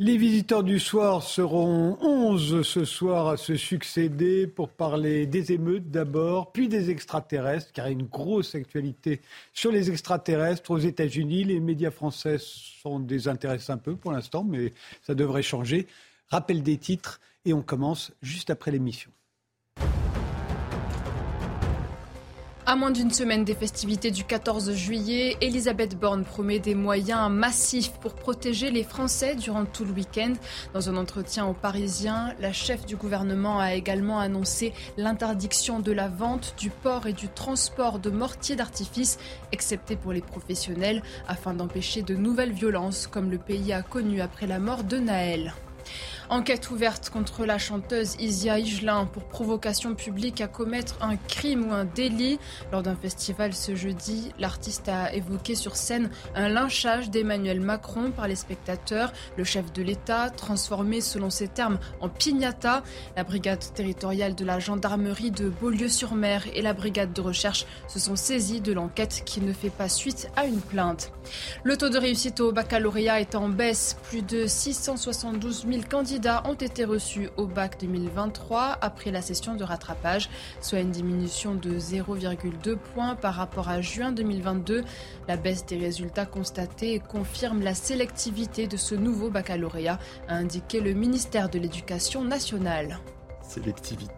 Les visiteurs du soir seront 11 ce soir à se succéder pour parler des émeutes d'abord, puis des extraterrestres, car il y a une grosse actualité sur les extraterrestres aux États-Unis. Les médias français s'en désintéressent un peu pour l'instant, mais ça devrait changer. Rappel des titres et on commence juste après l'émission. À moins d'une semaine des festivités du 14 juillet, Elisabeth Borne promet des moyens massifs pour protéger les Français durant tout le week-end. Dans un entretien aux Parisiens, la chef du gouvernement a également annoncé l'interdiction de la vente, du port et du transport de mortiers d'artifice, excepté pour les professionnels, afin d'empêcher de nouvelles violences comme le pays a connu après la mort de Naël. Enquête ouverte contre la chanteuse Isia Higelin pour provocation publique à commettre un crime ou un délit. Lors d'un festival ce jeudi, l'artiste a évoqué sur scène un lynchage d'Emmanuel Macron par les spectateurs. Le chef de l'État, transformé selon ses termes en pignata. La brigade territoriale de la gendarmerie de Beaulieu-sur-Mer et la brigade de recherche se sont saisis de l'enquête qui ne fait pas suite à une plainte. Le taux de réussite au baccalauréat est en baisse. Plus de 672 000 candidats ont été reçus au bac 2023 après la session de rattrapage, soit une diminution de 0,2 points par rapport à juin 2022. La baisse des résultats constatés confirme la sélectivité de ce nouveau baccalauréat, a indiqué le ministère de l'Éducation nationale. Sélectivité.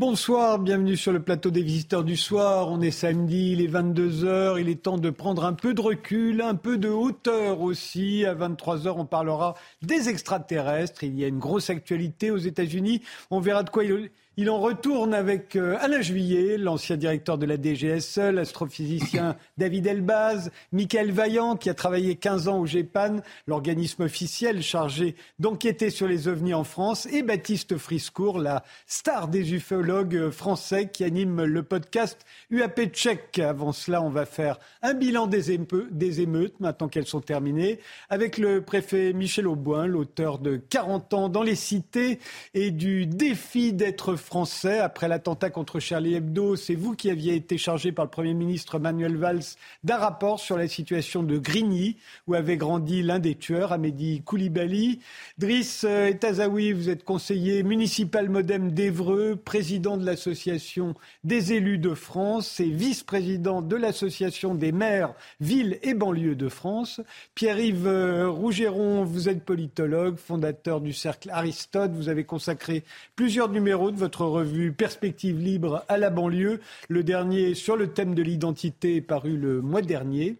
Bonsoir, bienvenue sur le plateau des visiteurs du soir. On est samedi, il est 22h, il est temps de prendre un peu de recul, un peu de hauteur aussi. À 23h, on parlera des extraterrestres. Il y a une grosse actualité aux États-Unis. On verra de quoi il, il en retourne avec euh, Alain Juillet, l'ancien directeur de la DGSE, l'astrophysicien David Elbaz, Michael Vaillant, qui a travaillé 15 ans au GEPAN, l'organisme officiel chargé d'enquêter sur les ovnis en France, et Baptiste Friscourt, la star des ufologues français qui anime le podcast UAP Tchèque. Avant cela, on va faire un bilan des, des émeutes, maintenant qu'elles sont terminées, avec le préfet Michel Auboin, l'auteur de 40 ans dans les cités et du défi d'être français après l'attentat contre Charlie Hebdo. C'est vous qui aviez été chargé par le Premier ministre Manuel Valls d'un rapport sur la situation de Grigny, où avait grandi l'un des tueurs, Amédi Koulibaly. Driss euh, Etazaoui, vous êtes conseiller municipal modem d'Evreux, président de l'Association des élus de France et vice-président de l'Association des maires, villes et banlieues de France. Pierre-Yves euh, Rougeron, vous êtes politologue, fondateur du Cercle Aristote. Vous avez consacré plusieurs numéros de votre revue Perspective libre à la banlieue. Le dernier sur le thème de l'identité paru le mois dernier.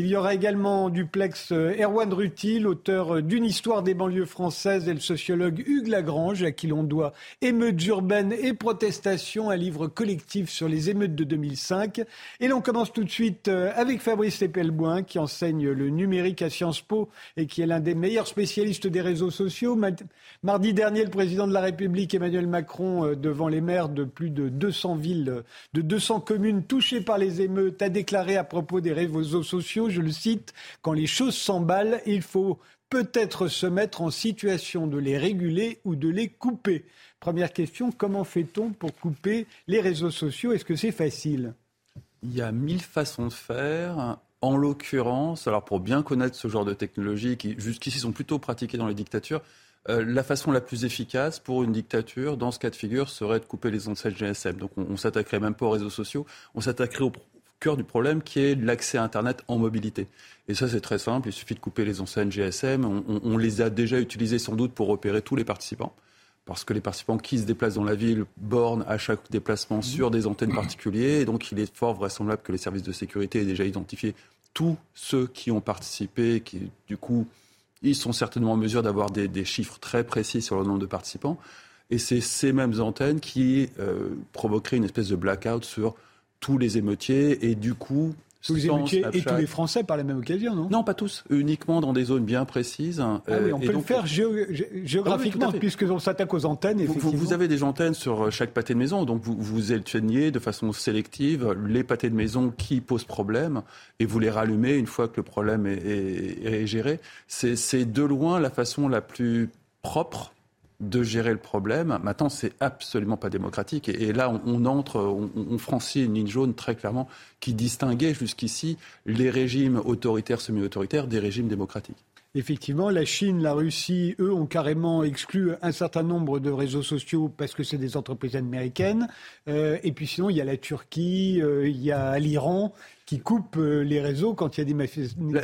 Il y aura également duplex euh, Erwan Rutil, l'auteur euh, d'une histoire des banlieues françaises, et le sociologue Hugues Lagrange, à qui l'on doit Émeutes urbaines et protestations, un livre collectif sur les émeutes de 2005. Et l'on commence tout de suite euh, avec Fabrice Lepelboin, qui enseigne le numérique à Sciences Po et qui est l'un des meilleurs spécialistes des réseaux sociaux. Mardi dernier, le président de la République, Emmanuel Macron, devant les maires de plus de 200 villes, de 200 communes touchées par les émeutes, a déclaré à propos des réseaux sociaux je le cite, quand les choses s'emballent, il faut peut-être se mettre en situation de les réguler ou de les couper. Première question, comment fait-on pour couper les réseaux sociaux? Est-ce que c'est facile? Il y a mille façons de faire. En l'occurrence, alors pour bien connaître ce genre de technologies qui jusqu'ici sont plutôt pratiquées dans les dictatures, euh, la façon la plus efficace pour une dictature, dans ce cas de figure, serait de couper les antennes GSM. Donc on, on s'attaquerait même pas aux réseaux sociaux, on s'attaquerait aux, cœur du problème qui est l'accès à Internet en mobilité. Et ça, c'est très simple. Il suffit de couper les enseignes GSM. On, les a déjà utilisées sans doute pour repérer tous les participants. Parce que les participants qui se déplacent dans la ville bornent à chaque déplacement sur des antennes particulières. Et donc, il est fort vraisemblable que les services de sécurité aient déjà identifié tous ceux qui ont participé, qui, du coup, ils sont certainement en mesure d'avoir des, chiffres très précis sur le nombre de participants. Et c'est ces mêmes antennes qui euh, provoqueraient une espèce de blackout sur tous les émeutiers et du coup tous les émeutiers et tous les Français par la même occasion, non? Non, pas tous. Uniquement dans des zones bien précises. Ah oui, on peut le faire géographiquement, ah puisqu'on s'attaque aux antennes. Vous, vous, avez des antennes sur chaque pâté de maison, donc vous, vous éteignez de façon sélective les pâtés de maison qui posent problème et vous les rallumez une fois que le problème est, est, est géré. C'est de loin la façon la plus propre de gérer le problème. Maintenant, c'est absolument pas démocratique. Et, là, on, entre, on, on, franchit une ligne jaune très clairement qui distinguait jusqu'ici les régimes autoritaires, semi-autoritaires des régimes démocratiques. Effectivement, la Chine, la Russie, eux, ont carrément exclu un certain nombre de réseaux sociaux parce que c'est des entreprises américaines. Euh, et puis sinon, il y a la Turquie, euh, il y a l'Iran qui coupe euh, les réseaux quand il y a des,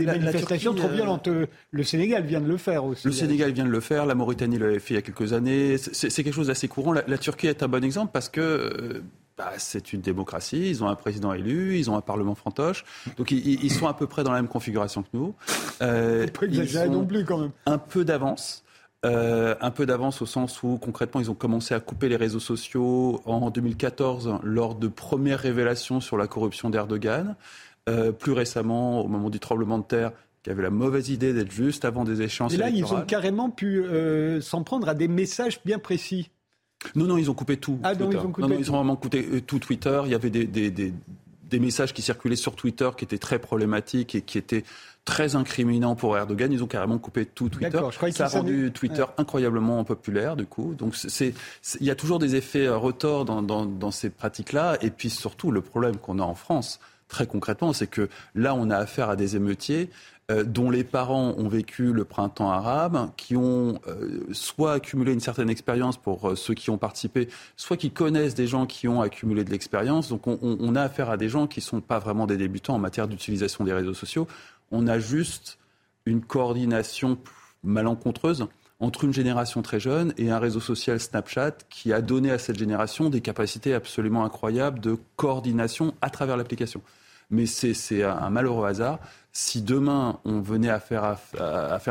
manifestations trop violentes. Le Sénégal vient de le faire aussi. Le Sénégal vient de le faire, la Mauritanie l'avait fait il y a quelques années. C'est quelque chose d'assez courant. La, Turquie est un bon exemple parce que bah, c'est une démocratie, ils ont un président élu, ils ont un parlement fantoche, donc ils, sont à peu près dans la même configuration que nous. Euh, pas exagérer non plus quand même. Un peu d'avance. Euh, un peu d'avance au sens où concrètement ils ont commencé à couper les réseaux sociaux en 2014 lors de premières révélations sur la corruption d'Erdogan. Euh, plus récemment, au moment du tremblement de terre, qui avait la mauvaise idée d'être juste avant des échéances. Et là, ils ont carrément pu euh, s'en prendre à des messages bien précis. Non, non, ils ont coupé tout. Ah, non, ils ont coupé non, ils ont vraiment coupé euh, tout Twitter. Il y avait des, des, des, des, messages qui circulaient sur Twitter qui étaient très problématiques et qui étaient très incriminants pour Erdogan. Ils ont carrément coupé tout Twitter. Ça a rendu Twitter incroyablement populaire, du coup. Donc, c'est, il y a toujours des effets euh, retors dans, dans, dans ces pratiques-là. Et puis, surtout, le problème qu'on a en France, très concrètement, c'est que là, on a affaire à des émeutiers euh, dont les parents ont vécu le printemps arabe, qui ont euh, soit accumulé une certaine expérience pour euh, ceux qui ont participé, soit qui connaissent des gens qui ont accumulé de l'expérience. Donc on, on, a affaire à des gens qui ne sont pas vraiment des débutants en matière d'utilisation des réseaux sociaux. On a juste une coordination malencontreuse entre une génération très jeune et un réseau social Snapchat qui a donné à cette génération des capacités absolument incroyables de coordination à travers l'application. Mais c'est un malheureux hasard si demain on venait à faire,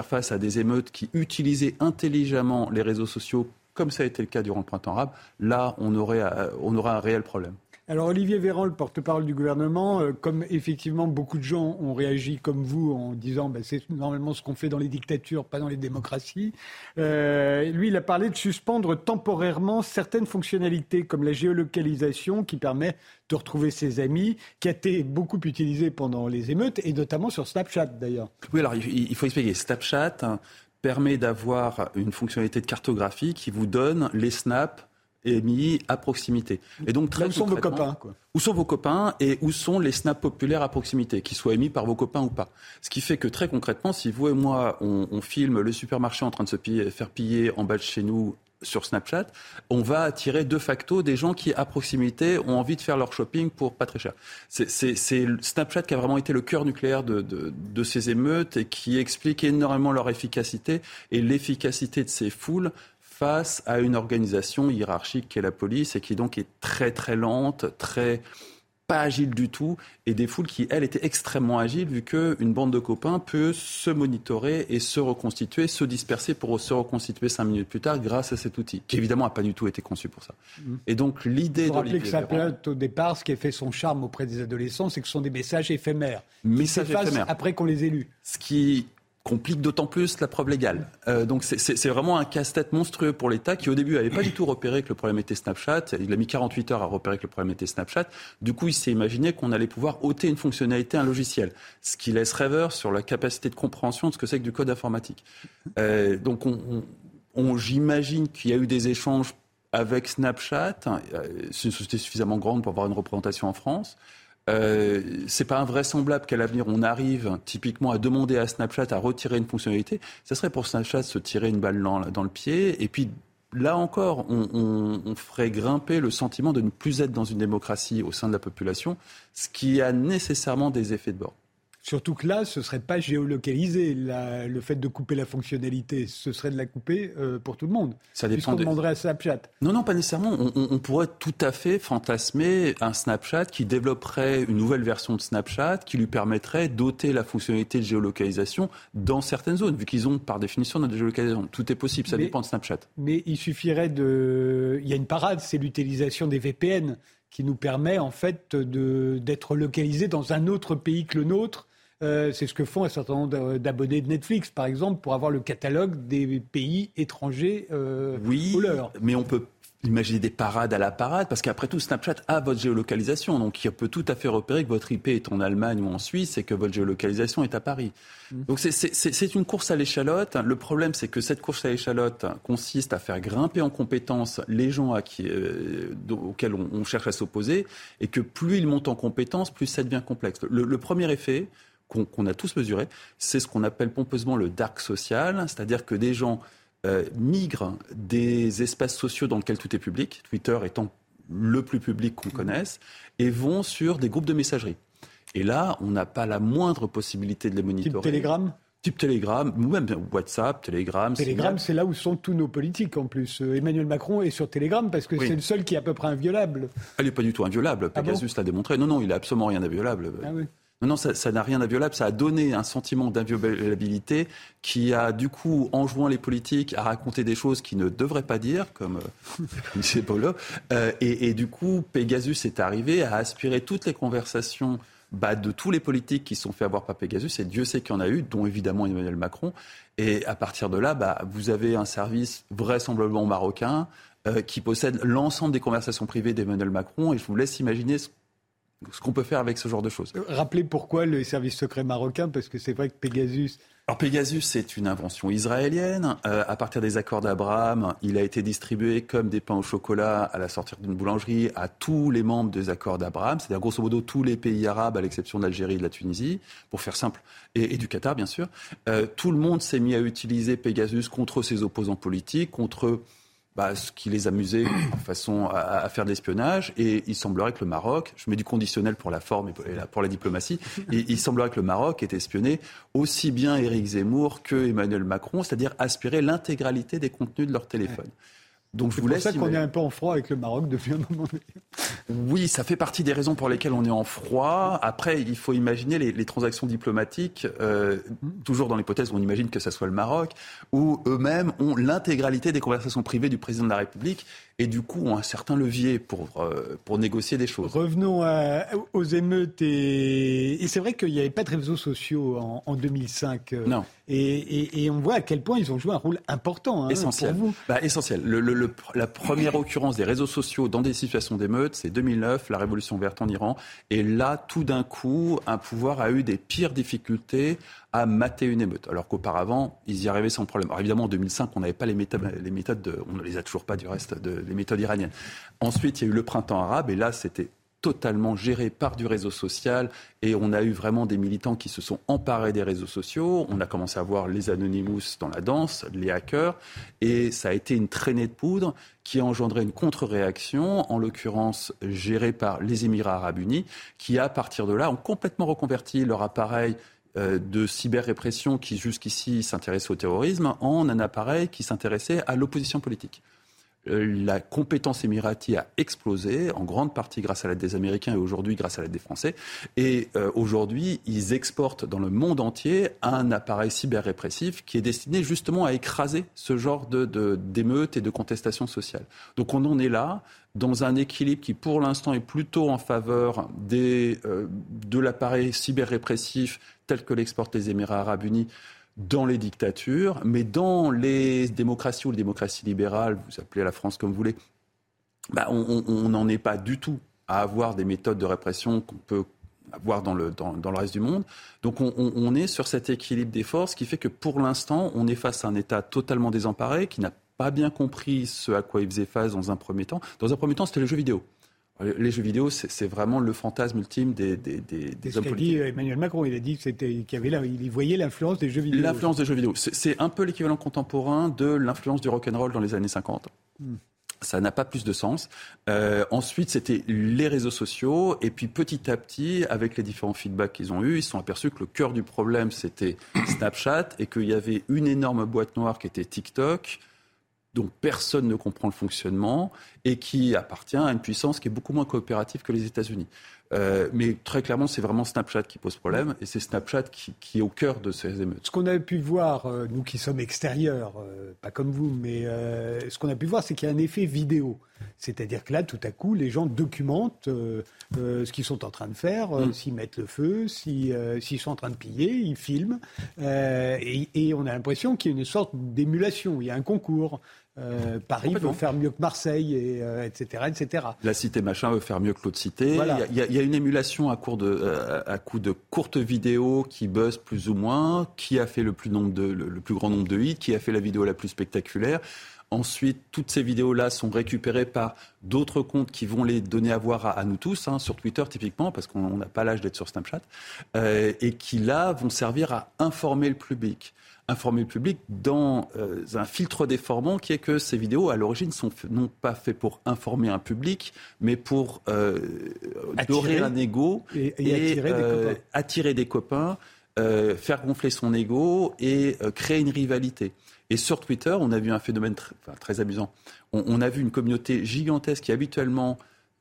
face à des émeutes qui utilisaient intelligemment les réseaux sociaux, comme ça a été le cas durant le printemps arabe, là on aurait, on aurait un réel problème. Alors Olivier Véran, le porte-parole du gouvernement, euh, comme effectivement beaucoup de gens ont réagi comme vous en disant ben, c'est normalement ce qu'on fait dans les dictatures, pas dans les démocraties, euh, lui il a parlé de suspendre temporairement certaines fonctionnalités comme la géolocalisation qui permet de retrouver ses amis, qui a été beaucoup utilisée pendant les émeutes et notamment sur Snapchat d'ailleurs. Oui alors il faut expliquer, Snapchat hein, permet d'avoir une fonctionnalité de cartographie qui vous donne les snaps émis à proximité. Et donc très où sont vos copains Où sont vos copains et où sont les snaps populaires à proximité, qui soient émis par vos copains ou pas? Ce qui fait que très concrètement, si vous et moi on, filme le supermarché en train de se faire piller en bas de chez nous sur Snapchat, on va attirer de facto des gens qui, à proximité, ont envie de faire leur shopping pour pas très cher. C'est Snapchat qui a vraiment été le cœur nucléaire de, de, de, ces émeutes et qui explique énormément leur efficacité et l'efficacité de ces foules face à une organisation hiérarchique qui est la police et qui donc est très très lente, très pas agile du tout, et des foules qui, elles, étaient extrêmement agiles, vu qu'une bande de copains peut se monitorer et se reconstituer, se disperser pour se reconstituer cinq minutes plus tard grâce à cet outil, qui évidemment n'a pas du tout été conçu pour ça. Mmh. Et donc l'idée de... rappeler que ça peut au départ, ce qui a fait son charme auprès des adolescents, c'est que ce sont des messages éphémères. Messages éphémères. Après qu'on les élus. Ce qui complique d'autant plus la preuve légale. Euh, donc c'est vraiment un casse-tête monstrueux pour l'État qui au début n'avait pas du tout repéré que le problème était Snapchat. Il a mis 48 heures à repérer que le problème était Snapchat. Du coup, il s'est imaginé qu'on allait pouvoir ôter une fonctionnalité un logiciel, ce qui laisse rêveur sur la capacité de compréhension de ce que c'est que du code informatique. Euh, donc on, on, j'imagine qu'il y a eu des échanges avec Snapchat. Euh, c'est une société suffisamment grande pour avoir une représentation en France. Euh, c'est pas invraisemblable qu'à l'avenir on arrive typiquement à demander à Snapchat à retirer une fonctionnalité. Ça serait pour Snapchat se tirer une balle dans, le pied et puis là encore, on, on, ferait grimper le sentiment de ne plus être dans une démocratie au sein de la population, ce qui a nécessairement des effets de bord. Surtout que là, ce ne serait pas géolocalisé. le fait de couper la fonctionnalité, ce serait de la couper euh, pour tout le monde. Ça dépend. demanderait à Snapchat. Non, non, pas nécessairement. On, pourrait tout à fait fantasmer un Snapchat qui développerait une nouvelle version de Snapchat qui lui permettrait d'ôter la fonctionnalité de géolocalisation dans certaines zones, vu qu'ils ont par définition de géolocalisation. Tout est possible, ça dépend de Snapchat. Mais il suffirait de. Il y a une parade, c'est l'utilisation des VPN qui nous permet en fait d'être localisé dans un autre pays que le nôtre euh, c'est ce que font un certain nombre d'abonnés de Netflix, par exemple, pour avoir le catalogue des pays étrangers euh, oui, mais on peut Imaginez des parades à la parade, parce qu'après tout, Snapchat a votre géolocalisation. Donc, il peut tout à fait repérer que votre IP est en Allemagne ou en Suisse et que votre géolocalisation est à Paris. Mm. Donc, c'est une course à l'échalote. Le problème, c'est que cette course à l'échalote consiste à faire grimper en compétences les gens à qui, euh, auxquels on, cherche à s'opposer et que plus ils montent en compétences, plus ça devient complexe. Le, premier effet, qu'on a tous mesuré, c'est ce qu'on appelle pompeusement le dark social, c'est-à-dire que des gens euh, migrent des espaces sociaux dans lesquels tout est public, Twitter étant le plus public qu'on connaisse, et vont sur des groupes de messagerie. Et là, on n'a pas la moindre possibilité de les monitorer. Type Telegram? Type Telegram, ou même WhatsApp, Telegram. Telegram, c'est là où sont tous nos politiques en plus. Euh, Emmanuel Macron est sur Telegram parce que c'est le seul qui est à peu près inviolable. Elle n'est pas du tout inviolable. Ah Pegasus l'a démontré. Non, non, il n'a absolument rien d'inviolable. Ah oui. Non, non, ça n'a rien d'inviolable. Ça a donné un sentiment d'inviolabilité qui a, du coup, enjoint les politiques à raconter des choses qu'ils ne devraient pas dire, comme euh, M. Polo. Euh, et, du coup, Pegasus est arrivé à aspirer toutes les conversations bah, de tous les politiques qui sont fait avoir par Pegasus, et Dieu sait qu'il y en a eu, dont évidemment Emmanuel Macron. Et à partir de là, bah, vous avez un service vraisemblablement marocain euh, qui possède l'ensemble des conversations privées d'Emmanuel Macron, et je vous laisse imaginer ce qu'on peut faire avec ce genre de choses. Euh, rappelez pourquoi le service secret marocain, parce que c'est vrai que Pegasus alors Pegasus, c'est une invention israélienne. Euh, à partir des accords d'Abraham, il a été distribué comme des pains au chocolat à la sortie d'une boulangerie à tous les membres des accords d'Abraham, c'est-à-dire grosso modo tous les pays arabes à l'exception de l'Algérie et de la Tunisie, pour faire simple, et, du Qatar bien sûr. Euh, tout le monde s'est mis à utiliser Pegasus contre ses opposants politiques, contre bah, ce qui les amusait en façon à, faire de l'espionnage. Et il semblerait que le Maroc, je mets du conditionnel pour la forme et pour la diplomatie, il semblerait que le Maroc ait espionné aussi bien Éric Zemmour que Emmanuel Macron, c'est-à-dire aspirer l'intégralité des contenus de leur téléphone. Donc je vous laisse. C'est pour ça qu'on est un peu en froid avec le Maroc depuis un moment. Oui, ça fait partie des raisons pour lesquelles on est en froid. Après, il faut imaginer les, transactions diplomatiques, euh, toujours dans l'hypothèse où on imagine que ce soit le Maroc, où eux-mêmes ont l'intégralité des conversations privées du président de la République et du coup ont un certain levier pour, euh, pour négocier des choses. Revenons aux émeutes. Et, c'est vrai qu'il n'y avait pas de réseaux sociaux en, 2005. Euh, non. Et, on voit à quel point ils ont joué un rôle important hein, essentiel. pour vous. Bah, essentiel. Le, la première occurrence des réseaux sociaux dans des situations d'émeute, c'est 2009, la révolution verte en Iran. Et là, tout d'un coup, un pouvoir a eu des pires difficultés à mater une émeute. Alors qu'auparavant, ils y arrivaient sans problème. Alors évidemment, en 2005, on n'avait pas les méthodes, on ne les a toujours pas du reste, les méthodes iraniennes. Ensuite, il y a eu le printemps arabe, et là, c'était totalement géré par du réseau social et on a eu vraiment des militants qui se sont emparés des réseaux sociaux. On a commencé à voir les Anonymous dans la danse, les hackers et ça a été une traînée de poudre qui a engendré une contre-réaction, en l'occurrence gérée par les Émirats arabes unis, qui à partir de là ont complètement reconverti leur appareil de cyber-répression qui jusqu'ici s'intéressait au terrorisme en un appareil qui s'intéressait à l'opposition politique. Euh, la compétence émirati a explosé, en grande partie grâce à l'aide des Américains et aujourd'hui grâce à l'aide des Français. Et euh, aujourd'hui, ils exportent dans le monde entier un appareil cyber-répressif qui est destiné justement à écraser ce genre d'émeutes de, et de contestations sociales. Donc on en est là dans un équilibre qui, pour l'instant, est plutôt en faveur des, de l'appareil cyber-répressif tel que l'exportent les Émirats arabes unis dans les dictatures, mais dans les démocraties ou les démocraties libérales, vous appelez la France comme vous voulez, bah, on n'en est pas du tout à avoir des méthodes de répression qu'on peut avoir dans le, dans, le reste du monde. Donc on, on, est sur cet équilibre des forces qui fait que pour l'instant, on est face à un État totalement désemparé, qui n'a pas bien compris ce à quoi il faisait face dans un premier temps. Dans un premier temps, c'était le jeu vidéo. Les jeux vidéo, c'est vraiment le fantasme ultime des, des, des, hommes politiques. dit Emmanuel Macron, il a dit qu'il y avait là, il voyait l'influence des jeux vidéo. L'influence des jeux vidéo, c'est un peu l'équivalent contemporain de l'influence du rock'n'roll dans les années 50. Hmm. Ça n'a pas plus de sens. Euh, ensuite, c'était les réseaux sociaux. Et puis, petit à petit, avec les différents feedbacks qu'ils ont eus, ils se sont aperçus que le cœur du problème, c'était Snapchat et qu'il y avait une énorme boîte noire qui était TikTok dont personne ne comprend le fonctionnement et qui appartient à une puissance qui est beaucoup moins coopérative que les États-Unis. Euh, mais très clairement, c'est vraiment Snapchat qui pose problème et c'est Snapchat qui, est au cœur de ces émeutes. Ce qu'on a pu voir, euh, nous qui sommes extérieurs, euh, pas comme vous, mais ce qu'on a pu voir, c'est qu'il y a un effet vidéo. C'est-à-dire que là, tout à coup, les gens documentent ce qu'ils sont en train de faire, mm. s'ils mettent le feu, s'ils sont en train de piller, ils filment. Et, et, on a l'impression qu'il y a une sorte d'émulation, il y a un concours. Euh, Paris veut faire mieux que Marseille, et, etc., etc. La cité machin veut faire mieux que l'autre cité. Il, y a, une émulation à, court de, à coup de courtes vidéos qui buzzent plus ou moins, qui a fait le plus, nombre de, le plus grand nombre de hits, qui a fait la vidéo la plus spectaculaire. Ensuite, toutes ces vidéos-là sont récupérées par d'autres comptes qui vont les donner à voir à, nous tous, hein, sur Twitter typiquement, parce qu'on n'a pas l'âge d'être sur Snapchat, euh, et qui là vont servir à informer le public. Informer le public dans euh, un filtre déformant qui est que ces vidéos, à l'origine, sont non pas faites pour informer un public, mais pour euh, dorer un ego et, attirer, des copains. attirer des copains, faire gonfler son ego et créer une rivalité. Et sur Twitter, on a vu un phénomène très, amusant. On, a vu une communauté gigantesque qui habituellement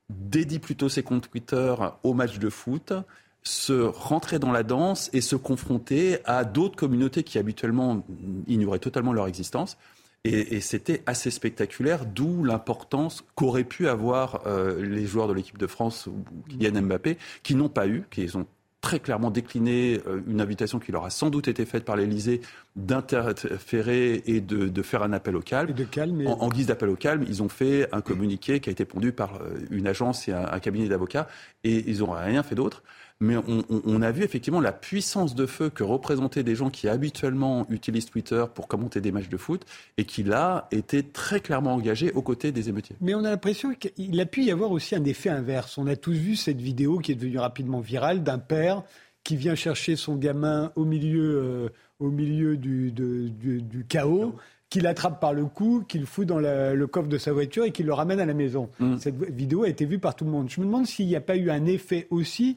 dédie plutôt ses comptes Twitter aux matchs de foot, se rentrer dans la danse et se confronter à d'autres communautés qui habituellement ignoraient totalement leur existence. Et, c'était assez spectaculaire, d'où l'importance qu'auraient pu avoir euh, les joueurs de l'équipe de France ou Kylian Mbappé, qui n'ont pas eu, qui ont très clairement décliné euh, une invitation qui leur a sans doute été faite par l'Elysée d'interférer et de, faire un appel au calme. Et de calme en, guise d'appel au calme, ils ont fait un communiqué qui a été pondu par euh, une agence et un cabinet d'avocats et ils n'ont rien fait d'autre mais on, a vu effectivement la puissance de feu que représentaient des gens qui habituellement utilisent Twitter pour commenter des matchs de foot et qui là étaient très clairement engagés aux côtés des émeutiers. Mais on a l'impression qu'il a pu y avoir aussi un effet inverse. On a tous vu cette vidéo qui est devenue rapidement virale d'un père qui vient chercher son gamin au milieu, euh, au milieu du, du, chaos qui l'attrape par le cou, qui le fout dans le coffre de sa voiture et qui le ramène à la maison. Mm. Cette vidéo a été vue par tout le monde. Je me demande s'il n'y a pas eu un effet aussi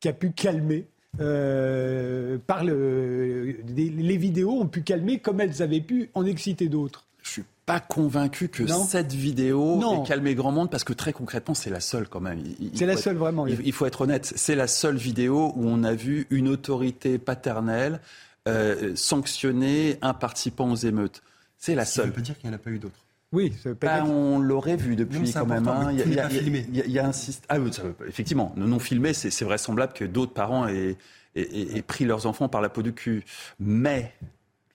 qui a pu calmer euh, par le, les, vidéos ont pu calmer comme elles avaient pu en exciter d'autres. Je suis pas convaincu que cette vidéo ait calmé grand monde parce que très concrètement c'est la seule quand même. C'est la seule vraiment. Il, faut être honnête, c'est la seule vidéo où on a vu une autorité paternelle euh, sanctionner un participant aux émeutes. C'est la seule. Ça veut dire qu'il n'y en a pas eu d'autres. Oui, bah, on l'aurait vu depuis quand même. Il y a, filmé. Il y a un Ah, effectivement, non, non filmé, c'est vraisemblable que d'autres parents aient, pris leurs enfants par la peau du cul. Mais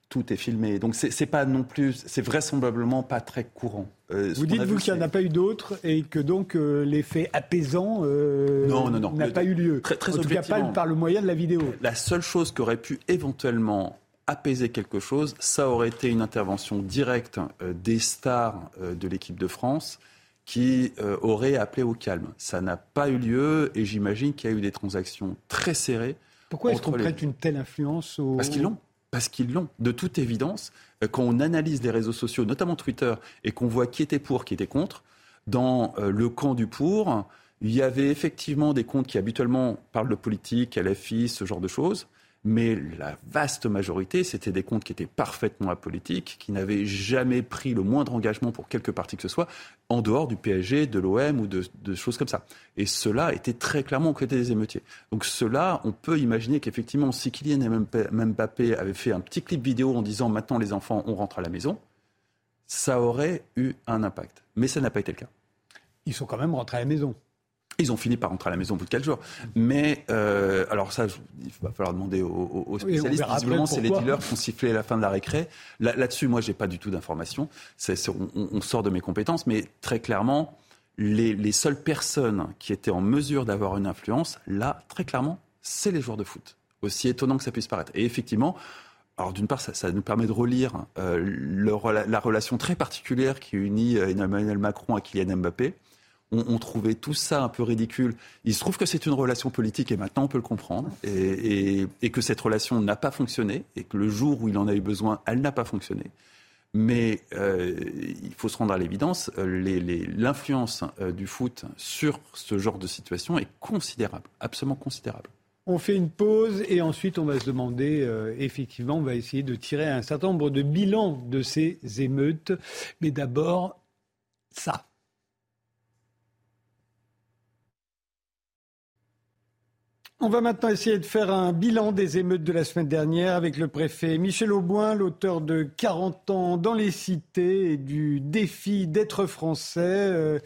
tout est filmé. Donc c'est pas non plus, c'est vraisemblablement pas très courant. Euh, vous dites-vous qu'il n'y en a pas eu d'autres et que donc euh, l'effet apaisant euh, n'a pas eu lieu. Très, très en tout cas pas par le moyen de la vidéo. La seule chose qui aurait pu éventuellement apaiser quelque chose, ça aurait été une intervention directe euh, des stars euh, de l'équipe de France qui euh, aurait appelé au calme. Ça n'a pas eu lieu et j'imagine qu'il y a eu des transactions très serrées. Pourquoi est-ce qu'on prête une telle influence au... Parce qu'ils l'ont. Parce qu'ils l'ont. De toute évidence, quand on analyse les réseaux sociaux, notamment Twitter, et qu'on voit qui était pour, qui était contre, dans le camp du pour, il y avait effectivement des comptes qui habituellement parlent de politique, LFI, ce genre de choses mais la vaste majorité, c'était des comptes qui étaient parfaitement apolitiques, qui n'avaient jamais pris le moindre engagement pour quelque parti que ce soit, en dehors du PSG, de l'OM ou de, choses comme ça. Et cela était très clairement aux côtés des émeutiers. Donc cela, on peut imaginer qu'effectivement, si Kylian Mbappé avait fait un petit clip vidéo en disant maintenant les enfants, on rentre à la maison, ça aurait eu un impact. Mais ça n'a pas été le cas. Ils sont quand même rentrés à la maison. Ils ont fini par rentrer à la maison au bout de quatre jours. Mais, euh, alors ça, il va falloir demander aux, spécialistes. Visiblement, c'est les dealers qui ont sifflé la fin de la récré. Là-dessus, moi, j'ai pas du tout d'informations. On, sort de mes compétences, mais très clairement, les, les seules personnes qui étaient en mesure d'avoir une influence, là, très clairement, c'est les joueurs de foot. Aussi étonnant que ça puisse paraître. Et effectivement, alors d'une part, ça, ça, nous permet de relire euh, la relation très particulière qui unit euh, Emmanuel Macron à Kylian Mbappé on, trouvait tout ça un peu ridicule. Il se trouve que c'est une relation politique et maintenant on peut le comprendre et, que cette relation n'a pas fonctionné et que le jour où il en a eu besoin, elle n'a pas fonctionné. Mais euh, il faut se rendre à l'évidence, euh, l'influence euh, du foot sur ce genre de situation est considérable, absolument considérable. On fait une pause et ensuite on va se demander, effectivement, on va essayer de tirer un certain nombre de bilans de ces émeutes. Mais d'abord, ça. On va maintenant essayer de faire un bilan des émeutes de la semaine dernière avec le préfet Michel Auboin, l'auteur de 40 ans dans les cités et du défi d'être français. Euh,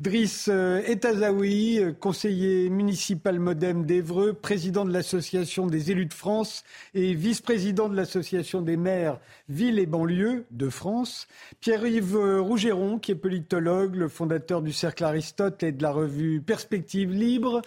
Driss euh, Etazaoui, euh, conseiller municipal modem d'Evreux, président de l'Association des élus de France et vice-président de l'Association des maires villes et banlieues de France. Pierre-Yves Rougeron, qui est politologue, le fondateur du Cercle Aristote et de la revue Perspective Libre.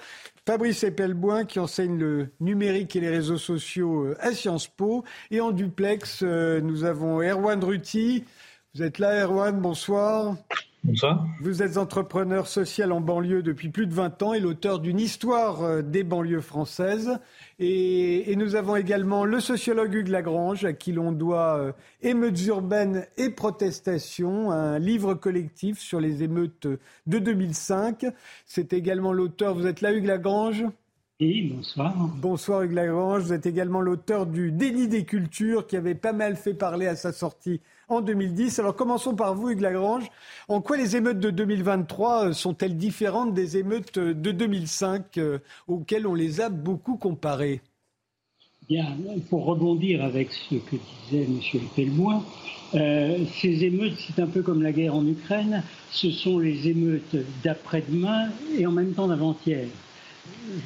Fabrice Epelboin qui enseigne le numérique et les réseaux sociaux euh, à Sciences Po. Et en duplex, euh, nous avons Erwan Ruti. Vous êtes là, Erwan, bonsoir. Bonsoir. Vous êtes entrepreneur social en banlieue depuis plus de 20 ans et l'auteur d'une histoire euh, des banlieues françaises. Et, nous avons également le sociologue Hugues Lagrange, à qui l'on doit euh, Émeutes urbaines et protestations, un livre collectif sur les émeutes de 2005. C'est également l'auteur, vous êtes là Hugues Lagrange? Oui, bonsoir. Bonsoir Hugues Lagrange. Vous êtes également l'auteur du Déni des cultures qui avait pas mal fait parler à sa sortie en 2010. Alors commençons par vous Hugues Lagrange. En quoi les émeutes de 2023 euh, sont-elles différentes des émeutes de 2005 euh, auxquelles on les a beaucoup comparées? Bien, pour rebondir avec ce que disait M. Pellemois, euh, ces émeutes, c'est un peu comme la guerre en Ukraine, ce sont les émeutes d'après-demain et en même temps d'avant-hier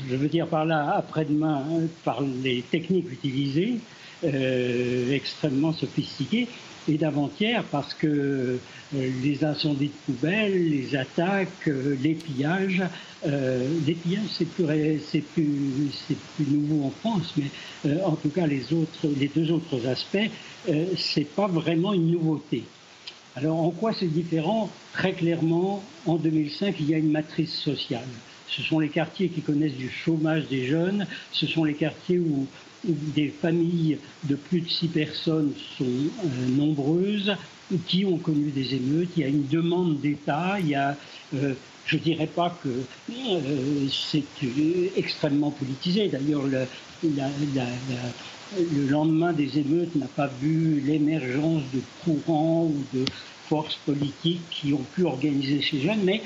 je veux dire par là après-demain, par les techniques utilisées, euh, extrêmement sophistiquées, et d'avant-hier parce que euh, les incendies de poubelles, les attaques, euh, les pillages, les pillages c'est plus, c'est plus, nouveau en France, mais en tout cas les autres, les deux autres aspects, c'est pas vraiment une nouveauté. Alors en quoi c'est différent? Très clairement, en 2005, il y a une matrice sociale. Ce sont les quartiers qui connaissent du chômage des jeunes, ce sont les quartiers où, des familles de plus de six personnes sont euh, nombreuses, qui ont connu des émeutes. Il y a une demande d'État, il y a, euh, je dirais pas que euh, c'est extrêmement politisé. D'ailleurs, le, le lendemain des émeutes n'a pas vu l'émergence de courants ou de forces politiques qui ont pu organiser ces jeunes, mais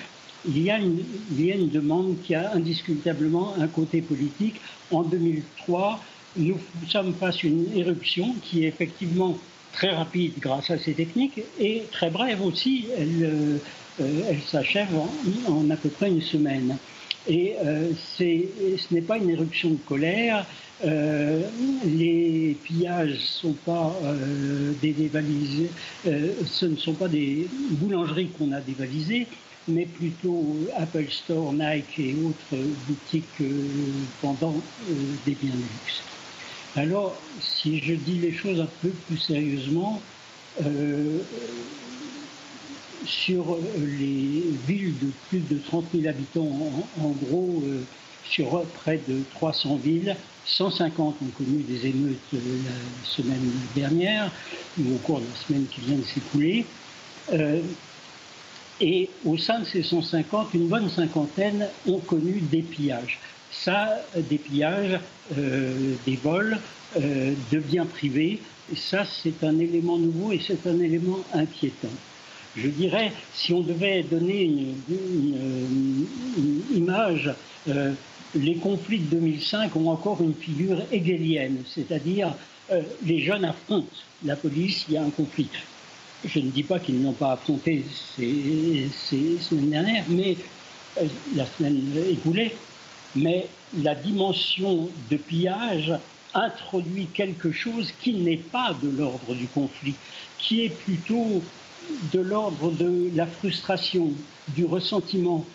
il y, a une demande qui a indiscutablement un côté politique. En 2003, nous sommes face à une éruption qui est effectivement très rapide grâce à ces techniques et très brève aussi. Elle, euh, elle s'achève en, à peu près une semaine. Et euh, ce n'est pas une éruption de colère. Euh, les pillages sont pas des dévalisés, ce ne sont pas des boulangeries qu'on a dévalisées, mais plutôt Apple Store, Nike et autres boutiques euh, vendant euh, des biens de luxe. Alors, si je dis les choses un peu plus sérieusement, euh, sur les villes de plus de 30 000 habitants, en, gros, sur près de 300 villes, 150 ont connu des émeutes la semaine dernière, ou au cours de la semaine qui vient de s'écouler. Et au sein de ces 150, une bonne cinquantaine ont connu des pillages. Ça, des pillages, euh, des vols euh, de biens privés, ça c'est un élément nouveau et c'est un élément inquiétant. Je dirais, si on devait donner une, image, euh, les conflits de 2005 ont encore une figure hegelienne, c'est-à-dire les jeunes affrontent la police, il y a un conflit. Je ne dis pas qu'ils n'ont pas affronté ces, semaines dernières, mais euh, la semaine écoulée, mais la dimension de pillage introduit quelque chose qui n'est pas de l'ordre du conflit, qui est plutôt de l'ordre de la frustration, du ressentiment.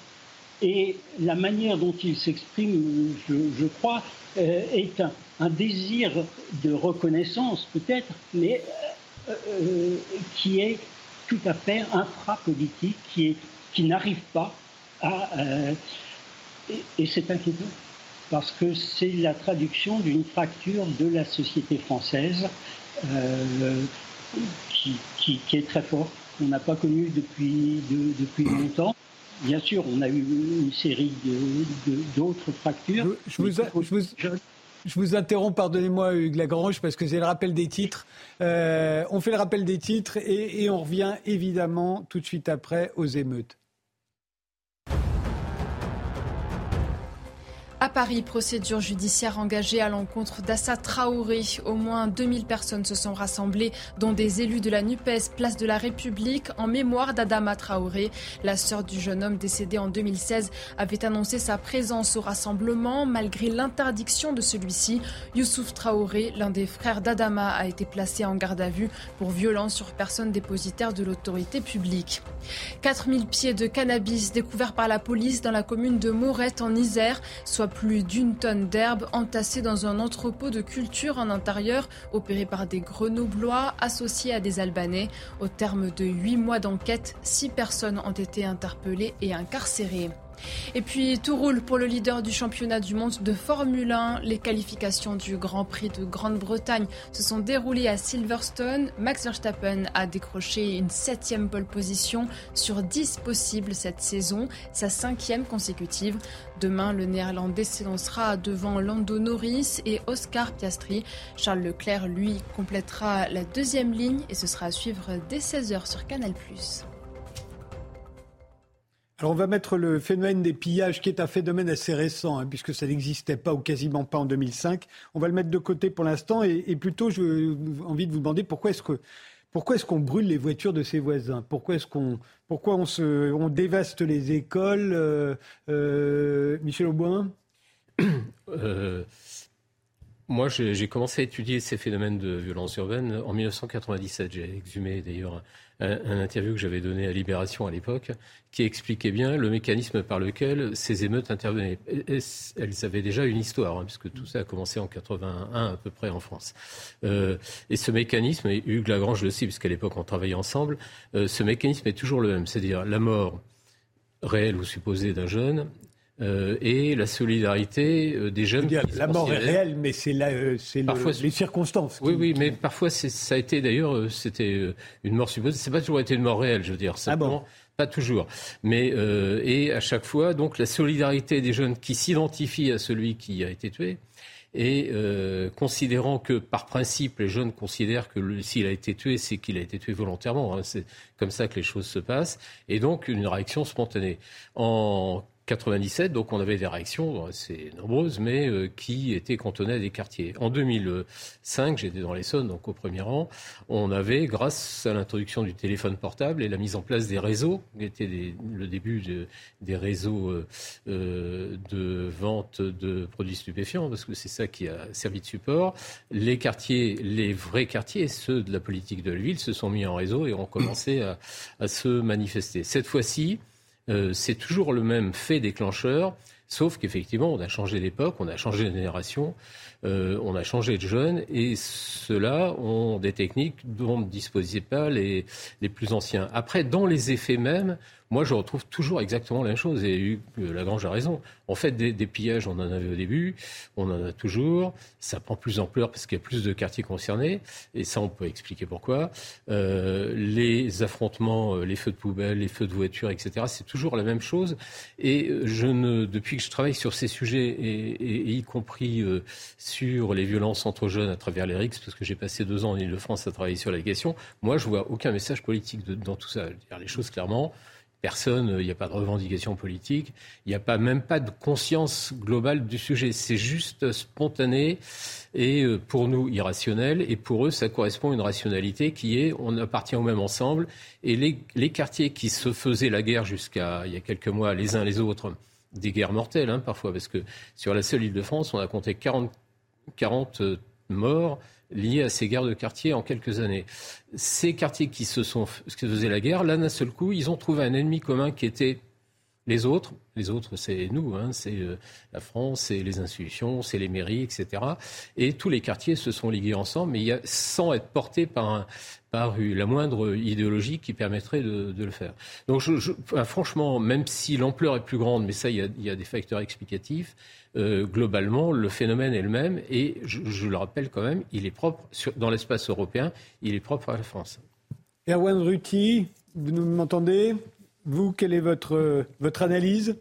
Et la manière dont il s'exprime, je, crois, euh, est un, désir de reconnaissance peut-être, mais euh, qui est tout à fait infrapolitique, qui, qui n'arrive pas à... Et, c'est inquiétant, parce que c'est la traduction d'une fracture de la société française euh, qui, qui, est très forte, qu'on n'a pas connue depuis, depuis longtemps. Bien sûr, on a eu une série d'autres de, fractures. Je, vous, je vous interromps, pardonnez-moi Hugues Lagrange, parce que c'est le rappel des titres. Euh, on fait le rappel des titres et, et on revient évidemment tout de suite après aux émeutes. À Paris, procédure judiciaire engagée à l'encontre d'Assa Traoré. Au moins 2000 personnes se sont rassemblées, dont des élus de la NUPES, place de la République, en mémoire d'Adama Traoré. La sœur du jeune homme décédé en 2016 avait annoncé sa présence au rassemblement malgré l'interdiction de celui-ci. Youssouf Traoré, l'un des frères d'Adama, a été placé en garde à vue pour violence sur personne dépositaire de l'autorité publique. 4000 pieds de cannabis découverts par la police dans la commune de Morette en Isère, soit plus d'une tonne d'herbe entassée dans un entrepôt de culture en intérieur opéré par des grenoblois associés à des Albanais. Au terme de huit mois d'enquête, six personnes ont été interpellées et incarcérées. Et puis tout roule pour le leader du championnat du monde de Formule 1. Les qualifications du Grand Prix de Grande-Bretagne se sont déroulées à Silverstone. Max Verstappen a décroché une septième pole position sur dix possibles cette saison, sa cinquième consécutive. Demain, le Néerlandais s'élancera devant Lando Norris et Oscar Piastri. Charles Leclerc, lui, complétera la deuxième ligne et ce sera à suivre dès 16h sur Canal+. Alors on va mettre le phénomène des pillages, qui est un phénomène assez récent, hein, puisque ça n'existait pas ou quasiment pas en 2005. On va le mettre de côté pour l'instant, et, plutôt, j'ai envie de vous demander pourquoi est-ce que pourquoi est-ce qu'on brûle les voitures de ses voisins? Pourquoi est-ce qu'on pourquoi on se on dévaste les écoles euh, euh, Michel Auboin? Euh, Moi, j'ai commencé à étudier ces phénomènes de violence urbaine en 1997. J'ai exhumé d'ailleurs un, interview que j'avais donné à Libération à l'époque, qui expliquait bien le mécanisme par lequel ces émeutes intervenaient. elles avaient déjà une histoire, hein, puisque tout ça a commencé en 81 à peu près en France. Euh, et ce mécanisme, et Hugues Lagrange le sait, puisqu'à l'époque on travaillait ensemble, euh, ce mécanisme est toujours le même, c'est-à-dire la mort réelle ou supposée d'un jeune euh, et la solidarité euh, des jeunes. la mort est réelle, mais c'est euh, les circonstances. Oui, oui, mais parfois ça a été d'ailleurs, c'était une mort supposée. C'est pas toujours été une mort réelle, je veux dire. Ah bon pas toujours. Mais et à chaque fois, donc la solidarité des jeunes qui s'identifient à celui qui a été tué. Et considérant que, par principe, les jeunes considèrent que s'il a été tué, c'est qu'il a été tué volontairement. Hein, c'est comme ça que les choses se passent. Et donc, une réaction spontanée. En 97, donc on avait des réactions assez nombreuses, mais euh, qui étaient cantonnées à des quartiers. En 2005, j'étais dans l'Essonne, donc au premier rang, on avait, grâce à l'introduction du téléphone portable et la mise en place des réseaux, qui était le début des réseaux euh, euh, de vente de produits stupéfiants, parce que c'est ça qui a servi de support, les quartiers, les vrais quartiers, ceux de la politique de la ville, se sont mis en réseau et ont commencé à, à se manifester. Cette fois-ci, euh, c'est toujours le même fait déclencheur, sauf qu'effectivement, on a changé d'époque, on a changé de génération, euh, on a changé de jeunes, et ceux-là ont des techniques dont ne disposaient pas les, les plus anciens. Après, dans les effets mêmes, moi, je retrouve toujours exactement la même chose. Et Lagrange a raison. En fait, des, pillages, on en avait au début, on en a toujours. Ça prend plus d'ampleur parce qu'il y a plus de quartiers concernés. Et ça, on peut expliquer pourquoi. Euh, les affrontements, euh, les feux de poubelle, les feux de voiture, etc., c'est toujours la même chose. Et je ne, depuis que je travaille sur ces sujets, et, y compris euh, sur les violences entre jeunes à travers les RICS, parce que j'ai passé deux ans en Ile-de-France à travailler sur la question, moi, je vois aucun message politique dans tout ça. Dire les choses clairement personne, il n'y a pas de revendication politique, il n'y a pas, même pas de conscience globale du sujet. C'est juste spontané et euh, pour nous irrationnel. Et pour eux, ça correspond à une rationalité qui est on appartient au même ensemble. Et les, quartiers qui se faisaient la guerre jusqu'à il y a quelques mois, les uns les autres, des guerres mortelles hein, parfois, parce que sur la seule île de France, on a compté 40, 40 euh, morts liés à ces guerres de quartier en quelques années. Ces quartiers qui se sont qui faisaient la guerre, là d'un seul coup, ils ont trouvé un ennemi commun qui était les autres, les autres, c'est nous, hein, c'est euh, la France, c'est les institutions, c'est les mairies, etc. Et tous les quartiers se sont ligués ensemble, mais sans être portés par, la moindre idéologie qui permettrait de, le faire. Donc, franchement, même si l'ampleur est plus grande, mais ça, il y a, il y a des facteurs explicatifs. Euh, globalement, le phénomène est le même, et je, le rappelle quand même, il est propre dans l'espace européen, il est propre à la France. Erwan Ruti, vous m'entendez? Vous, quelle est votre, votre analyse?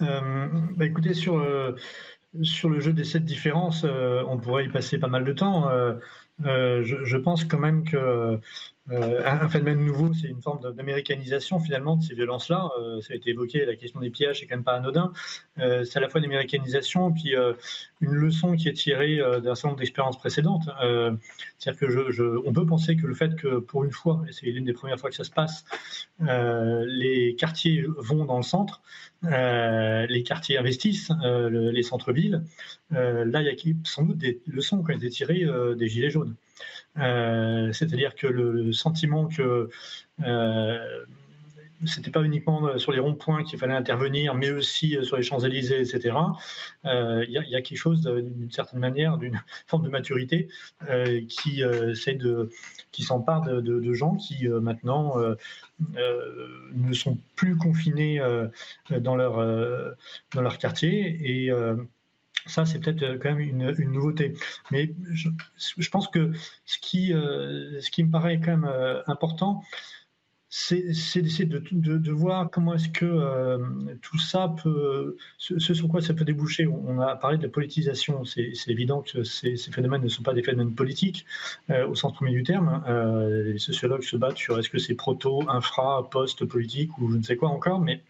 Euh, bah Écoutez, sur, euh, sur le jeu des sept différences, euh, on pourrait y passer pas mal de temps. je, pense quand même que euh, un phénomène nouveau, c'est une forme d'américanisation finalement de ces violences-là. Euh, ça a été évoqué, la question des pillages, c'est quand même pas anodin. Euh, c'est à la fois l'américanisation, puis une leçon qui est tirée d'un certain nombre d'expériences précédentes. C'est-à-dire que on peut penser que le fait que pour une fois, et c'est l'une des premières fois que ça se passe, les quartiers vont dans le centre, les quartiers investissent, les centres-villes. là, il y a sans doute des leçons qui ont été tirées des gilets jaunes. Euh, c'est-à-dire que le sentiment que euh, c'était pas uniquement sur les ronds-points qu'il fallait intervenir, mais aussi sur les Champs-Élysées, etc. Il y, a quelque chose d'une certaine manière, d'une forme de maturité qui de, qui s'empare de, gens qui maintenant ne sont plus confinés dans leur dans leur quartier et ça, c'est peut-être euh, quand même une, nouveauté. Mais je, pense que ce qui, euh, ce qui me paraît quand même euh, important, c'est d'essayer de, de, voir comment est-ce que tout ça peut, ce, sur quoi ça peut déboucher. On a parlé de politisation. C'est évident que ces, phénomènes ne sont pas des phénomènes politiques au sens premier du terme. les sociologues se battent sur est-ce que c'est proto, infra, post, politique ou je ne sais quoi encore. Mais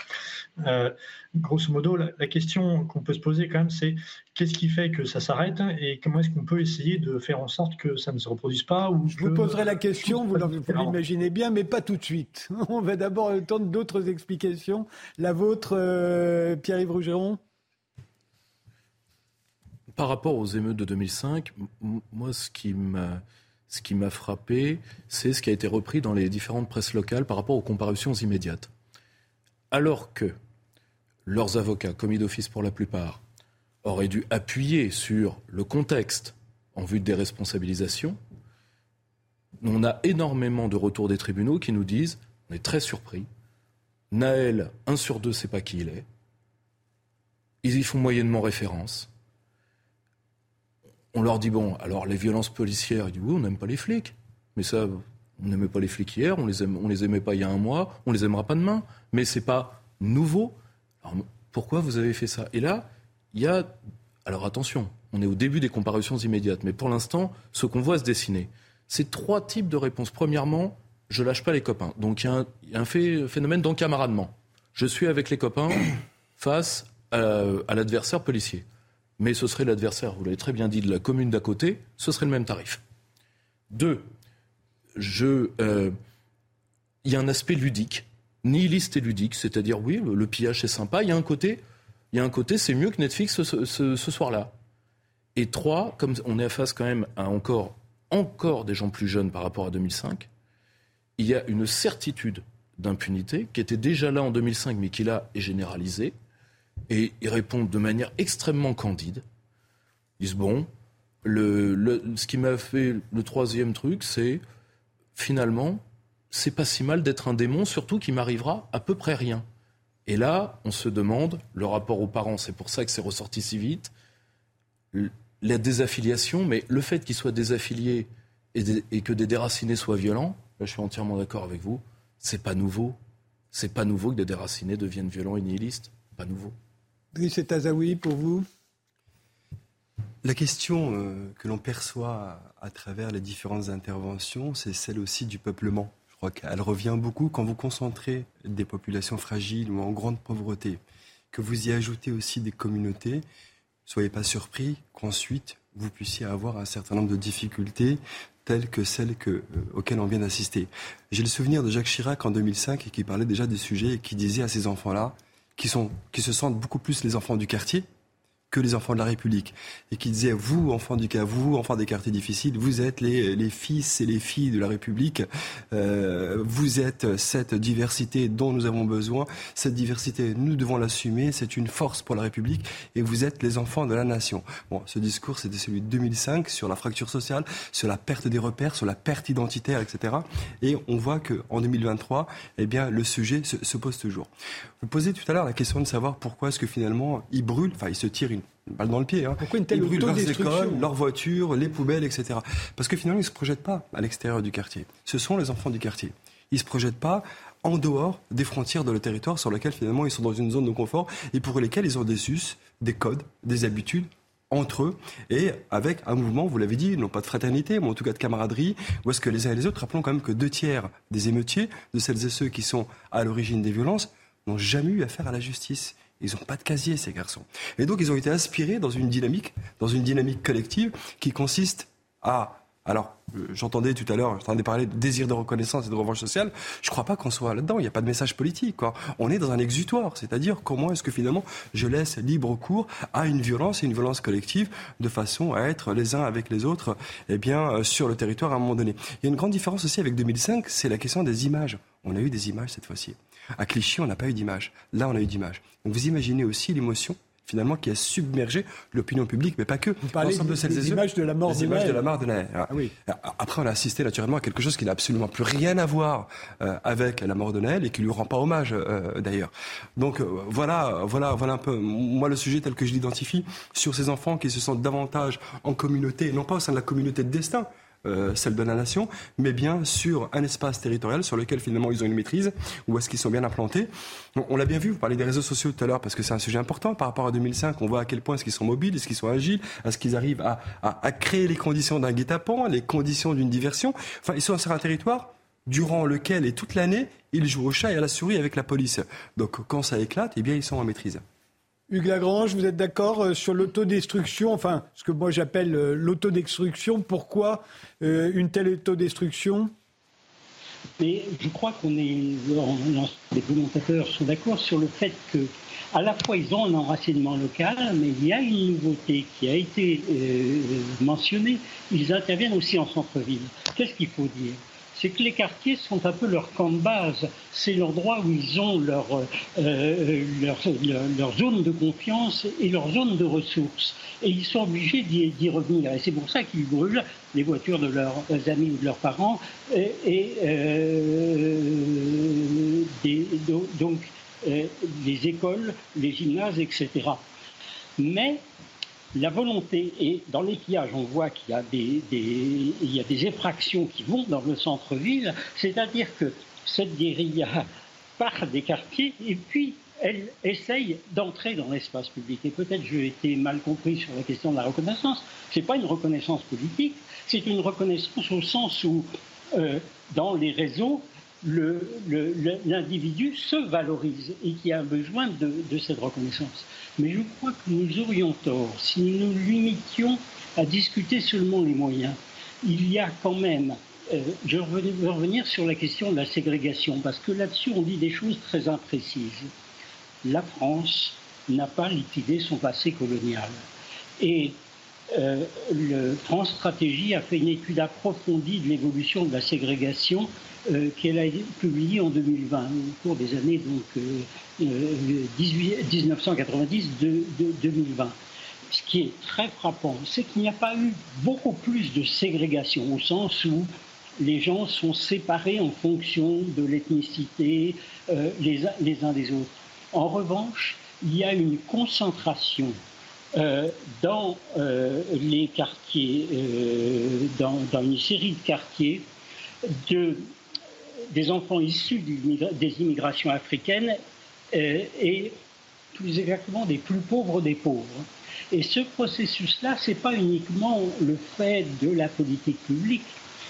grosso modo, la, question qu'on peut se poser quand même, c'est qu'est-ce qui fait que ça s'arrête et comment est-ce qu'on peut essayer de faire en sorte que ça ne se reproduise pas ou Je vous poserai la question, vous, l'imaginez bien, mais pas tout de suite. On va d'abord entendre d'autres explications. La vôtre, euh, Pierre-Yves Rougeron Par rapport aux émeutes de 2005, moi, ce qui m'a ce qui m'a frappé, c'est ce qui a été repris dans les différentes presses locales par rapport aux comparutions immédiates. Alors que leurs avocats, commis d'office pour la plupart, auraient dû appuyer sur le contexte en vue de déresponsabilisation, on a énormément de retours des tribunaux qui nous disent, on est très surpris, Naël, un sur deux, ne sait pas qui il est, ils y font moyennement référence. On leur dit, bon, alors les violences policières, ils disent, oui, on n'aime pas les flics. Mais ça, on n'aimait pas les flics hier, on les, on les aimait pas il y a un mois, on les aimera pas demain. Mais c'est pas nouveau. Alors, pourquoi vous avez fait ça? Et là, il y a. Alors attention, on est au début des comparutions immédiates, mais pour l'instant, ce qu'on voit se dessiner, c'est trois types de réponses. Premièrement, je lâche pas les copains. Donc il y a un, phénomène d'encamaradement. Je suis avec les copains face à, l'adversaire policier. Mais ce serait l'adversaire, vous l'avez très bien dit, de la commune d'à côté, ce serait le même tarif. Deux, euh, il y a un aspect ludique nihiliste et ludique, c'est-à-dire oui, le, pillage c'est sympa, il y a un côté, il y a un côté c'est mieux que Netflix ce, soir-là. Et trois, comme on est face quand même à encore, encore des gens plus jeunes par rapport à 2005, il y a une certitude d'impunité qui était déjà là en 2005 mais qui là est généralisée. Et ils répondent de manière extrêmement candide. Ils disent bon, ce qui m'a fait le troisième truc, c'est finalement, c'est pas si mal d'être un démon, surtout qu'il m'arrivera à peu près rien. Et là, on se demande, le rapport aux parents, c'est pour ça que c'est ressorti si vite, la désaffiliation, mais le fait qu'ils soient désaffiliés et, que des déracinés soient violents, là je suis entièrement d'accord avec vous, c'est pas nouveau. C'est pas nouveau que des déracinés deviennent violents et nihilistes. Pas nouveau. Oui, c'est Azaoui pour vous? La question euh, que l'on perçoit à travers les différentes interventions, c'est celle aussi du peuplement crois qu'elle revient beaucoup quand vous concentrez des populations fragiles ou en grande pauvreté, que vous y ajoutez aussi des communautés. Soyez pas surpris qu'ensuite vous puissiez avoir un certain nombre de difficultés telles que celles euh, auxquelles on vient d'assister. J'ai le souvenir de Jacques Chirac en 2005 et qui parlait déjà des sujets et qui disait à ces enfants-là, qui se sentent beaucoup plus les enfants du quartier, que les enfants de la République. Et qui disait, vous, enfants du cas, vous, enfants des quartiers difficiles, vous êtes les, les fils et les filles de la République. Euh, vous êtes cette diversité dont nous avons besoin. Cette diversité, nous devons l'assumer. C'est une force pour la République. Et vous êtes les enfants de la nation. Bon, ce discours, c'était celui de 2005 sur la fracture sociale, sur la perte des repères, sur la perte identitaire, etc. Et on voit qu'en 2023, eh bien, le sujet se, se pose toujours. Vous posez tout à l'heure la question de savoir pourquoi est-ce que finalement ils brûlent, enfin ils se tirent une balle dans le pied. Hein. Pourquoi une telle ils brûlent leurs écoles, leurs voitures, les poubelles, etc. Parce que finalement ils ne se projettent pas à l'extérieur du quartier. Ce sont les enfants du quartier. Ils ne se projettent pas en dehors des frontières de le territoire sur lequel finalement ils sont dans une zone de confort et pour lesquels ils ont des us, des codes, des habitudes entre eux et avec un mouvement, vous l'avez dit, non pas de fraternité, mais en tout cas de camaraderie, où est-ce que les uns et les autres, rappelons quand même que deux tiers des émeutiers, de celles et ceux qui sont à l'origine des violences, n'ont jamais eu affaire à la justice. Ils n'ont pas de casier, ces garçons. Et donc, ils ont été inspirés dans une dynamique, dans une dynamique collective qui consiste à alors, euh, j'entendais tout à l'heure, j'entendais parler de désir de reconnaissance et de revanche sociale. Je ne crois pas qu'on soit là-dedans. Il n'y a pas de message politique. Quoi. On est dans un exutoire. C'est-à-dire, comment est-ce que finalement je laisse libre cours à une violence et une violence collective de façon à être les uns avec les autres eh bien, euh, sur le territoire à un moment donné? Il y a une grande différence aussi avec 2005, c'est la question des images. On a eu des images cette fois-ci. À Clichy, on n'a pas eu d'image. Là, on a eu d'image. Donc vous imaginez aussi l'émotion finalement qui a submergé l'opinion publique, mais pas que. Vous parlez de, de des images de la mort de images de la mort de Naël. Ah oui. Après, on a assisté naturellement à quelque chose qui n'a absolument plus rien à voir euh, avec la mort de Naël et qui lui rend pas hommage euh, d'ailleurs. Donc euh, voilà, voilà, voilà un peu moi le sujet tel que je l'identifie sur ces enfants qui se sentent davantage en communauté, non pas au sein de la communauté de destin, euh, celle de la nation, mais bien sur un espace territorial sur lequel finalement ils ont une maîtrise, où est-ce qu'ils sont bien implantés. On, l'a bien vu, vous parlez des réseaux sociaux tout à l'heure, parce que c'est un sujet important par rapport à 2005. On voit à quel point est-ce qu'ils sont mobiles, est-ce qu'ils sont agiles, est-ce qu'ils arrivent à, à, créer les conditions d'un guet-apens, les conditions d'une diversion. Enfin, ils sont sur un territoire durant lequel et toute l'année, ils jouent au chat et à la souris avec la police. Donc quand ça éclate, eh bien ils sont en maîtrise. Hugues Lagrange, vous êtes d'accord euh, sur l'autodestruction, enfin ce que moi j'appelle euh, l'autodestruction. Pourquoi euh, une telle autodestruction? Mais je crois qu'on est, les commentateurs sont d'accord sur le fait que à la fois ils ont un enracinement local, mais il y a une nouveauté qui a été mentionnée. Ils interviennent aussi en centre-ville. Qu'est-ce qu'il faut dire? C'est que les quartiers sont un peu leur camp de base. C'est l'endroit où ils ont leur, euh, leur, zone de confiance et leur zone de ressources. Et ils sont obligés d'y revenir. Et c'est pour ça qu'ils brûlent les voitures de leurs amis ou de leurs parents. Et, euh, donc, euh, les écoles, les gymnases, etc. Mais la volonté, et dans les on voit qu'il y, a des, effractions qui vont dans le centre-ville, c'est-à-dire que cette guérilla part des quartiers et puis elle essaye d'entrer dans l'espace public. Et peut-être j'ai été mal compris sur la question de la reconnaissance. Ce n'est pas une reconnaissance politique, c'est une reconnaissance au sens où, euh, dans les réseaux, l'individu se valorise et qu'il y a besoin de, cette reconnaissance. Mais je crois que nous aurions tort si nous nous limitions à discuter seulement les moyens. Il y a quand même, euh, je veux revenir sur la question de la ségrégation, parce que là-dessus on dit des choses très imprécises. La France n'a pas liquidé son passé colonial. Et euh, le France Stratégie a fait une étude approfondie de l'évolution de la ségrégation euh, qu'elle a publié en 2020, au cours des années donc, 1990-2020. Euh, Ce qui est très frappant, c'est qu'il n'y a pas eu beaucoup plus de ségrégation, au sens où les gens sont séparés en fonction de l'ethnicité euh, les, uns des autres. En revanche, il y a une concentration dans les quartiers, dans, dans, une série de quartiers, de des enfants issus des immigrations africaines euh, et plus exactement des plus pauvres des pauvres. Et ce processus-là, ce n'est pas uniquement le fait de la politique publique,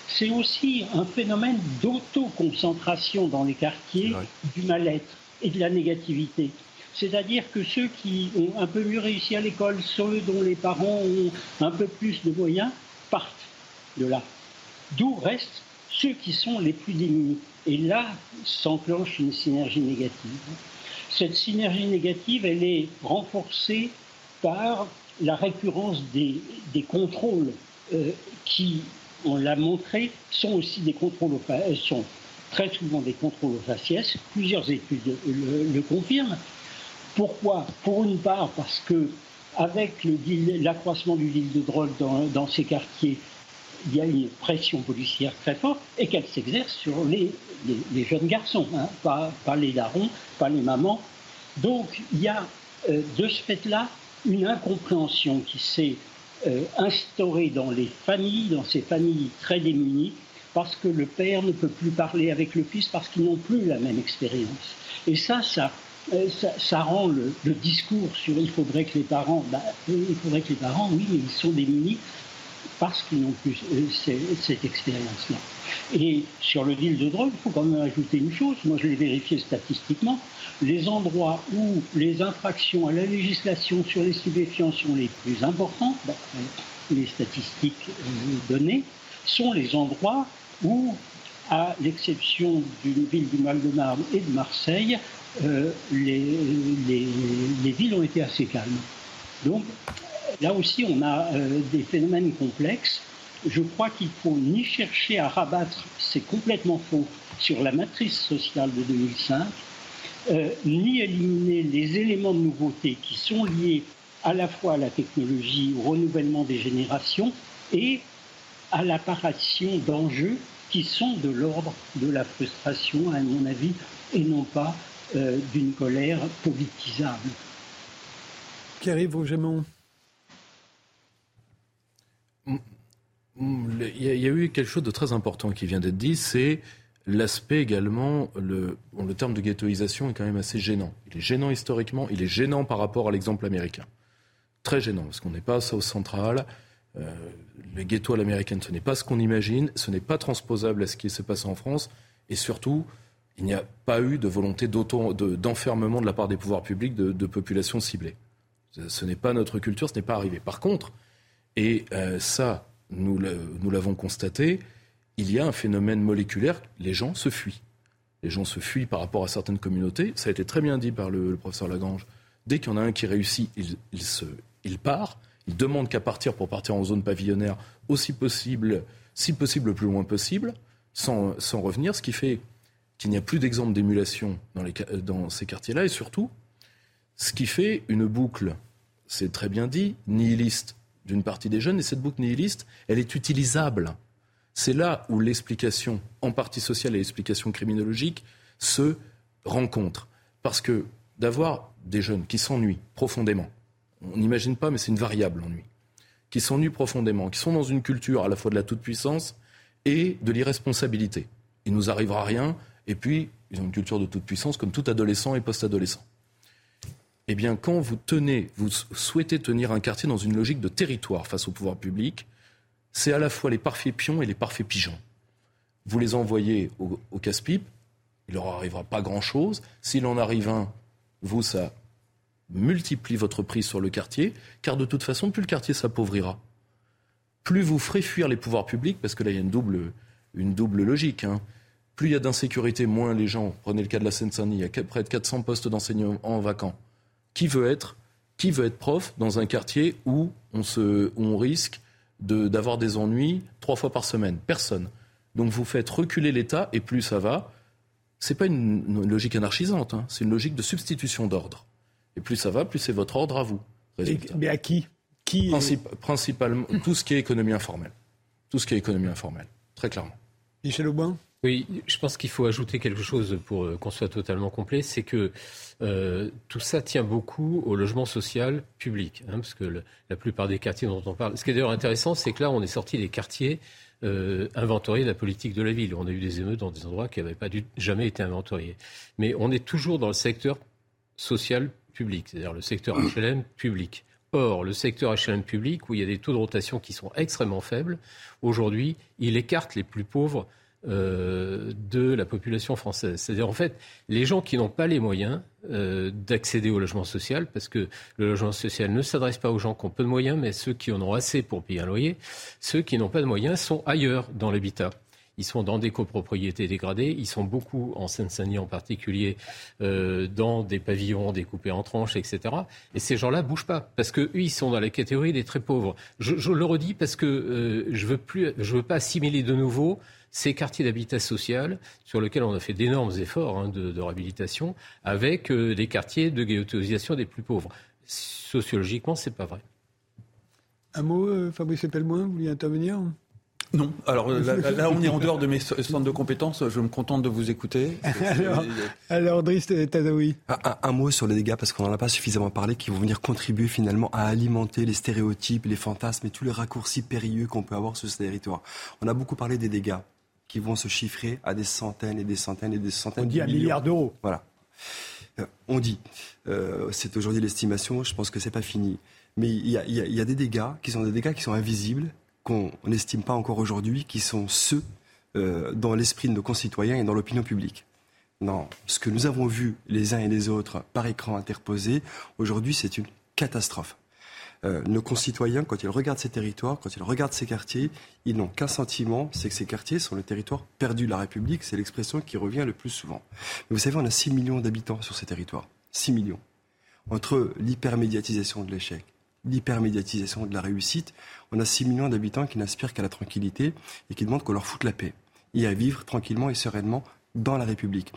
c'est aussi un phénomène d'autoconcentration dans les quartiers du mal-être et de la négativité. C'est-à-dire que ceux qui ont un peu mieux réussi à l'école, ceux dont les parents ont un peu plus de moyens, partent de là. D'où restent ceux qui sont les plus démunis. Et là s'enclenche une synergie négative. Cette synergie négative, elle est renforcée par la récurrence des, contrôles euh, qui, on l'a montré, sont aussi des contrôles, euh, sont très souvent des contrôles au faciès. Plusieurs études le, confirment. Pourquoi? Pour une part, parce que avec l'accroissement du deal de drogue dans ces quartiers, il y a une pression policière très forte et qu'elle s'exerce sur les, jeunes garçons, hein, pas, les darons, pas les mamans. Donc il y a euh, de ce fait-là une incompréhension qui s'est euh, instaurée dans les familles, dans ces familles très démunies, parce que le père ne peut plus parler avec le fils parce qu'ils n'ont plus la même expérience. Et ça, ça ça, rend le, discours sur il faudrait que les parents, bah, il faudrait que les parents, oui, ils sont démunis parce qu'ils n'ont plus cette expérience-là. Et sur le deal de drogue, il faut quand même ajouter une chose, moi je l'ai vérifié statistiquement, les endroits où les infractions à la législation sur les stupéfiants sont les plus importantes, d'après les statistiques euh, données, sont les endroits où, à l'exception d'une ville du Val-de-Marne et de Marseille, euh, les, les, villes ont été assez calmes. Donc là aussi, on a euh, des phénomènes complexes. Je crois qu'il faut ni chercher à rabattre, c'est complètement faux, sur la matrice sociale de 2005, euh, ni éliminer les éléments de nouveauté qui sont liés à la fois à la technologie, au renouvellement des générations et à l'apparition d'enjeux qui sont de l'ordre de la frustration, à mon avis, et non pas euh, d'une colère politisable. Qui arrive au Gémon il y, a eu quelque chose de très important qui vient d'être dit, c'est l'aspect également, le, le terme de ghettoisation est quand même assez gênant. Il est gênant historiquement, il est gênant par rapport à l'exemple américain. Très gênant, parce qu'on n'est pas au central. Euh, les ghettos à l'américaine, ce n'est pas ce qu'on imagine, ce n'est pas transposable à ce qui se passe en France, et surtout, il n'y a pas eu de volonté d'enfermement de, la part des pouvoirs publics de, populations ciblées. Ce, n'est pas notre culture, ce n'est pas arrivé. Par contre, et euh, ça, nous l'avons constaté, il y a un phénomène moléculaire, les gens se fuient. Les gens se fuient par rapport à certaines communautés. Ça a été très bien dit par le, professeur Lagrange. Dès qu'il y en a un qui réussit, il part. Il demande qu'à partir pour partir en zone pavillonnaire aussi possible, si possible le plus loin possible, sans, revenir, ce qui fait qu'il n'y a plus d'exemple d'émulation dans, dans ces quartiers-là, et surtout, ce qui fait une boucle, c'est très bien dit, nihiliste d'une partie des jeunes, et cette boucle nihiliste, elle est utilisable. C'est là où l'explication, en partie sociale et l'explication criminologique, se rencontrent. Parce que d'avoir des jeunes qui s'ennuient profondément, on n'imagine pas, mais c'est une variable ennui, qui s'ennuient profondément, qui sont dans une culture à la fois de la toute-puissance et de l'irresponsabilité. Il nous arrivera rien, et puis ils ont une culture de toute-puissance comme tout adolescent et post-adolescent eh bien, quand vous tenez, vous souhaitez tenir un quartier dans une logique de territoire face au pouvoir public, c'est à la fois les parfaits pions et les parfaits pigeons. Vous les envoyez au, casse-pipe, il leur arrivera pas grand-chose. S'il en arrive un, vous, ça multiplie votre prise sur le quartier, car de toute façon, plus le quartier s'appauvrira. Plus vous ferez fuir les pouvoirs publics, parce que là, il y a une double, une double logique. Hein. Plus il y a d'insécurité, moins les gens, prenez le cas de la Seine-Saint-Denis, il y a près de 400 postes d'enseignants en vacants qui veut être, qui veut être prof dans un quartier où on, se, on risque d'avoir des ennuis trois fois par semaine? Personne. Donc vous faites reculer l'État et plus ça va. C'est pas une, logique anarchisante, hein. c'est une logique de substitution d'ordre. Et plus ça va, plus c'est votre ordre à vous. mais à qui, qui Principalement tout ce qui est économie informelle. Tout ce qui est économie informelle, très clairement. Michel Aubin oui, je pense qu'il faut ajouter quelque chose pour euh, qu'on soit totalement complet, c'est que euh, tout ça tient beaucoup au logement social public, hein, parce que la plupart des quartiers dont on parle. Ce qui est d'ailleurs intéressant, c'est que là, on est sorti des quartiers euh, inventoriés de la politique de la ville. On a eu des émeutes dans des endroits qui n'avaient pas jamais été inventoriés. Mais on est toujours dans le secteur social c'est-à-dire le secteur HLM public. Or, le secteur HLM public, où il y a des taux de rotation qui sont extrêmement faibles, aujourd'hui, il écarte les plus pauvres euh, de la population française. C'est-à-dire, en fait, les gens qui n'ont pas les moyens euh, d'accéder au logement social, parce que le logement social ne s'adresse pas aux gens qui ont peu de moyens, mais ceux qui en ont assez pour payer un loyer, ceux qui n'ont pas de moyens sont ailleurs dans l'habitat. Ils sont dans des copropriétés dégradées. Ils sont beaucoup, en Seine-Saint-Denis en particulier, euh, dans des pavillons découpés en tranches, etc. Et ces gens-là bougent pas parce que ils sont dans la catégorie des très pauvres. Je, le redis parce que euh, je veux plus, je veux pas assimiler de nouveau ces quartiers d'habitat social sur lesquels on a fait d'énormes efforts hein, de, réhabilitation avec euh, des quartiers de ghettoisation des plus pauvres. Sociologiquement, c'est pas vrai. Un mot, euh, Fabrice Pellemoin, vous vouliez intervenir? Non. Alors là, on est en dehors de mes centres de compétences. Je me contente de vous écouter. alors, alors Driss Tadawi. Un, un, mot sur les dégâts, parce qu'on n'en a pas suffisamment parlé, qui vont venir contribuer finalement à alimenter les stéréotypes, les fantasmes et tous les raccourcis périlleux qu'on peut avoir sur ce territoire. On a beaucoup parlé des dégâts qui vont se chiffrer à des centaines et des centaines et des centaines. On dit un milliard d'euros. Voilà. on dit, c'est aujourd'hui l'estimation, je pense que c'est pas fini. Mais il y, a, des dégâts qui sont des dégâts qui sont invisibles, qu'on n'estime pas encore aujourd'hui, qui sont ceux dans l'esprit de nos concitoyens et dans l'opinion publique. Non, ce que nous avons vu les uns et les autres par écran interposé, aujourd'hui c'est une catastrophe. Euh, nos concitoyens, quand ils regardent ces territoires, quand ils regardent ces quartiers, ils n'ont qu'un sentiment, c'est que ces quartiers sont le territoire perdu de la République. C'est l'expression qui revient le plus souvent. Vous savez, on a 6 millions d'habitants sur ces territoires. 6 millions. Entre l'hypermédiatisation de l'échec, l'hypermédiatisation de la réussite, on a 6 millions d'habitants qui n'aspirent qu'à la tranquillité et qui demandent qu'on leur foute la paix et à vivre tranquillement et sereinement dans la République.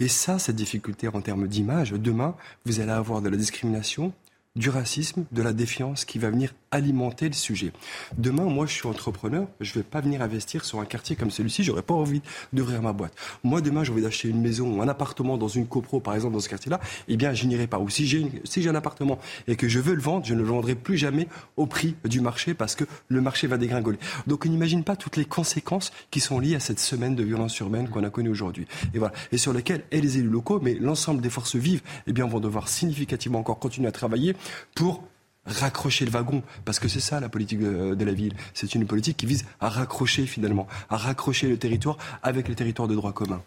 Et ça, cette difficulté en termes d'image, demain, vous allez avoir de la discrimination, du racisme, de la défiance qui va venir alimenter le sujet. Demain, moi, je suis entrepreneur, je ne vais pas venir investir sur un quartier comme celui-ci, j'aurais pas envie d'ouvrir ma boîte. Moi, demain, j'ai envie d'acheter une maison ou un appartement dans une copro, par exemple, dans ce quartier-là, eh bien, je n'irai pas. Ou si j'ai si j'ai un appartement et que je veux le vendre, je ne le vendrai plus jamais au prix du marché parce que le marché va dégringoler. Donc, on n'imagine pas toutes les conséquences qui sont liées à cette semaine de violence urbaine qu'on a connue aujourd'hui. Et voilà. Et sur lesquelles, et les élus locaux, mais l'ensemble des forces vives, eh bien, vont devoir significativement encore continuer à travailler pour raccrocher le wagon, parce que c'est ça la politique de, la ville. C'est une politique qui vise à raccrocher finalement, à raccrocher le territoire avec les territoires de droit commun.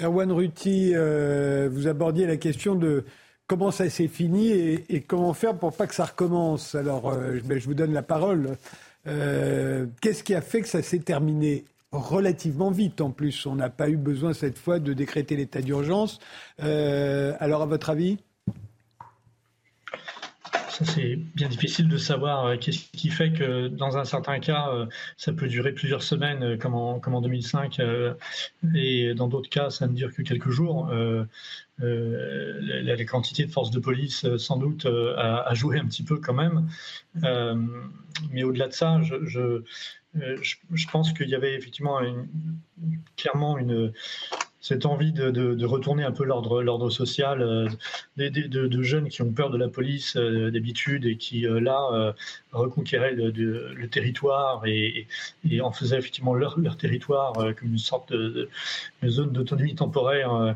Erwan Ruti, euh, vous abordiez la question de comment ça s'est fini et, comment faire pour pas que ça recommence. Alors, euh, ben, je vous donne la parole. Euh, qu'est-ce qui a fait que ça s'est terminé relativement vite en plus? On n'a pas eu besoin cette fois de décréter l'état d'urgence. alors, à votre avis? C'est bien difficile de savoir euh, qu'est-ce qui fait que dans un certain cas, euh, ça peut durer plusieurs semaines, euh, comme en, comme en 2005, et dans d'autres cas, ça ne dure que quelques jours. la, quantité de forces de police, sans doute, a, joué un petit peu quand même. mais au-delà de ça, je, pense qu'il y avait effectivement clairement une, cette envie de, retourner un peu l'ordre social, euh, de, jeunes qui ont peur de la police euh, d'habitude et qui euh, là reconquéraient le, territoire et, en faisaient effectivement leur, territoire comme une sorte de, zone d'autonomie temporaire.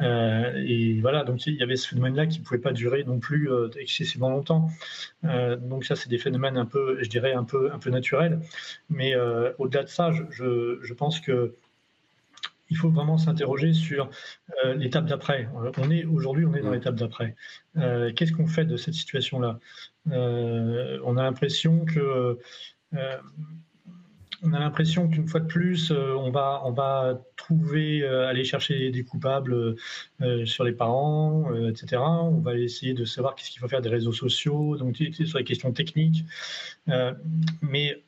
et voilà, donc il y avait ce phénomène-là qui ne pouvait pas durer non plus excessivement longtemps. donc ça, c'est des phénomènes un peu, je dirais, un peu, un peu naturels. Mais au-delà de ça, je, je pense que il faut vraiment s'interroger sur euh, l'étape d'après. On est aujourd'hui, on est dans l'étape d'après. Euh, qu'est-ce qu'on fait de cette situation-là? Euh, On a l'impression que on a l'impression qu'une fois de plus, on va, on va trouver, aller chercher des coupables sur les parents, etc. On va essayer de savoir qu'est-ce qu'il faut faire des réseaux sociaux, donc sur les questions techniques. mais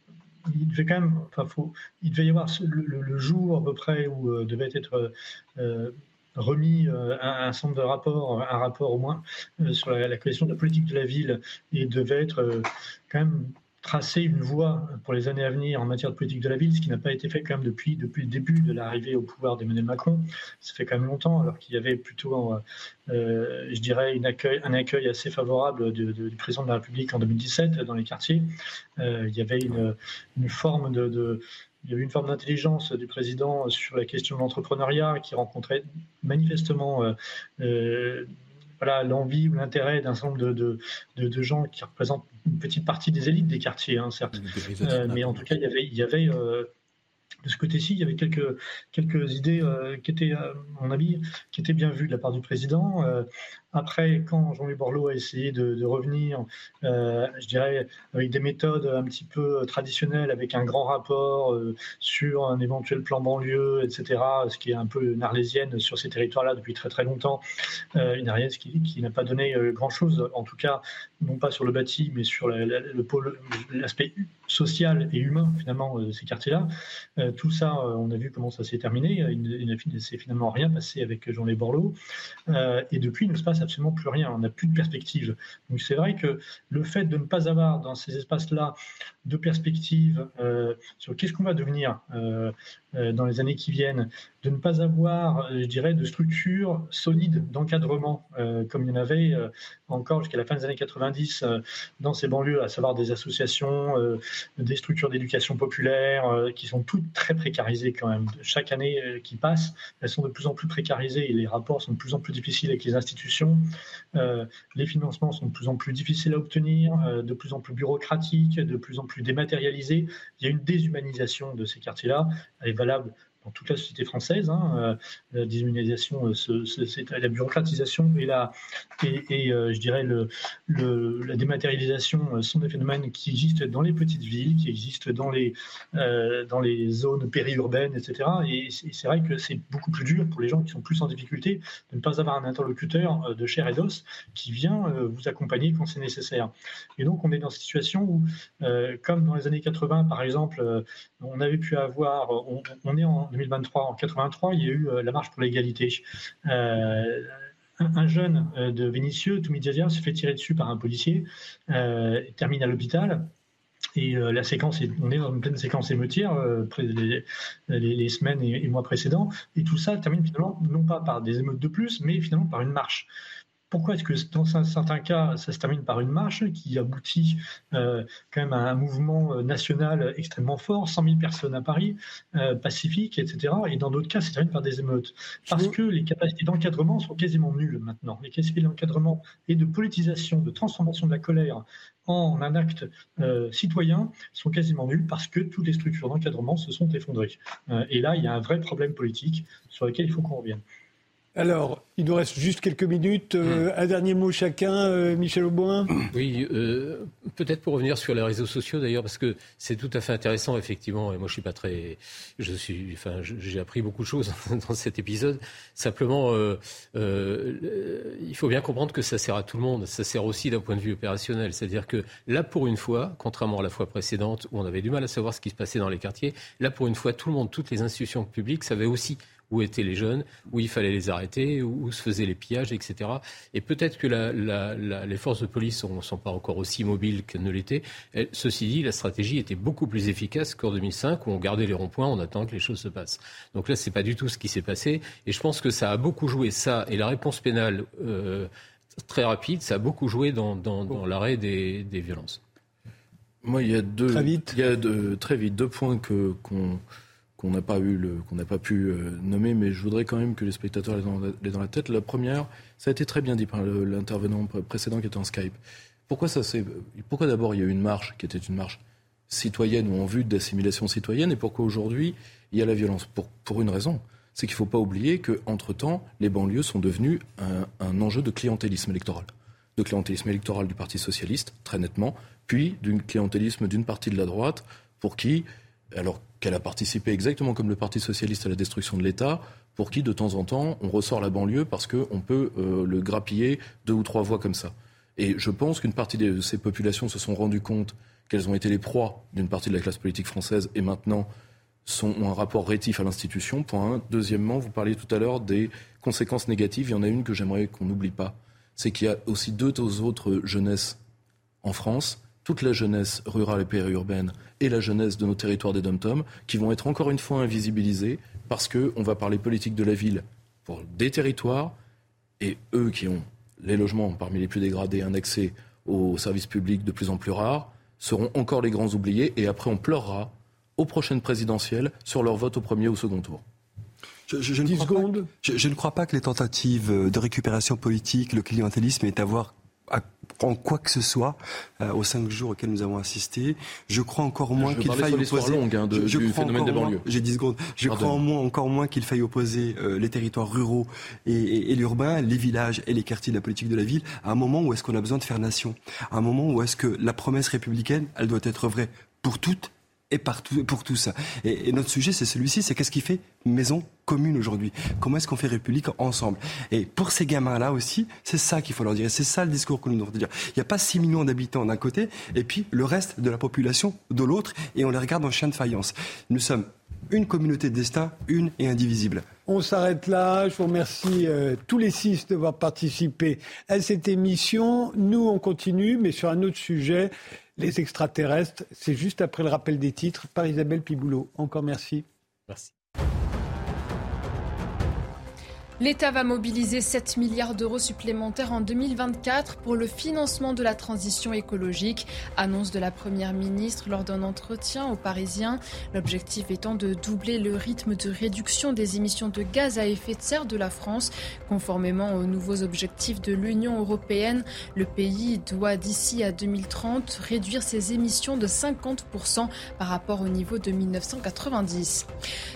il devait quand même, enfin, il devait y avoir le, jour à peu près où euh, devait être euh, remis euh, un, un, centre de rapport, un rapport au moins sur la, la, question de la politique de la ville, et devait être quand même tracer une voie pour les années à venir en matière de politique de la ville, ce qui n'a pas été fait quand même depuis, depuis le début de l'arrivée au pouvoir d'Emmanuel Macron. Ça fait quand même longtemps, alors qu'il y avait plutôt, euh, je dirais, un accueil assez favorable du président de la République en 2017 dans les quartiers. Euh, il y avait une, forme d'intelligence du président sur la question de l'entrepreneuriat qui rencontrait manifestement euh, euh voilà l'envie ou l'intérêt d'un certain nombre de, de, de, gens qui représentent une petite partie des élites des quartiers, hein, certes. Euh, mais en tout cas, il y avait, il y avait euh, de ce côté-ci, il y avait quelques, quelques idées euh, qui étaient, à mon avis, qui étaient bien vues de la part du président. Après, quand Jean-Louis Borloo a essayé de, revenir, euh, je dirais, avec des méthodes un petit peu traditionnelles, avec un grand rapport euh, sur un éventuel plan banlieue, etc., ce qui est un peu une sur ces territoires-là depuis très très longtemps, euh, une arlésienne qui, qui n'a pas donné grand-chose, en tout cas, non pas sur le bâti, mais sur l'aspect social et humain, finalement, de ces quartiers-là. tout ça, on a vu comment ça s'est terminé. Il, ne s'est finalement rien passé avec Jean-Louis Borloo. et depuis, il ne se passe absolument plus rien, on n'a plus de perspective. Donc c'est vrai que le fait de ne pas avoir dans ces espaces-là de perspective euh, sur qu'est-ce qu'on va devenir, euh, dans les années qui viennent, de ne pas avoir, je dirais, de structure solide d'encadrement, comme il y en avait encore jusqu'à la fin des années 90 dans ces banlieues, à savoir des associations, des structures d'éducation populaire, qui sont toutes très précarisées quand même. Chaque année qui passe, elles sont de plus en plus précarisées et les rapports sont de plus en plus difficiles avec les institutions. les financements sont de plus en plus difficiles à obtenir, de plus en plus bureaucratiques, de plus en plus dématérialisés. Il y a une déshumanisation de ces quartiers-là. Valable dans toute la société française. Hein, euh, la déshumanisation, euh, c'est la bureaucratisation et la, et, euh, je dirais le, la dématérialisation sont des phénomènes qui existent dans les petites villes, qui existent dans les, dans les zones périurbaines, etc. Et c'est vrai que c'est beaucoup plus dur pour les gens qui sont plus en difficulté de ne pas avoir un interlocuteur de chair et d'os qui vient vous accompagner quand c'est nécessaire. Et donc on est dans cette situation où, comme dans les années 80 par exemple, on avait pu avoir, on, est 2023, en 83, il y a eu euh, la marche pour l'égalité. Euh, un, jeune euh, de Vénissieux, Toumidiazia, se fait tirer dessus par un policier, termine à l'hôpital. Et la séquence, est, on est dans une pleine séquence émeutière les, les, semaines et, et, mois précédents. Et tout ça termine finalement non pas par des émeutes de plus, mais finalement par une marche. Pourquoi est-ce que dans certains cas, ça se termine par une marche qui aboutit euh, quand même à un mouvement euh, national extrêmement fort, 100 000 personnes à Paris, euh, pacifique, etc. Et dans d'autres cas, ça se termine par des émeutes? Parce que les capacités d'encadrement sont quasiment nulles maintenant. Les capacités d'encadrement et de politisation, de transformation de la colère en un acte citoyen sont quasiment nulles parce que toutes les structures d'encadrement se sont effondrées. et là, il y a un vrai problème politique sur lequel il faut qu'on revienne. Alors, il nous reste juste quelques minutes. Euh, hmm. un dernier mot chacun, euh, Michel Auboin Oui, euh, peut-être pour revenir sur les réseaux sociaux d'ailleurs, parce que c'est tout à fait intéressant, effectivement. Et moi, je suis pas très. Je suis. Enfin, j'ai appris beaucoup de choses dans cet épisode. Simplement, il faut bien comprendre que ça sert à tout le monde. Ça sert aussi d'un point de vue opérationnel. C'est-à-dire que là, pour une fois, contrairement à la fois précédente où on avait du mal à savoir ce qui se passait dans les quartiers, là, pour une fois, tout le monde, toutes les institutions publiques savaient aussi où étaient les jeunes, où il fallait les arrêter, où, se faisaient les pillages, etc. Et peut-être que les forces de police ne sont, pas encore aussi mobiles qu'elles ne l'étaient. Ceci dit, la stratégie était beaucoup plus efficace qu'en 2005, où on gardait les ronds-points, on attend que les choses se passent. Donc là, ce n'est pas du tout ce qui s'est passé. Et je pense que ça a beaucoup joué, ça, et la réponse pénale euh, très rapide, ça a beaucoup joué dans, l'arrêt des, violences. Moi, il y a deux, très vite, il y a très vite deux points que qu'on qu'on n'a pas eu pas pu euh, nommer, mais je voudrais quand même que les spectateurs l'aient dans, la tête. La première, ça a été très bien dit par l'intervenant précédent qui était en Skype. Pourquoi Pourquoi d'abord il y a eu une marche qui était une marche citoyenne ou en vue d'assimilation citoyenne, et pourquoi aujourd'hui il y a la violence? Pour, pour une raison, c'est qu'il ne faut pas oublier qu'entre temps, les banlieues sont devenues un, un enjeu de clientélisme électoral, de clientélisme électoral du Parti socialiste, très nettement, puis d'un clientélisme d'une partie de la droite, pour qui alors qu'elle a participé exactement comme le Parti socialiste à la destruction de l'État, pour qui de temps en temps on ressort la banlieue parce qu'on peut euh, le grappiller deux ou trois voix comme ça. Et je pense qu'une partie de ces populations se sont rendues compte qu'elles ont été les proies d'une partie de la classe politique française et maintenant ont un rapport rétif à l'institution. Point. Deuxièmement, vous parliez tout à l'heure des conséquences négatives. Il y en a une que j'aimerais qu'on n'oublie pas. C'est qu'il y a aussi deux autres jeunesses en France toute la jeunesse rurale et périurbaine et la jeunesse de nos territoires des dom qui vont être encore une fois invisibilisés parce qu'on va parler politique de la ville pour des territoires et eux qui ont les logements parmi les plus dégradés, un accès aux services publics de plus en plus rares, seront encore les grands oubliés et après on pleurera aux prochaines présidentielles sur leur vote au premier ou second tour. Je, ne pas, je, ne crois pas que les tentatives de récupération politique, le clientélisme est à voir en quoi que ce soit euh, aux cinq jours auxquels nous avons assisté. Je crois encore moins qu'il faille opposer. Longue, hein, de, je, du phénomène des banlieues. J'ai 10 secondes. Je crois en moins, encore moins qu'il faille opposer euh, les territoires ruraux et, et, l'urbain, les villages et les quartiers de la politique de la ville à un moment où est-ce qu'on a besoin de faire nation, à un moment où est-ce que la promesse républicaine, elle doit être vraie pour toutes et pour tout ça. Et, notre sujet, c'est celui-ci, c'est qu'est-ce qui fait maison commune aujourd'hui? Comment est-ce qu'on fait République ensemble? Et pour ces gamins-là aussi, c'est ça qu'il faut leur dire. C'est ça le discours que nous devons dire. Il n'y a pas 6 millions d'habitants d'un côté et puis le reste de la population de l'autre et on les regarde en chien de faïence. Nous sommes une communauté de destin, une et indivisible. On s'arrête là. Je vous remercie euh, tous les six d'avoir participé à cette émission. Nous, on continue, mais sur un autre sujet. Les extraterrestres, c'est juste après le rappel des titres par Isabelle Piboulot. Encore merci. Merci. L'État va mobiliser 7 milliards d'euros supplémentaires en 2024 pour le financement de la transition écologique, annonce de la Première ministre lors d'un entretien aux Parisiens. L'objectif étant de doubler le rythme de réduction des émissions de gaz à effet de serre de la France. Conformément aux nouveaux objectifs de l'Union européenne, le pays doit d'ici à 2030 réduire ses émissions de 50% par rapport au niveau de 1990.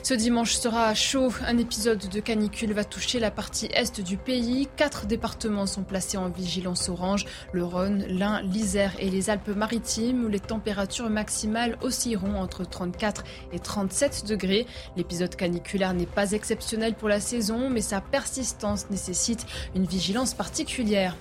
Ce dimanche sera chaud. Un épisode de canicule va toucher la partie est du pays. Quatre départements sont placés en vigilance orange. Le Rhône, l'Ain, l'Isère et les Alpes-Maritimes où les températures maximales oscilleront entre 34 et 37 degrés. L'épisode caniculaire n'est pas exceptionnel pour la saison, mais sa persistance nécessite une vigilance particulière.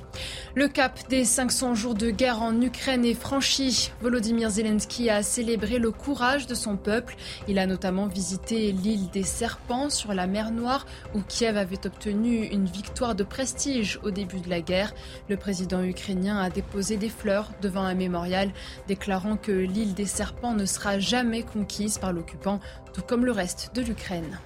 Le cap des 500 jours de guerre en Ukraine est franchi. Volodymyr Zelensky a célébré le courage de son peuple. Il a notamment visité l'île des Serpents sur la mer Noire où Kiev avait obtenu une victoire de prestige au début de la guerre. Le président ukrainien a déposé des fleurs devant un mémorial, déclarant que l'île des Serpents ne sera jamais conquise par l'occupant, tout comme le reste de l'Ukraine.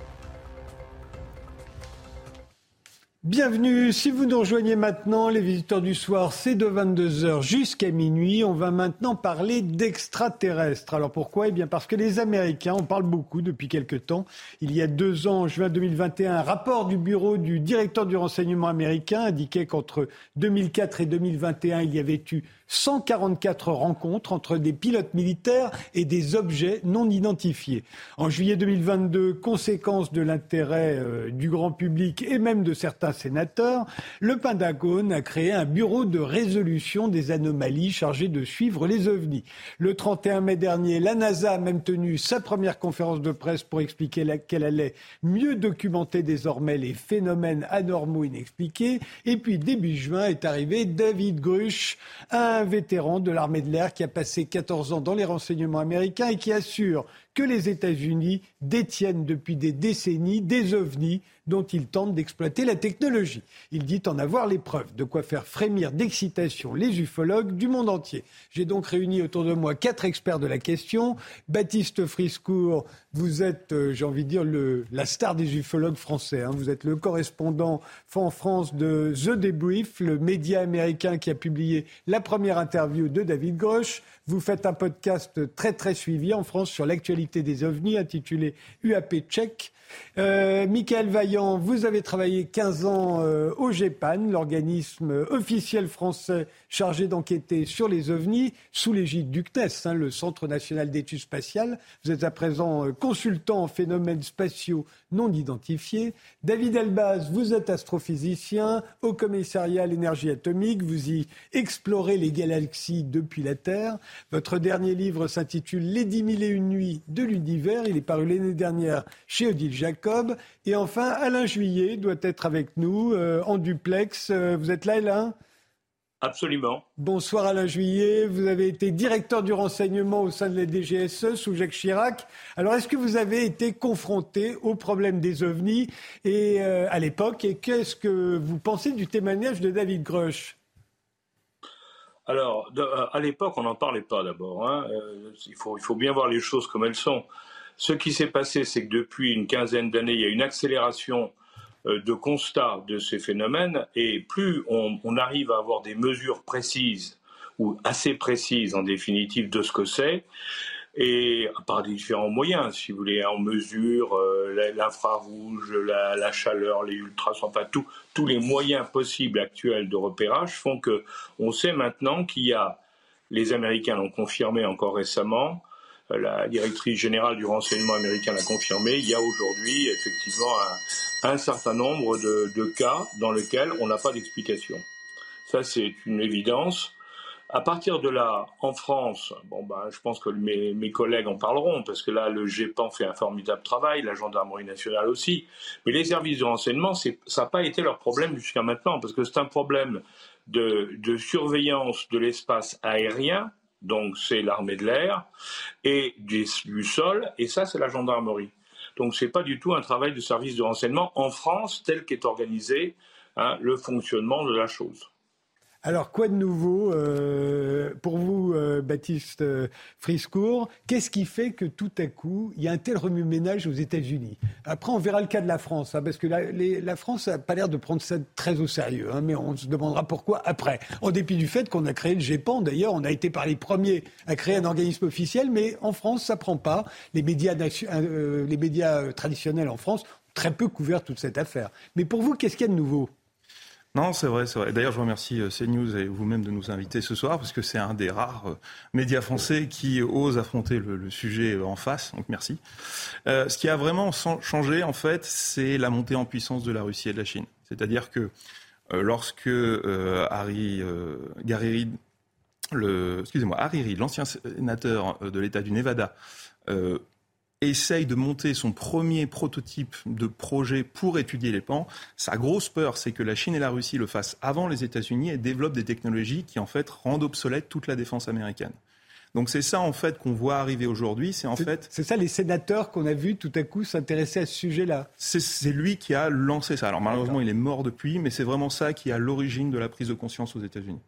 Bienvenue, si vous nous rejoignez maintenant, les visiteurs du soir, c'est de 22h jusqu'à minuit. On va maintenant parler d'extraterrestres. Alors pourquoi? Eh bien parce que les Américains, on parle beaucoup depuis quelque temps. Il y a deux ans, en juin 2021, un rapport du bureau du directeur du renseignement américain indiquait qu'entre 2004 et 2021, il y avait eu 144 rencontres entre des pilotes militaires et des objets non identifiés. En juillet 2022, conséquence de l'intérêt euh, du grand public et même de certains sénateurs, le Pentagone a créé un bureau de résolution des anomalies chargé de suivre les ovnis. Le 31 mai dernier, la NASA a même tenu sa première conférence de presse pour expliquer qu'elle allait mieux documenter désormais les phénomènes anormaux inexpliqués. Et puis début juin est arrivé David Grush, un vétéran de l'armée de l'air qui a passé 14 ans dans les renseignements américains et qui assure que les États-Unis détiennent depuis des décennies des ovnis dont ils tentent d'exploiter la technologie. Il dit en avoir les preuves, de quoi faire frémir d'excitation les ufologues du monde entier. J'ai donc réuni autour de moi quatre experts de la question. Baptiste Friscourt, vous êtes, euh, j'ai envie de dire, le, la star des ufologues français. Hein. Vous êtes le correspondant en France de The Debrief, le média américain qui a publié la première interview de David Grosch. Vous faites un podcast très très suivi en France sur l'actualité des ovnis intitulé UAP Check. Euh, Michael Vaillant, vous avez travaillé 15 ans euh, au GEPAN, l'organisme officiel français chargé d'enquêter sur les ovnis, sous l'égide du CNES, hein, le Centre national d'études spatiales. Vous êtes à présent euh, consultant en phénomènes spatiaux non identifiés. David Elbaz, vous êtes astrophysicien au commissariat à l'énergie atomique. Vous y explorez les galaxies depuis la Terre. Votre dernier livre s'intitule Les dix mille et une nuits de l'univers. Il est paru l'année dernière chez Odile Jacob. Et enfin, Alain Juillet doit être avec nous euh, en duplex. Euh, vous êtes là, Alain? Absolument. Bonsoir Alain Juillet, vous avez été directeur du renseignement au sein de la DGSE sous Jacques Chirac. Alors est-ce que vous avez été confronté au problème des ovnis et, euh, à l'époque et qu'est-ce que vous pensez du témoignage de David Grush Alors à l'époque on n'en parlait pas d'abord. Hein. il, faut, il faut bien voir les choses comme elles sont. Ce qui s'est passé, c'est que depuis une quinzaine d'années, il y a une accélération euh, de constat de ces phénomènes, et plus on, arrive à avoir des mesures précises, ou assez précises en définitive, de ce que c'est, et par différents moyens, si vous voulez, on mesure euh, l'infrarouge, la, chaleur, les ultrasons, enfin tous les moyens possibles actuels de repérage font que on sait maintenant qu'il y a, les Américains l'ont confirmé encore récemment, la directrice générale du renseignement américain l'a confirmé, il y a aujourd'hui effectivement un, certain nombre de, cas dans lesquels on n'a pas d'explication. Ça, c'est une évidence. À partir de là, en France, bon ben, je pense que mes, collègues en parleront, parce que là, le GEPAN fait un formidable travail, la gendarmerie nationale aussi. Mais les services de renseignement, ça n'a pas été leur problème jusqu'à maintenant, parce que c'est un problème de surveillance de l'espace aérien donc c'est l'armée de l'air, et du, sol, et ça c'est la gendarmerie. Donc ce n'est pas du tout un travail de service de renseignement en France tel qu'est organisé hein, le fonctionnement de la chose. Alors, quoi de nouveau euh, pour vous, euh, Baptiste euh, Friscourt Qu'est-ce qui fait que tout à coup, il y a un tel remue-ménage aux États-Unis? Après, on verra le cas de la France, hein, parce que la, France n'a pas l'air de prendre ça très au sérieux, hein, mais on se demandera pourquoi après. En dépit du fait qu'on a créé le GEPAN, d'ailleurs, on a été par les premiers à créer un organisme officiel, mais en France, ça prend pas. Les médias, les médias traditionnels en France ont très peu couvert toute cette affaire. Mais pour vous, qu'est-ce qu'il y a de nouveau? Non, c'est vrai, c'est vrai. D'ailleurs, je remercie euh, CNews et vous-même de nous inviter ce soir, parce que c'est un des rares euh, médias français qui ose affronter le, sujet euh, en face. Donc, merci. ce qui a vraiment changé, en fait, c'est la montée en puissance de la Russie et de la Chine. C'est-à-dire que lorsque Harry le, excusez-moi, l'ancien sénateur de l'État du Nevada, essaye de monter son premier prototype de projet pour étudier les pans, sa grosse peur, c'est que la Chine et la Russie le fassent avant les États-Unis et développent des technologies qui, en fait, rendent obsolète toute la défense américaine. Donc c'est ça en fait qu'on voit arriver aujourd'hui. C'est en fait. C'est ça les sénateurs qu'on a vus tout à coup s'intéresser à ce sujet-là. C'est lui qui a lancé ça. Alors malheureusement il est mort depuis, mais c'est vraiment ça qui est à l'origine de la prise de conscience aux États-Unis.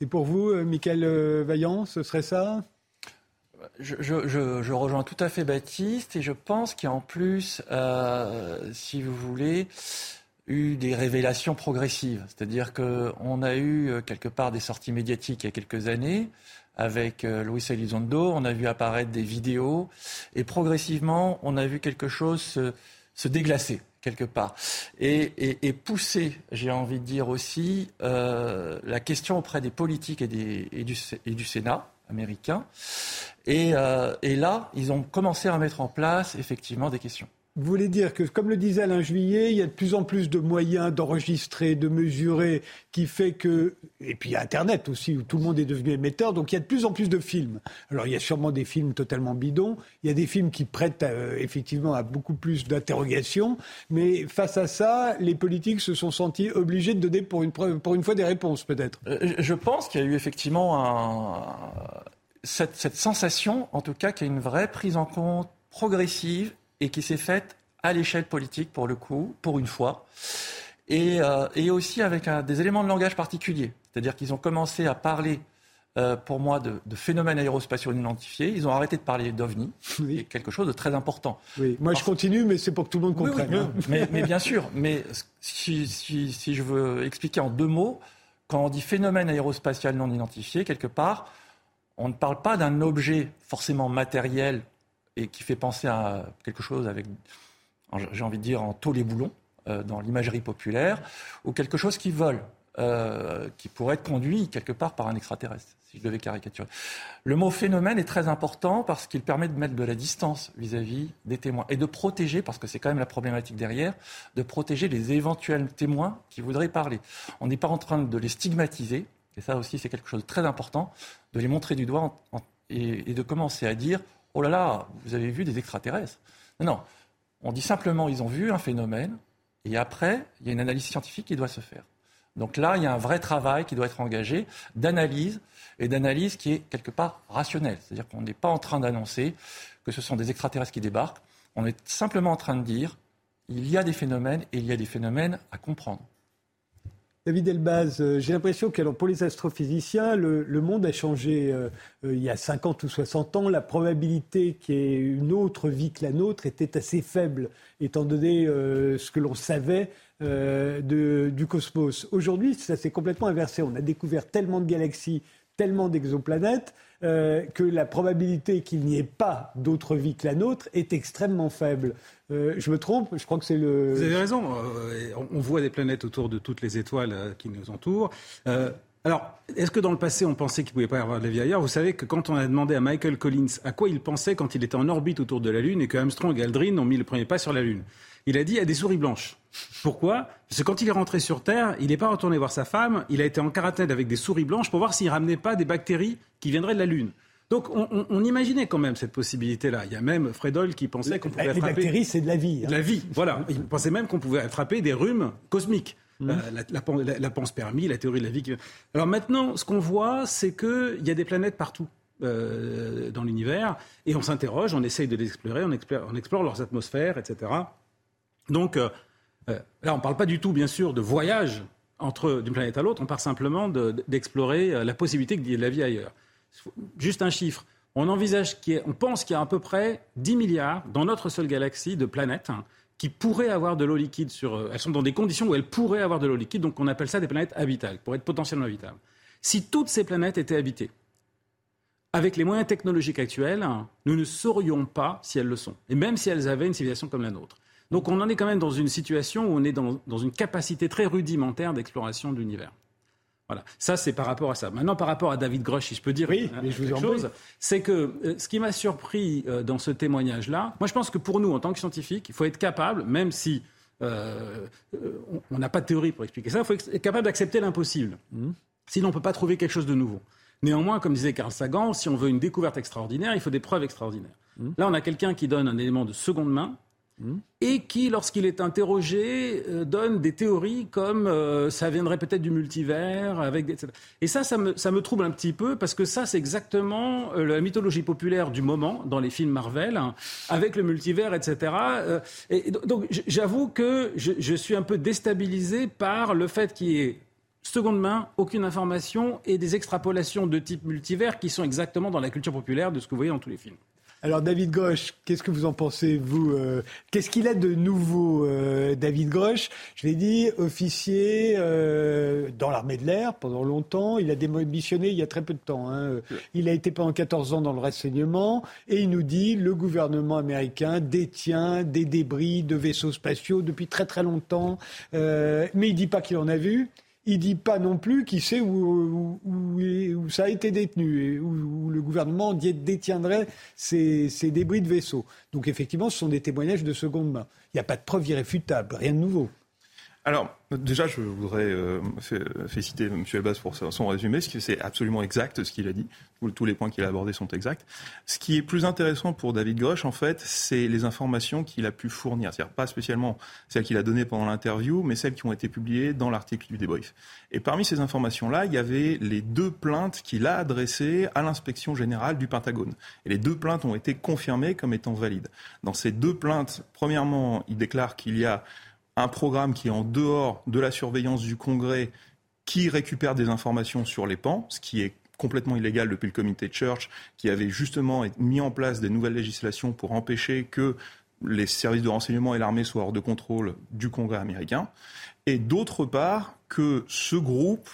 Et pour vous, euh, Michael euh, Vaillant, ce serait ça? Je, rejoins tout à fait Baptiste et je pense qu'il y a en plus, euh, si vous voulez, eu des révélations progressives. C'est-à-dire qu'on a eu euh, quelque part des sorties médiatiques il y a quelques années avec euh, Luis Elizondo, on a vu apparaître des vidéos et progressivement on a vu quelque chose se, déglacer quelque part et, pousser, j'ai envie de dire aussi, la question auprès des politiques et, du Sénat américain euh, et, là, ils ont commencé à mettre en place effectivement des questions. Vous voulez dire que, comme le disait Alain Juillet, il y a de plus en plus de moyens d'enregistrer, de mesurer, qui fait que. Et puis il y a Internet aussi, où tout le monde est devenu émetteur, donc il y a de plus en plus de films. Alors il y a sûrement des films totalement bidons, il y a des films qui prêtent euh, effectivement à beaucoup plus d'interrogations, mais face à ça, les politiques se sont sentis obligés de donner pour une, pour une fois des réponses, peut-être. Euh, je pense qu'il y a eu effectivement cette, sensation, en tout cas, qu'il y a une vraie prise en compte progressive et qui s'est faite à l'échelle politique, pour le coup, pour une fois, et, euh, aussi avec des éléments de langage particuliers. C'est-à-dire qu'ils ont commencé à parler, euh, pour moi, de, phénomènes aérospatiaux identifiés. Ils ont arrêté de parler d'OVNI, oui. quelque chose de très important. Oui. Moi, je continue, mais c'est pour que tout le monde comprenne. Hein. mais, bien sûr, mais si, si je veux expliquer en deux mots, quand on dit phénomène aérospatial non identifié, quelque part, on ne parle pas d'un objet forcément matériel et qui fait penser à quelque chose avec, j'ai envie de dire, en taux les boulons euh, dans l'imagerie populaire, ou quelque chose qui vole, euh, qui pourrait être conduit quelque part par un extraterrestre, si je devais caricaturer. Le mot phénomène est très important parce qu'il permet de mettre de la distance vis-à-vis des témoins et de protéger, parce que c'est quand même la problématique derrière, de protéger les éventuels témoins qui voudraient parler. On n'est pas en train de les stigmatiser, et ça aussi c'est quelque chose de très important, de les montrer du doigt et, de commencer à dire Oh là là, vous avez vu des extraterrestres. Non, non. On dit simplement ils ont vu un phénomène, et après, il y a une analyse scientifique qui doit se faire. Donc là, il y a un vrai travail qui doit être engagé d'analyse, et d'analyse qui est quelque part rationnelle. C'est-à-dire qu'on n'est pas en train d'annoncer que ce sont des extraterrestres qui débarquent, on est simplement en train de dire il y a des phénomènes et il y a des phénomènes à comprendre. David Elbaz, euh, j'ai l'impression que pour les astrophysiciens, le, monde a changé euh, euh, il y a 50 ou 60 ans. La probabilité qu'il y ait une autre vie que la nôtre était assez faible, étant donné ce que l'on savait du cosmos. Aujourd'hui, ça s'est complètement inversé. On a découvert tellement de galaxies, tellement d'exoplanètes euh, que la probabilité qu'il n'y ait pas d'autre vie que la nôtre est extrêmement faible. Euh, je me trompe? Je crois que c'est le. Vous avez raison. Euh, on voit des planètes autour de toutes les étoiles qui nous entourent. alors, est-ce que dans le passé, on pensait qu'il ne pouvait pas y avoir de la vie ailleurs? Vous savez que quand on a demandé à Michael Collins à quoi il pensait quand il était en orbite autour de la Lune et que Armstrong et Aldrin ont mis le premier pas sur la Lune, il a dit à des souris blanches. Pourquoi? Parce que quand il est rentré sur Terre, il n'est pas retourné voir sa femme, il a été en quarantaine avec des souris blanches pour voir s'il ramenait pas des bactéries qui viendraient de la Lune. Donc on, imaginait quand même cette possibilité-là. Il y a même Fredol qui pensait qu'on pouvait les attraper... Les bactéries, c'est de la vie. Hein. la vie, voilà. Il pensait même qu'on pouvait attraper des rhumes cosmiques. Mmh. Euh, la, la, panspermie, la théorie de la vie. Alors maintenant, ce qu'on voit, c'est qu'il y a des planètes partout. Euh, dans l'univers, et on s'interroge, on essaye de les explorer, on explore, on explore leurs atmosphères, etc. Donc, euh, euh, là, on ne parle pas du tout, bien sûr, de voyage entre d'une planète à l'autre, on part simplement d'explorer euh, la possibilité qu'il y ait de la vie ailleurs. Juste un chiffre. On envisage on pense qu'il y a à peu près 10 milliards dans notre seule galaxie de planètes hein, qui pourraient avoir de l'eau liquide sur. Elles sont dans des conditions où elles pourraient avoir de l'eau liquide, donc on appelle ça des planètes habitables, pour être potentiellement habitables. Si toutes ces planètes étaient habitées, avec les moyens technologiques actuels, nous ne saurions pas si elles le sont. Et même si elles avaient une civilisation comme la nôtre. Donc on en est quand même dans une situation où on est dans, une capacité très rudimentaire d'exploration de l'univers. Voilà. Ça, c'est par rapport à ça. Maintenant, par rapport à David Grosch, si je peux dire oui, mais je quelque chose, c'est que euh, ce qui m'a surpris euh, dans ce témoignage-là, moi, je pense que pour nous, en tant que scientifiques, il faut être capable, même si euh, on n'a pas de théorie pour expliquer ça, il faut être capable d'accepter l'impossible. Mmh. Sinon, on ne peut pas trouver quelque chose de nouveau. Néanmoins, comme disait Carl Sagan, si on veut une découverte extraordinaire, il faut des preuves extraordinaires. Mmh. Là, on a quelqu'un qui donne un élément de seconde main. Et qui, lorsqu'il est interrogé, euh, donne des théories comme euh, ça viendrait peut-être du multivers, avec. Et ça, ça me, trouble un petit peu, parce que ça, c'est exactement euh, la mythologie populaire du moment dans les films Marvel, hein, avec le multivers, etc. et donc, j'avoue que je, je suis un peu déstabilisé par le fait qu'il y ait seconde main, aucune information et des extrapolations de type multivers qui sont exactement dans la culture populaire de ce que vous voyez dans tous les films. Alors David Grosch, qu'est-ce que vous en pensez, vous euh, Qu'est-ce qu'il a de nouveau, euh, David Grosch? Je l'ai dit, officier euh, dans l'armée de l'air pendant longtemps. Il a démissionné il y a très peu de temps. Hein. Il a été pendant 14 ans dans le renseignement et il nous dit le gouvernement américain détient des débris de vaisseaux spatiaux depuis très très longtemps. mais il dit pas qu'il en a vu il dit pas non plus qui sait où, ça a été détenu, et où, le gouvernement détiendrait ces, ces, débris de vaisseaux. Donc effectivement, ce sont des témoignages de seconde main. Il n'y a pas de preuve irréfutable, rien de nouveau. Alors, déjà, je voudrais euh, féliciter M. Elbaz pour son résumé, c'est absolument exact ce qu'il a dit. Tous les points qu'il a abordés sont exacts. Ce qui est plus intéressant pour David Grosch, en fait, c'est les informations qu'il a pu fournir. C'est-à-dire pas spécialement celles qu'il a données pendant l'interview, mais celles qui ont été publiées dans l'article du débrief. Et parmi ces informations-là, il y avait les deux plaintes qu'il a adressées à l'inspection générale du Pentagone. Et les deux plaintes ont été confirmées comme étant valides. Dans ces deux plaintes, premièrement, il déclare qu'il y a un programme qui est en dehors de la surveillance du Congrès, qui récupère des informations sur les pans, ce qui est complètement illégal depuis le comité Church, qui avait justement mis en place des nouvelles législations pour empêcher que les services de renseignement et l'armée soient hors de contrôle du Congrès américain. Et d'autre part, que ce groupe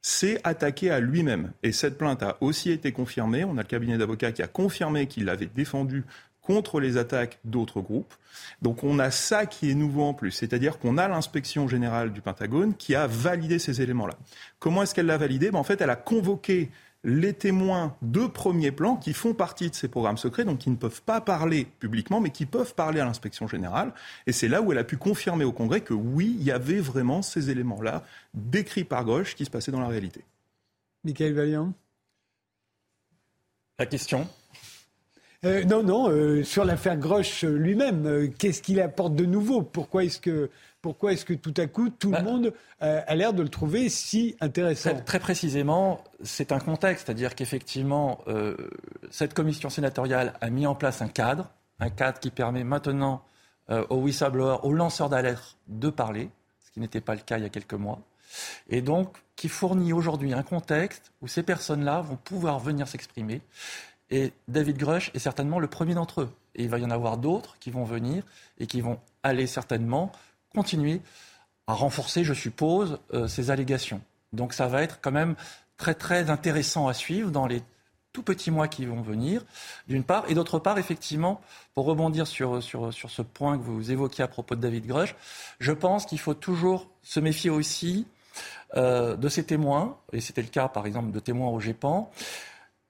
s'est attaqué à lui-même. Et cette plainte a aussi été confirmée. On a le cabinet d'avocats qui a confirmé qu'il l'avait défendu contre les attaques d'autres groupes. Donc on a ça qui est nouveau en plus, c'est-à-dire qu'on a l'inspection générale du Pentagone qui a validé ces éléments-là. Comment est-ce qu'elle l'a validé? Ben, En fait, elle a convoqué les témoins de premier plan qui font partie de ces programmes secrets, donc qui ne peuvent pas parler publiquement, mais qui peuvent parler à l'inspection générale. Et c'est là où elle a pu confirmer au Congrès que oui, il y avait vraiment ces éléments-là, décrits par gauche, qui se passaient dans la réalité. Michael Valiant? La question? Euh, non, non, euh, sur l'affaire Grosch lui-même, euh, qu'est-ce qu'il apporte de nouveau? Pourquoi est-ce que, pourquoi est-ce que tout à coup, tout le bah, monde a l'air de le trouver si intéressant? Très, précisément, c'est un contexte, c'est-à-dire qu'effectivement, cette commission sénatoriale a mis en place un cadre, un cadre qui permet maintenant aux whistleblowers, aux lanceurs d'alerte de parler, ce qui n'était pas le cas il y a quelques mois, et donc qui fournit aujourd'hui un contexte où ces personnes-là vont pouvoir venir s'exprimer et David Grush est certainement le premier d'entre eux. Et il va y en avoir d'autres qui vont venir et qui vont aller certainement continuer à renforcer, je suppose, euh, ces allégations. Donc ça va être quand même très très intéressant à suivre dans les tout petits mois qui vont venir, d'une part. Et d'autre part, effectivement, pour rebondir sur, sur, sur, ce point que vous évoquiez à propos de David Grush, je pense qu'il faut toujours se méfier aussi euh, de ces témoins, et c'était le cas par exemple de témoins au GEPAN.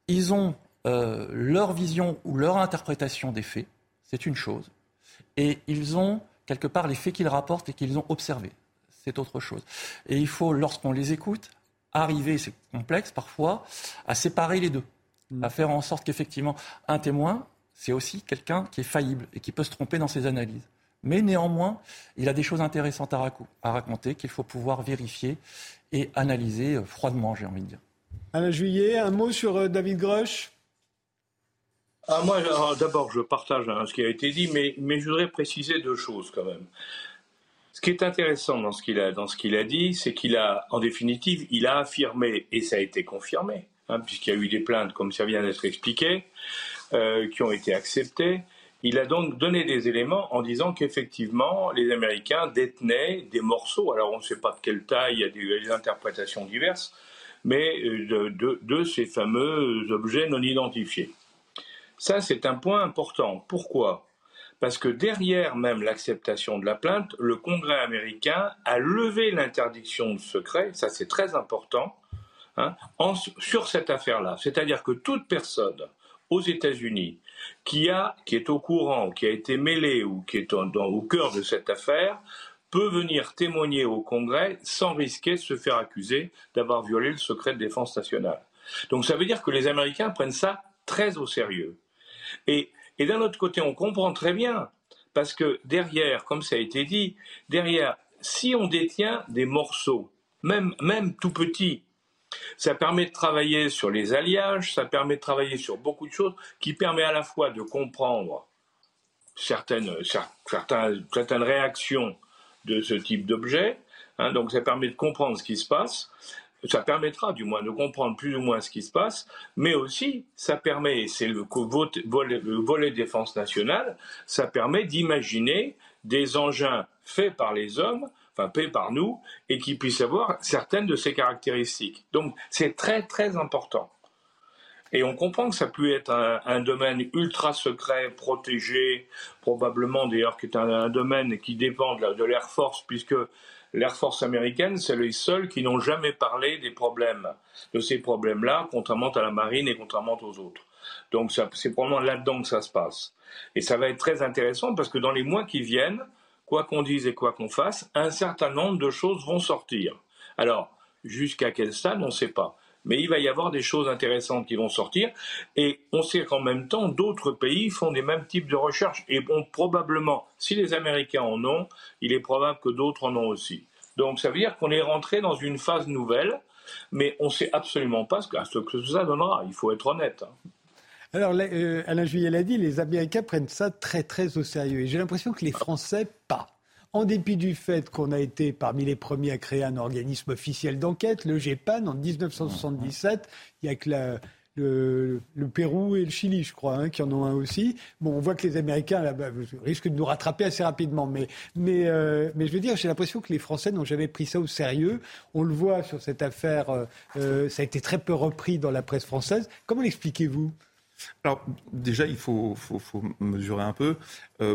Ils ont euh, leur vision ou leur interprétation des faits, c'est une chose. Et ils ont, quelque part, les faits qu'ils rapportent et qu'ils ont observés. C'est autre chose. Et il faut, lorsqu'on les écoute, arriver, c'est complexe parfois, à séparer les deux. À faire en sorte qu'effectivement, un témoin, c'est aussi quelqu'un qui est faillible et qui peut se tromper dans ses analyses. Mais néanmoins, il a des choses intéressantes à, raconter qu'il faut pouvoir vérifier et analyser euh, froidement, j'ai envie de dire. Alain Juillet, un mot sur euh, David Grosch? Ah, moi, d'abord, je partage hein, ce qui a été dit, mais, mais je voudrais préciser deux choses quand même. qui est intéressant dans ce qu'il a, dans ce qu'il a dit, c'est qu'il a, en définitive, il a affirmé, et ça a été confirmé, hein, puisqu'il y a eu des plaintes, comme ça vient d'être expliqué, euh, qui ont été acceptées. Il a donc donné des éléments en disant qu'effectivement, les Américains détenaient des morceaux. Alors, on ne sait pas de quelle taille, il y a des, interprétations diverses, mais euh, de, ces fameux objets non identifiés. Ça, c'est un point important. Pourquoi? Parce que derrière même l'acceptation de la plainte, le Congrès américain a levé l'interdiction de secret, ça c'est très important, hein, sur cette affaire-là. C'est-à-dire que toute personne aux États-Unis qui, est au courant, qui a été mêlée ou qui est au cœur de cette affaire, peut venir témoigner au Congrès sans risquer de se faire accuser d'avoir violé le secret de défense nationale. Donc ça veut dire que les Américains prennent ça très au sérieux. Et, d'un autre côté, on comprend très bien, parce que derrière, comme ça a été dit, derrière, si on détient des morceaux, même, même tout petits, ça permet de travailler sur les alliages, ça permet de travailler sur beaucoup de choses, qui permet à la fois de comprendre certaines, certaines, réactions de ce type d'objet, hein, donc ça permet de comprendre ce qui se passe, ça permettra du moins de comprendre plus ou moins ce qui se passe, mais aussi ça permet, c'est le volet, défense nationale, ça permet d'imaginer des engins faits par les hommes, enfin faits par nous, et qui puissent avoir certaines de ces caractéristiques. Donc c'est très très important. Et on comprend que ça peut être un, domaine ultra secret, protégé, probablement d'ailleurs qui est un, domaine qui dépend de l'Air Force, puisque l'Air Force américaine, c'est les seuls qui n'ont jamais parlé des problèmes, de ces problèmes-là, contrairement à la marine et contrairement aux autres. Donc c'est probablement là-dedans que ça se passe. Et ça va être très intéressant parce que dans les mois qui viennent, quoi qu'on dise et quoi qu'on fasse, un certain nombre de choses vont sortir. Alors, jusqu'à quel stade, on ne sait pas. Mais il va y avoir des choses intéressantes qui vont sortir. Et on sait qu'en même temps, d'autres pays font des mêmes types de recherches. Et bon, probablement, si les Américains en ont, il est probable que d'autres en ont aussi. Donc ça veut dire qu'on est rentré dans une phase nouvelle, mais on ne sait absolument pas ce que, ce ça donnera. Il faut être honnête. Hein. Alors, euh, Alain Juillet l'a dit, les Américains prennent ça très très au sérieux. Et j'ai l'impression que les Français, pas en dépit du fait qu'on a été parmi les premiers à créer un organisme officiel d'enquête, le GEPAN, en 1977. Il y a que le, Pérou et le Chili, je crois, hein, qui en ont un aussi. Bon, on voit que les Américains là-bas risquent de nous rattraper assez rapidement, mais, mais, euh, mais je veux dire, j'ai l'impression que les Français n'ont jamais pris ça au sérieux. On le voit sur cette affaire, euh, euh, ça a été très peu repris dans la presse française. Comment l'expliquez-vous? Alors déjà, il faut, mesurer un peu.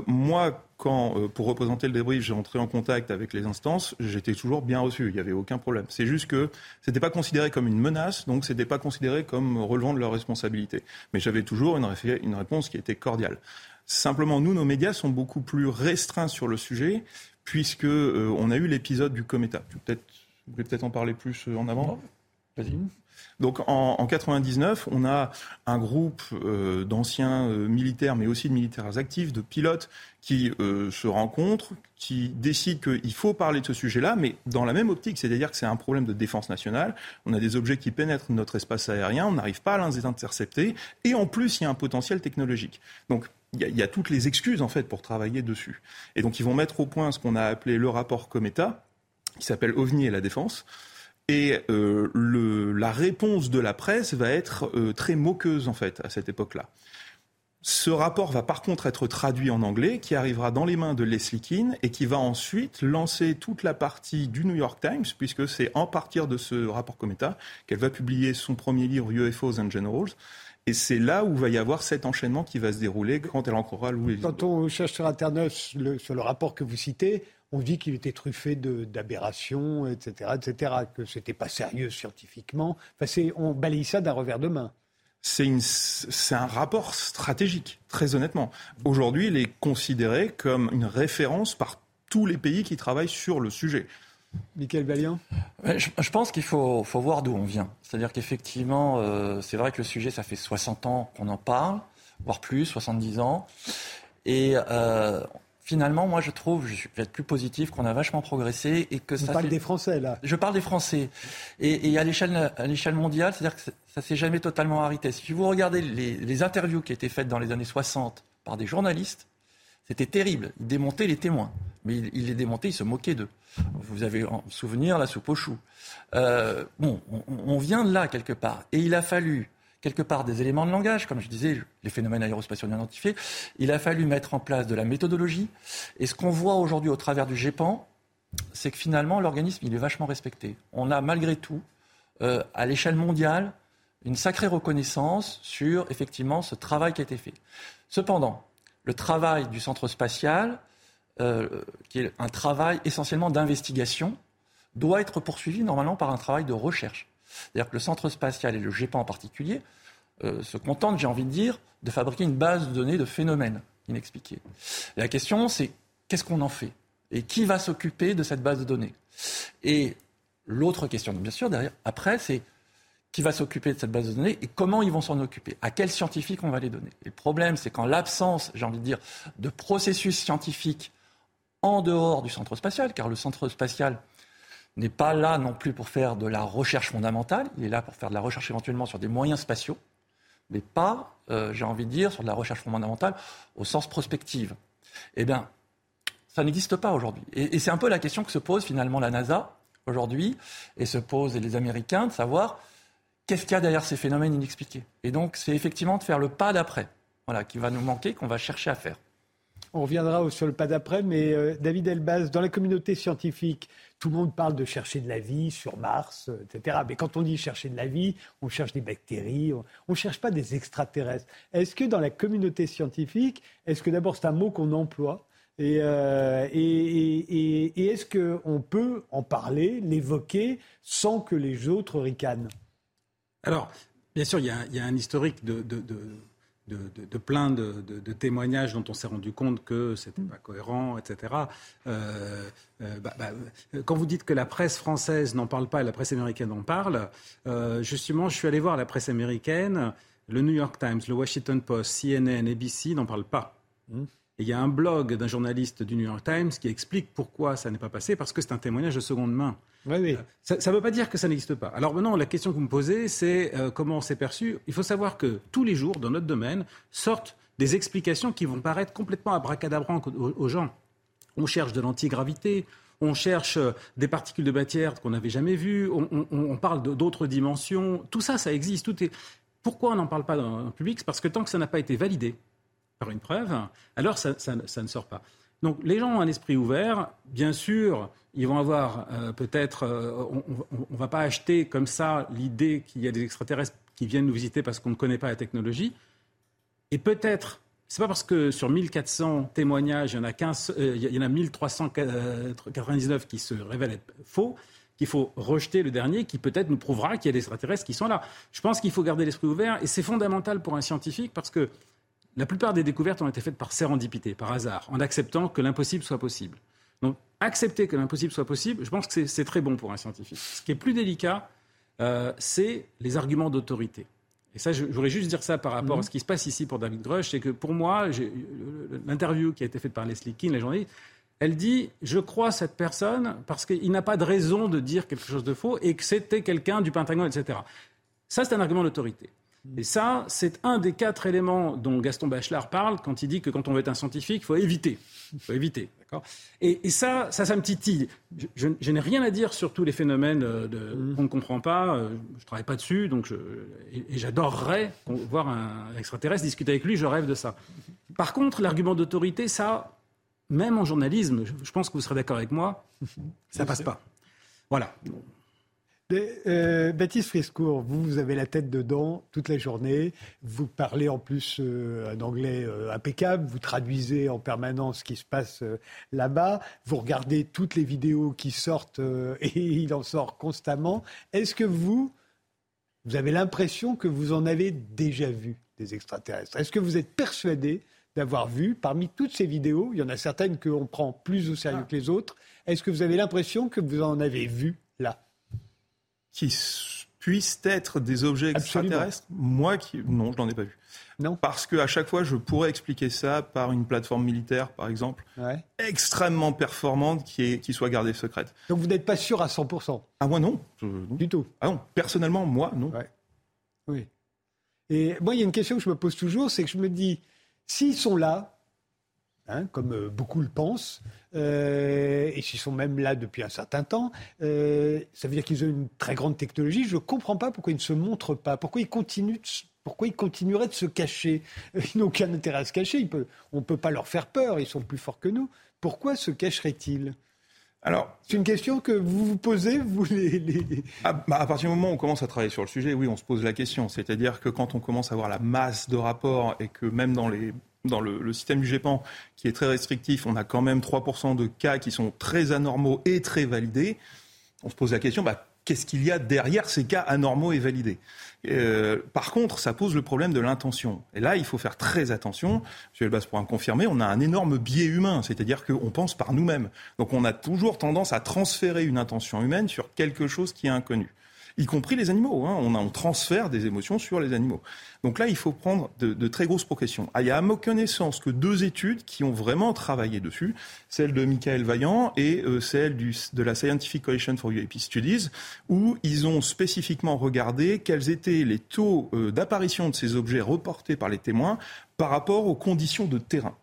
Moi, quand, euh, pour représenter le débrief, j'ai entré en contact avec les instances, j'étais toujours bien reçu, il n'y avait aucun problème. C'est juste que ce n'était pas considéré comme une menace, donc ce n'était pas considéré comme relevant de leur responsabilité. Mais j'avais toujours une, réponse qui était cordiale. Simplement, nous, nos médias sont beaucoup plus restreints sur le sujet, puisque euh, on a eu l'épisode du Cometa. Vous voulez peut-être en parler plus en avant? Vas-y. Donc en, en 99, on a un groupe euh, d'anciens euh, militaires, mais aussi de militaires actifs, de pilotes, qui euh, se rencontrent, qui décident qu'il faut parler de ce sujet-là, mais dans la même optique, c'est-à-dire que c'est un problème de défense nationale. On a des objets qui pénètrent notre espace aérien, on n'arrive pas à les intercepter, et en plus, il y a un potentiel technologique. Donc il y, a, toutes les excuses en fait pour travailler dessus. Et donc ils vont mettre au point ce qu'on a appelé le rapport Cometa, qui s'appelle OVNI et la défense. Et euh, le, la réponse de la presse va être euh, très moqueuse, en fait, à cette époque-là. Ce rapport va par contre être traduit en anglais, qui arrivera dans les mains de Leslie Keane et qui va ensuite lancer toute la partie du New York Times, puisque c'est en partir de ce rapport Cometa qu'elle va publier son premier livre UFOs and Generals. Et c'est là où va y avoir cet enchaînement qui va se dérouler quand elle rencontrera Louis. Quand on cherche sur Internet sur le rapport que vous citez, on dit qu'il était truffé d'aberrations, etc., etc., que c'était pas sérieux scientifiquement. Enfin, on balaye ça d'un revers de main. C'est un rapport stratégique, très honnêtement. Aujourd'hui, il est considéré comme une référence par tous les pays qui travaillent sur le sujet. Michael Valiant je, pense qu'il faut, voir d'où on vient. C'est-à-dire qu'effectivement, euh, c'est vrai que le sujet, ça fait 60 ans qu'on en parle, voire plus, 70 ans. Et euh, finalement, moi, je trouve, je vais être plus positif, qu'on a vachement progressé et que Vous ça. parle des Français là. Je parle des Français et, et à l'échelle mondiale, c'est-à-dire que ça s'est jamais totalement arrêté. Si vous regardez les, les, interviews qui étaient faites dans les années 60 par des journalistes, C'était terrible. Il démontait les témoins. Mais il, les démontait, il se moquait d'eux. Vous avez en souvenir la soupe aux choux. Euh, bon, on, vient de là quelque part. Et il a fallu quelque part des éléments de langage, comme je disais, les phénomènes aérospatiaux identifiés. Il a fallu mettre en place de la méthodologie. Et ce qu'on voit aujourd'hui au travers du GEPAN, c'est que finalement, l'organisme, il est vachement respecté. On a malgré tout, euh, à l'échelle mondiale, une sacrée reconnaissance sur, effectivement, ce travail qui a été fait. Cependant, le travail du centre spatial, euh, qui est un travail essentiellement d'investigation, doit être poursuivi normalement par un travail de recherche. C'est-à-dire que le centre spatial et le GEPAN en particulier euh, se contentent, j'ai envie de dire, de fabriquer une base de données de phénomènes inexpliqués. la question, c'est qu'est-ce qu'on en fait? Et qui va s'occuper de cette base de données? Et l'autre question, bien sûr, derrière, après, c'est qui va s'occuper de cette base de données et comment ils vont s'en occuper? À quels scientifiques on va les donner? Et le problème, c'est qu'en l'absence, j'ai envie de dire, de processus scientifiques en dehors du centre spatial, car le centre spatial n'est pas là non plus pour faire de la recherche fondamentale, il est là pour faire de la recherche éventuellement sur des moyens spatiaux, mais pas, euh, j'ai envie de dire, sur de la recherche fondamentale au sens prospective. Eh bien, ça n'existe pas aujourd'hui. Et, c'est un peu la question que se pose finalement la NASA aujourd'hui, et se posent les Américains, de savoir qu'est-ce qu'il y a derrière ces phénomènes inexpliqués. Et donc, c'est effectivement de faire le pas d'après, voilà, qui va nous manquer, qu'on va chercher à faire. On reviendra sur le pas d'après, mais euh, David Elbaz, dans la communauté scientifique, tout le monde parle de chercher de la vie sur Mars, euh, etc. Mais quand on dit chercher de la vie, on cherche des bactéries, on ne cherche pas des extraterrestres. Est-ce que dans la communauté scientifique, est-ce que d'abord c'est un mot qu'on emploie euh, et, est-ce qu'on peut en parler, l'évoquer, sans que les autres ricanent? Alors, bien sûr, il y, a, un historique de, plein de, témoignages dont on s'est rendu compte que c'était pas cohérent, etc. Euh, euh, bah, bah, quand vous dites que la presse française n'en parle pas et la presse américaine en parle, euh, justement, je suis allé voir la presse américaine, le New York Times, le Washington Post, CNN, ABC n'en parlent pas. Mmh. Et il y a un blog d'un journaliste du New York Times qui explique pourquoi ça n'est pas passé, parce que c'est un témoignage de seconde main. Ça ne veut pas dire que ça n'existe pas. Alors maintenant, la question que vous me posez, c'est euh, comment on s'est perçu. Il faut savoir que tous les jours, dans notre domaine, sortent des explications qui vont paraître complètement abracadabrantes aux, gens. On cherche de l'antigravité, on cherche euh, des particules de matière qu'on n'avait jamais vues, on, parle d'autres dimensions. Tout ça, ça existe. Pourquoi on n'en parle pas dans le public? C'est parce que tant que ça n'a pas été validé, par une preuve, alors ça, ne sort pas. Donc les gens ont un esprit ouvert. Bien sûr, ils vont avoir euh, peut-être, euh, on ne va pas acheter comme ça l'idée qu'il y a des extraterrestres qui viennent nous visiter parce qu'on ne connaît pas la technologie. Et peut-être, c'est pas parce que sur 1400 témoignages, il y en a, 15, euh, il y en a 1399 qui se révèlent être faux, qu'il faut rejeter le dernier qui peut-être nous prouvera qu'il y a des extraterrestres qui sont là. Je pense qu'il faut garder l'esprit ouvert et c'est fondamental pour un scientifique parce que la plupart des découvertes ont été faites par sérendipité, par hasard, en acceptant que l'impossible soit possible. Donc, accepter que l'impossible soit possible, je pense que c'est très bon pour un scientifique. Ce qui est plus délicat, euh, c'est les arguments d'autorité. Et ça, je voudrais juste dire ça par rapport à mhm. ce qui se passe ici pour David Grush, c'est que pour moi, l'interview qui a été faite par Leslie Keane, la journaliste, elle dit Je crois cette personne parce qu'il n'a pas de raison de dire quelque chose de faux et que c'était quelqu'un du Pentagone, etc. Ça, c'est un argument d'autorité. Et ça, c'est un des quatre éléments dont Gaston Bachelard parle quand il dit que quand on veut être un scientifique, il faut éviter. Faut éviter. Et, et, ça, ça, ça me titille. Je, n'ai rien à dire sur tous les phénomènes euh, de, mm. qu'on ne comprend pas. Euh, je ne travaille pas dessus. Donc et, j'adorerais voir un extraterrestre discuter avec lui. Je rêve de ça. Par contre, l'argument d'autorité, ça, même en journalisme, je pense que vous serez d'accord avec moi, ça passe pas. Voilà. Euh, Baptiste Friscourt, vous, vous avez la tête dedans toute la journée. Vous parlez en plus euh, un anglais euh, impeccable. Vous traduisez en permanence ce qui se passe là-bas. Vous regardez toutes les vidéos qui sortent et il en sort constamment. Est-ce que vous, vous avez l'impression que vous en avez déjà vu des extraterrestres? Est-ce que vous êtes persuadé d'avoir vu parmi toutes ces vidéos Il y en a certaines qu'on prend plus au sérieux ah. que les autres. Est-ce que vous avez l'impression que vous en avez vu là? Qui puissent être des objets extraterrestres Moi, qui... non, je n'en ai pas vu. Non. Parce qu'à chaque fois, je pourrais expliquer ça par une plateforme militaire, par exemple, extrêmement performante qui, est, qui soit gardée secrète. Donc vous n'êtes pas sûr à 100% Ah, moi non. Du tout. Ah non, personnellement, moi non. Oui. Et moi, il y a une question que je me pose toujours, c'est que je me dis, s'ils sont là, Hein, comme euh, beaucoup le pensent, euh, et s'ils sont même là depuis un certain temps, euh, ça veut dire qu'ils ont une très grande technologie. Je ne comprends pas pourquoi ils ne se montrent pas, pourquoi ils continuent pourquoi ils continueraient de se cacher? Ils n'ont aucun intérêt à se cacher. on ne peut pas leur faire peur. Ils sont plus forts que nous. Pourquoi se cacheraient-ils? Alors, c'est une question que vous vous posez, vous les. Ah, bah, à, partir du moment où on commence à travailler sur le sujet, oui, on se pose la question. C'est-à-dire que quand on commence à voir la masse de rapports et que même dans les dans le, système du GEPAN, qui est très restrictif, on a quand même 3% de cas qui sont très anormaux et très validés. On se pose la question, bah, qu'est-ce qu'il y a derrière ces cas anormaux et validés? Euh, Par contre, ça pose le problème de l'intention. Et là, il faut faire très attention. M. Elbas pourra me confirmer, on a un énorme biais humain, c'est-à-dire qu'on pense par nous-mêmes. Donc on a toujours tendance à transférer une intention humaine sur quelque chose qui est inconnu y compris les animaux. Hein. On, on, transfère des émotions sur les animaux. Donc là, il faut prendre de, très grosses précautions. Ah, il y a à ma connaissance que deux études qui ont vraiment travaillé dessus, celle de Michael Vaillant et euh, celle de la Scientific Coalition for UAP Studies, où ils ont spécifiquement regardé quels étaient les taux euh, d'apparition de ces objets reportés par les témoins par rapport aux conditions de terrain.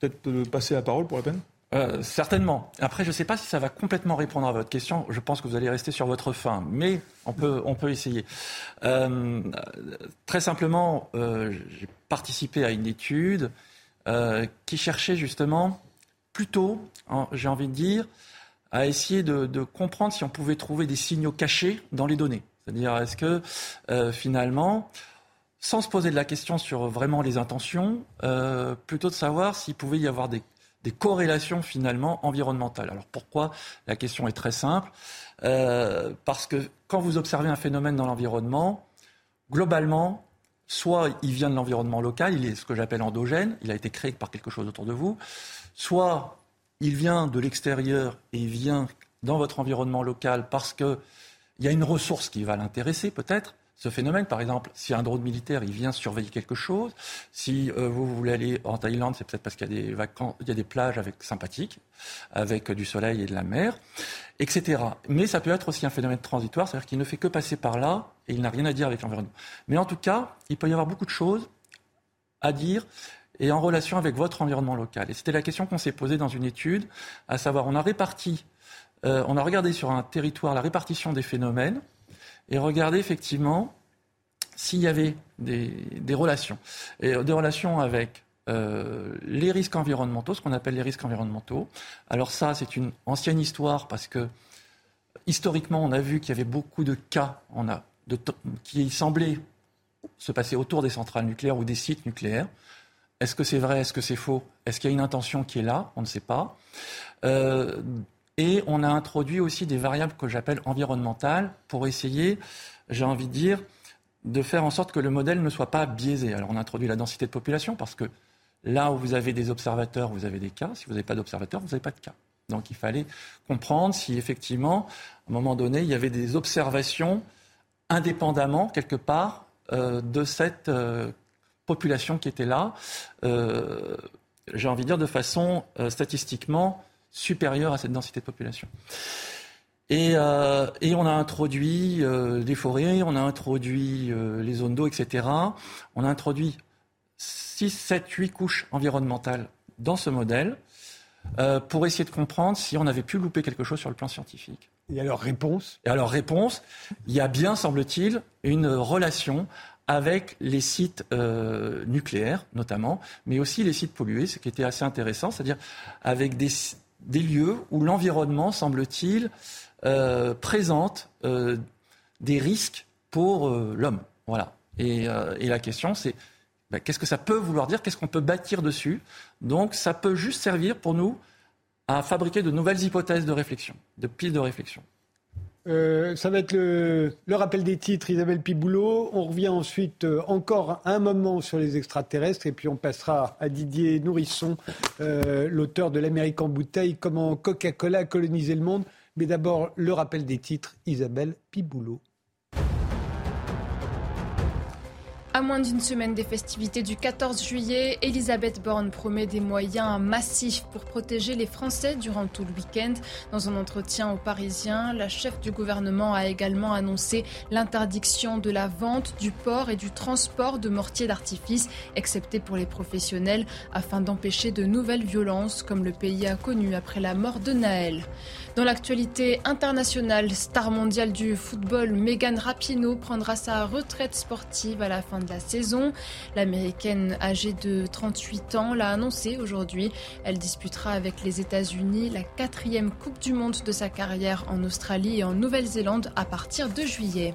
Peut-être euh, passer la parole pour la peine euh, certainement. Après, je ne sais pas si ça va complètement répondre à votre question. Je pense que vous allez rester sur votre fin, mais on peut, on peut essayer. Euh, très simplement, euh, j'ai participé à une étude qui cherchait justement, plutôt, j'ai envie de dire, à essayer de, comprendre si on pouvait trouver des signaux cachés dans les données. C'est-à-dire, est-ce que finalement, sans se poser de la question sur vraiment les intentions, plutôt de savoir s'il pouvait y avoir des des corrélations finalement environnementales. Alors pourquoi? La question est très simple. Euh, parce que quand vous observez un phénomène dans l'environnement, globalement, soit il vient de l'environnement local, il est ce que j'appelle endogène, il a été créé par quelque chose autour de vous, soit il vient de l'extérieur et vient dans votre environnement local parce qu'il y a une ressource qui va l'intéresser peut-être, ce phénomène. Par exemple, si un drone militaire il vient surveiller quelque chose, si euh, vous voulez aller en Thaïlande, c'est peut-être parce qu'il y a des vacances, il y a des plages sympathiques, avec du soleil et de la mer, etc. Mais ça peut être aussi un phénomène transitoire, c'est-à-dire qu'il ne fait que passer par là et il n'a rien à dire avec l'environnement. Mais en tout cas, il peut y avoir beaucoup de choses à dire et en relation avec votre environnement local. Et c'était la question qu'on s'est posée dans une étude, à savoir, on a réparti, euh, on a regardé sur un territoire la répartition des phénomènes et regarder effectivement s'il y avait des, relations. Et des relations avec euh, les risques environnementaux, ce qu'on appelle les risques environnementaux. Alors ça, c'est une ancienne histoire parce que historiquement, on a vu qu'il y avait beaucoup de cas qui semblaient se passer autour des centrales nucléaires ou des sites nucléaires. Est-ce que c'est vrai? Est-ce que c'est faux? Est-ce qu'il y a une intention qui est là? On ne sait pas. Euh, et on a introduit aussi des variables que j'appelle environnementales pour essayer, j'ai envie de dire, de faire en sorte que le modèle ne soit pas biaisé. Alors on a introduit la densité de population parce que là où vous avez des observateurs, vous avez des cas. Si vous n'avez pas d'observateurs, vous n'avez pas de cas. Donc il fallait comprendre si effectivement, à un moment donné, il y avait des observations indépendamment, quelque part, euh, de cette euh, population qui était là. Euh, j'ai envie de dire de façon statistiquement supérieure à cette densité de population. Et, euh, et on a introduit euh, des forêts, on a introduit euh, les zones d'eau, etc. On a introduit 6, 7, 8 couches environnementales dans ce modèle pour essayer de comprendre si on avait pu louper quelque chose sur le plan scientifique. Et alors réponse? Et alors réponse, il y a bien, semble-t-il, une relation avec les sites nucléaires notamment, mais aussi les sites pollués, ce qui était assez intéressant, c'est-à-dire avec des, des lieux où l'environnement, semble-t-il, euh, présente euh, des risques pour euh, l'homme. Voilà. Et, la question, c'est ben, qu'est-ce que ça peut vouloir dire? Qu'est-ce qu'on peut bâtir dessus? Donc, ça peut juste servir pour nous à fabriquer de nouvelles hypothèses de réflexion, de pistes de réflexion. Euh, ça va être le, rappel des titres, Isabelle Piboulot. On revient ensuite euh, encore un moment sur les extraterrestres et puis on passera à Didier Nourisson, euh, l'auteur de L'Amérique en bouteille, comment Coca-Cola a colonisé le monde. Mais d'abord, le rappel des titres, Isabelle Piboulot. À moins d'une semaine des festivités du 14 juillet, Elisabeth Borne promet des moyens massifs pour protéger les Français durant tout le week-end. Dans un entretien aux Parisiens, la chef du gouvernement a également annoncé l'interdiction de la vente, du port et du transport de mortiers d'artifice, excepté pour les professionnels, afin d'empêcher de nouvelles violences comme le pays a connu après la mort de Naël. Dans l'actualité internationale, star mondiale du football, Megan Rapinoe prendra sa retraite sportive à la fin de la saison. L'américaine âgée de 38 ans l'a annoncé aujourd'hui. Elle disputera avec les États-Unis la quatrième Coupe du Monde de sa carrière en Australie et en Nouvelle-Zélande à partir de juillet.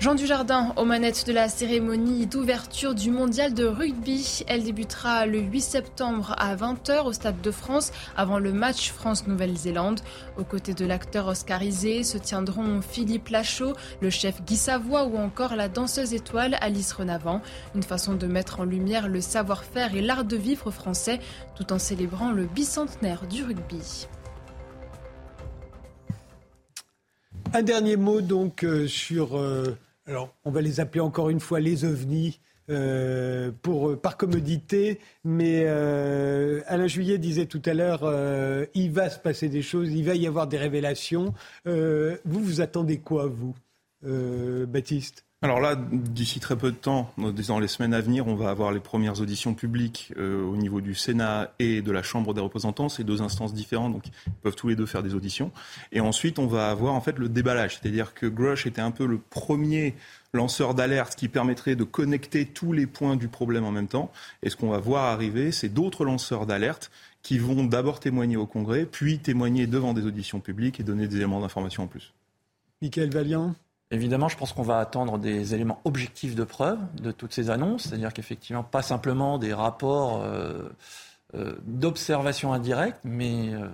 Jean Dujardin aux manettes de la cérémonie d'ouverture du mondial de rugby. Elle débutera le 8 septembre à 20h au Stade de France avant le match France-Nouvelle-Zélande. Aux côtés de l'acteur oscarisé se tiendront Philippe Lachaud, le chef Guy Savoie ou encore la danseuse étoile Alice Renavant. Une façon de mettre en lumière le savoir-faire et l'art de vivre français tout en célébrant le bicentenaire du rugby. Un dernier mot donc euh, sur euh, alors, on va les appeler encore une fois les ovnis. Euh, pour, par commodité, mais euh, Alain Juillet disait tout à l'heure, euh, il va se passer des choses, il va y avoir des révélations. vous, vous attendez quoi, vous, Baptiste? Alors là, d'ici très peu de temps, dans les semaines à venir, on va avoir les premières auditions publiques euh, au niveau du Sénat et de la Chambre des représentants. C'est deux instances différentes, donc ils peuvent tous les deux faire des auditions. Et ensuite, on va avoir en fait le déballage, c'est-à-dire que Grush était un peu le premier lanceur d'alerte qui permettrait de connecter tous les points du problème en même temps. Et ce qu'on va voir arriver, c'est d'autres lanceurs d'alerte qui vont d'abord témoigner au Congrès, puis témoigner devant des auditions publiques et donner des éléments d'information en plus. Michael Valiant Évidemment, je pense qu'on va attendre des éléments objectifs de preuve de toutes ces annonces, c'est-à-dire qu'effectivement, pas simplement des rapports euh, euh, d'observation indirecte, mais euh,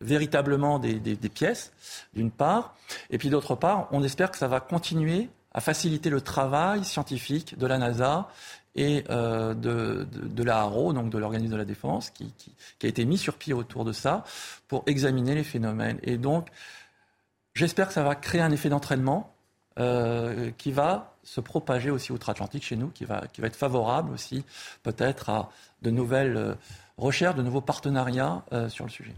véritablement des, pièces, d'une part. Et puis d'autre part, on espère que ça va continuer à faciliter le travail scientifique de la NASA et de, de, la HARO, donc de l'organisme de la défense, qui, qui, a été mis sur pied autour de ça pour examiner les phénomènes. Et donc, J'espère que ça va créer un effet d'entraînement euh, qui va se propager aussi outre-Atlantique chez nous, qui va, qui va être favorable aussi peut-être à de nouvelles euh, recherches, de nouveaux partenariats euh, sur le sujet.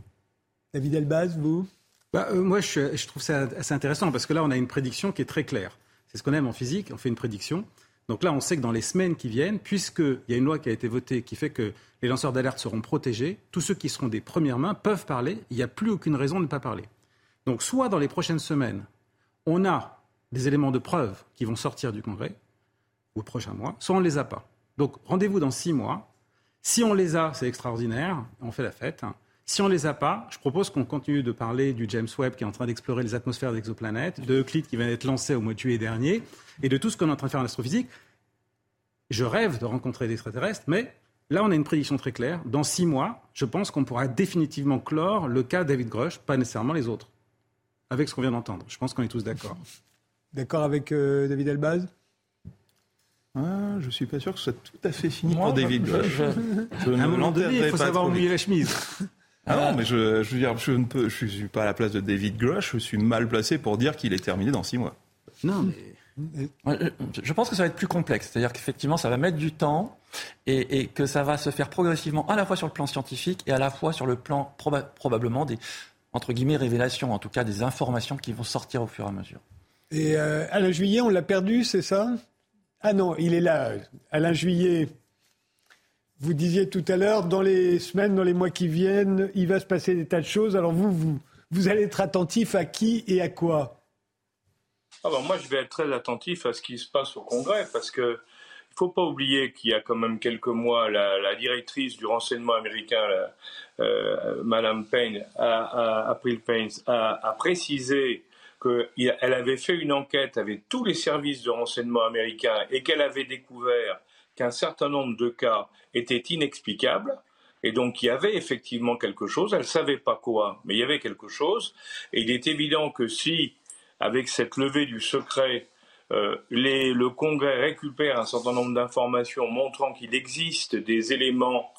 David Elbaz, vous? Bah, Moi, je, je, trouve ça assez intéressant parce que là, on a une prédiction qui est très claire. C'est ce qu'on aime en physique, on fait une prédiction. Donc là, on sait que dans les semaines qui viennent, puisqu'il y a une loi qui a été votée qui fait que les lanceurs d'alerte seront protégés, tous ceux qui seront des premières mains peuvent parler. Il n'y a plus aucune raison de ne pas parler. Donc soit dans les prochaines semaines, on a des éléments de preuve qui vont sortir du Congrès, ou au prochain mois, soit on ne les a pas. Donc rendez-vous dans six mois. Si on les a, c'est extraordinaire, on fait la fête. Si on ne les a pas, je propose qu'on continue de parler du James Webb qui est en train d'explorer les atmosphères d'exoplanètes, de Euclide qui vient d'être lancé au mois de juillet dernier, et de tout ce qu'on est en train de faire en astrophysique. Je rêve de rencontrer des extraterrestres, mais là, on a une prédiction très claire. Dans six mois, je pense qu'on pourra définitivement clore le cas David Grush, pas nécessairement les autres avec ce qu'on vient d'entendre. Je pense qu'on est tous d'accord. D'accord avec euh, David Elbaz? Ah, je suis pas sûr que ce soit tout à fait fini pour David Je, à un moment donné, il faut savoir mouiller la chemise. Ah non, mais je, je veux dire, je ne peux, je suis pas à la place de David Grush, je suis mal placé pour dire qu'il est terminé dans six mois. Non, mais je pense que ça va être plus complexe. C'est-à-dire qu'effectivement, ça va mettre du temps et, et, que ça va se faire progressivement à la fois sur le plan scientifique et à la fois sur le plan probablement des, entre guillemets, révélations, en tout cas des informations qui vont sortir au fur et à mesure. Et euh, Alain Juillet, on l'a perdu, c'est ça? Ah non, il est là. Alain Juillet, vous disiez tout à l'heure, dans les semaines, dans les mois qui viennent, il va se passer des tas de choses. Alors vous, vous, vous allez être attentif à qui et à quoi? Ah ben moi, je vais être très attentif à ce qui se passe au Congrès, parce que il faut pas oublier qu'il y a quand même quelques mois, la, directrice du renseignement américain, euh, Madame Payne, a, April Payne, a, précisé qu'elle avait fait une enquête avec tous les services de renseignement américains et qu'elle avait découvert qu'un certain nombre de cas étaient inexplicables. Et donc il y avait effectivement quelque chose, elle ne savait pas quoi, mais il y avait quelque chose. Et il est évident que si, avec cette levée du secret, euh, le Congrès récupère un certain nombre d'informations montrant qu'il existe des éléments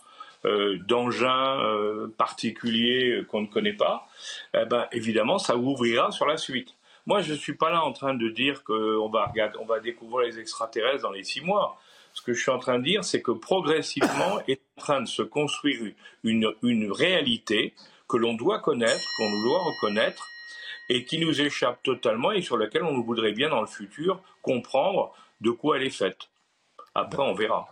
d'engins euh, particuliers qu'on ne connaît pas, eh ben, évidemment, ça ouvrira sur la suite. Moi, je ne suis pas là en train de dire qu'on va, va découvrir les extraterrestres dans les six mois. Ce que je suis en train de dire, c'est que progressivement est en train de se construire une, une réalité que l'on doit connaître, qu'on doit reconnaître, et qui nous échappe totalement et sur laquelle on voudrait bien dans le futur comprendre de quoi elle est faite. Après, on verra.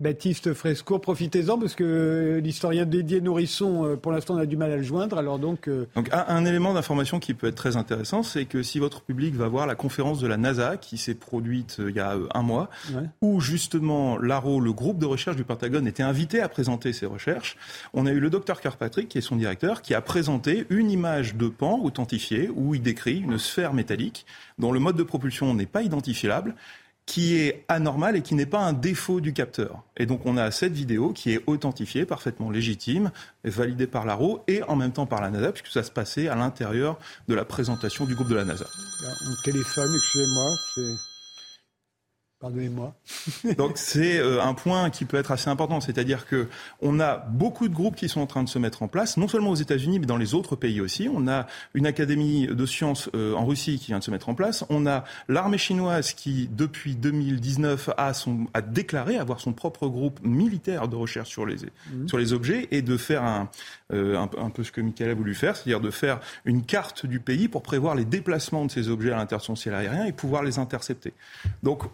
Baptiste Fresco, profitez-en parce que l'historien Didier Nourisson, euh, pour l'instant, on a du mal à le joindre. Alors donc, euh, donc un, élément d'information qui peut être très intéressant, c'est que si votre public va voir la conférence de la NASA qui s'est produite euh, il y a un mois, où justement l'ARO, le groupe de recherche du Pentagone, était invité à présenter ses recherches, on a eu le docteur Kirkpatrick, qui est son directeur, qui a présenté une image de pan authentifiée où il décrit une sphère métallique dont le mode de propulsion n'est pas identifiable qui est anormal et qui n'est pas un défaut du capteur. Et donc on a cette vidéo qui est authentifiée, parfaitement légitime, validée par l'ARO et en même temps par la NASA, puisque ça se passait à l'intérieur de la présentation du groupe de la NASA. Mon téléphone, excusez-moi, Pardonnez-moi. Donc c'est euh, un point qui peut être assez important, c'est-à-dire que on a beaucoup de groupes qui sont en train de se mettre en place, non seulement aux États-Unis, mais dans les autres pays aussi. On a une académie de sciences euh, en Russie qui vient de se mettre en place. On a l'armée chinoise qui, depuis 2019, a, son, a déclaré avoir son propre groupe militaire de recherche sur les, mmh. sur les objets et de faire un, euh, un, un, peu ce que Michael a voulu faire, c'est-à-dire de faire une carte du pays pour prévoir les déplacements de ces objets à l'intérieur de son ciel aérien et pouvoir les intercepter. Donc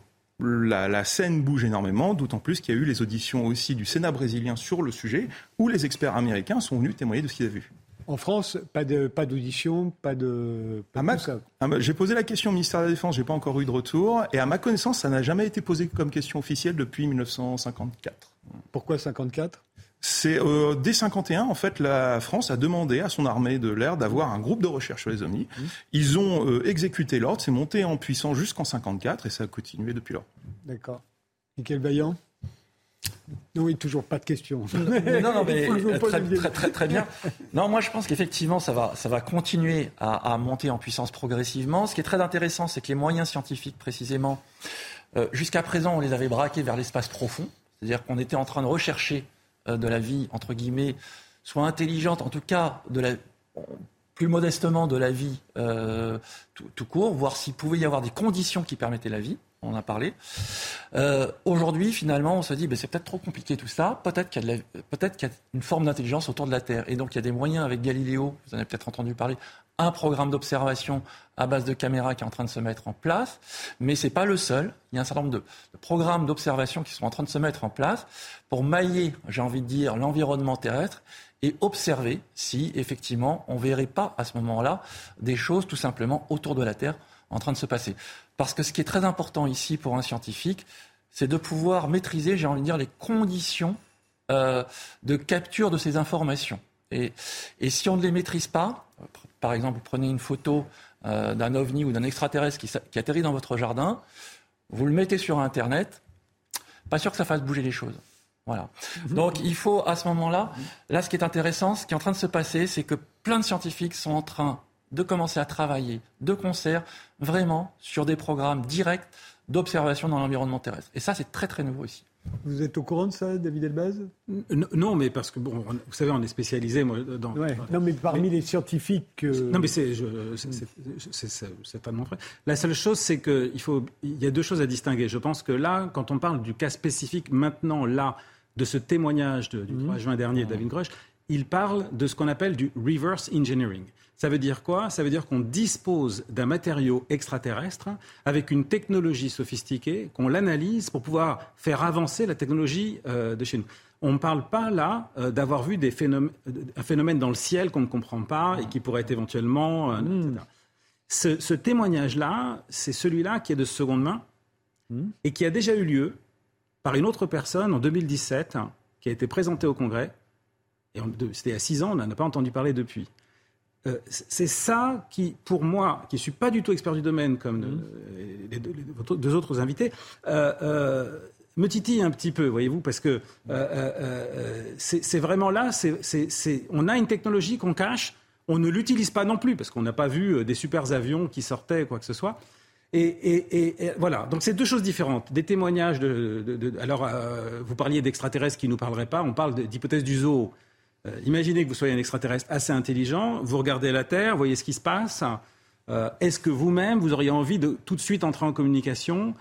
la, scène bouge énormément, d'autant plus qu'il y a eu les auditions aussi du Sénat brésilien sur le sujet, où les experts américains sont venus témoigner de ce qu'ils avaient vu. En France, pas de pas d'audition, pas de. J'ai posé la question au ministère de la Défense, j'ai pas encore eu de retour, et à ma connaissance, ça n'a jamais été posé comme question officielle depuis 1954. Pourquoi 54 c'est euh, dès 51, en fait, la France a demandé à son armée de l'air d'avoir un groupe de recherche sur les ovnis. Mmh. Ils ont euh, exécuté l'ordre, c'est monté en puissance jusqu'en 54 et ça a continué depuis lors. D'accord. Michael Bayan non, oui, toujours pas de questions. Non, non, mais très, très, très, très, bien. Non, moi, je pense qu'effectivement, ça va, ça va continuer à, à, monter en puissance progressivement. Ce qui est très intéressant, c'est que les moyens scientifiques, précisément, euh, jusqu'à présent, on les avait braqués vers l'espace profond. C'est-à-dire qu'on était en train de rechercher euh, de la vie, entre guillemets, soit intelligente, en tout cas, de la, plus modestement de la vie euh, tout, court, voir s'il pouvait y avoir des conditions qui permettaient la vie. On en a parlé. Euh, aujourd'hui, finalement, on se dit, ben, c'est peut-être trop compliqué tout ça. Peut-être qu'il y, peut qu'il y a une forme d'intelligence autour de la Terre. Et donc, il y a des moyens avec Galiléo, vous en avez peut-être entendu parler, un programme d'observation à base de caméras qui est en train de se mettre en place, mais ce n'est pas le seul. Il y a un certain nombre de, programmes d'observation qui sont en train de se mettre en place pour mailler, j'ai envie de dire, l'environnement terrestre et observer si effectivement on ne verrait pas à ce moment-là des choses tout simplement autour de la Terre en train de se passer. Parce que ce qui est très important ici pour un scientifique, c'est de pouvoir maîtriser, j'ai envie de dire, les conditions euh, de capture de ces informations. Et, et si on ne les maîtrise pas, par exemple, vous prenez une photo euh, d'un ovni ou d'un extraterrestre qui, atterrit dans votre jardin, vous le mettez sur Internet, pas sûr que ça fasse bouger les choses. Voilà. Donc il faut à ce moment-là, là ce qui est intéressant, ce qui est en train de se passer, c'est que plein de scientifiques sont en train de commencer à travailler de concert vraiment sur des programmes directs d'observation dans l'environnement terrestre. Et ça, c'est très très nouveau ici. Vous êtes au courant de ça, David Elbaz? Non, mais parce que, bon, vous savez, on est spécialisé moi, dans. Non, mais parmi les scientifiques. Non, mais c'est pas de mon frère. La seule chose, c'est qu'il faut. Il y a deux choses à distinguer. Je pense que là, quand on parle du cas spécifique, maintenant, là, de ce témoignage du 3 mhm. juin dernier de David Grush, il parle de ce qu'on appelle du reverse engineering. Ça veut dire quoi? Ça veut dire qu'on dispose d'un matériau extraterrestre avec une technologie sophistiquée, qu'on l'analyse pour pouvoir faire avancer la technologie euh, de chez nous. On ne parle pas là euh, d'avoir vu des phénomènes, un phénomène dans le ciel qu'on ne comprend pas et qui pourrait être éventuellement. Euh, hmm. Ce, témoignage-là, c'est celui-là qui est de seconde main hmm. et qui a déjà eu lieu par une autre personne en 2017, qui a été présenté au Congrès. Et c'était à six ans, on n'en a pas entendu parler depuis. Euh, c'est ça qui, pour moi, qui ne suis pas du tout expert du domaine comme mmh. les, deux, autres invités, euh, euh, me titille un petit peu, voyez-vous, parce que c'est vraiment là, on a une technologie qu'on cache, on ne l'utilise pas non plus, parce qu'on n'a pas vu des super avions qui sortaient, quoi que ce soit. Et, voilà, donc c'est deux choses différentes. Des témoignages de. alors, vous parliez d'extraterrestres qui ne nous parleraient pas, on parle d'hypothèse du zoo. Euh, imaginez que vous soyez un extraterrestre assez intelligent, vous regardez la Terre, voyez ce qui se passe, Est-ce que vous-même, vous auriez envie de tout de suite entrer en communication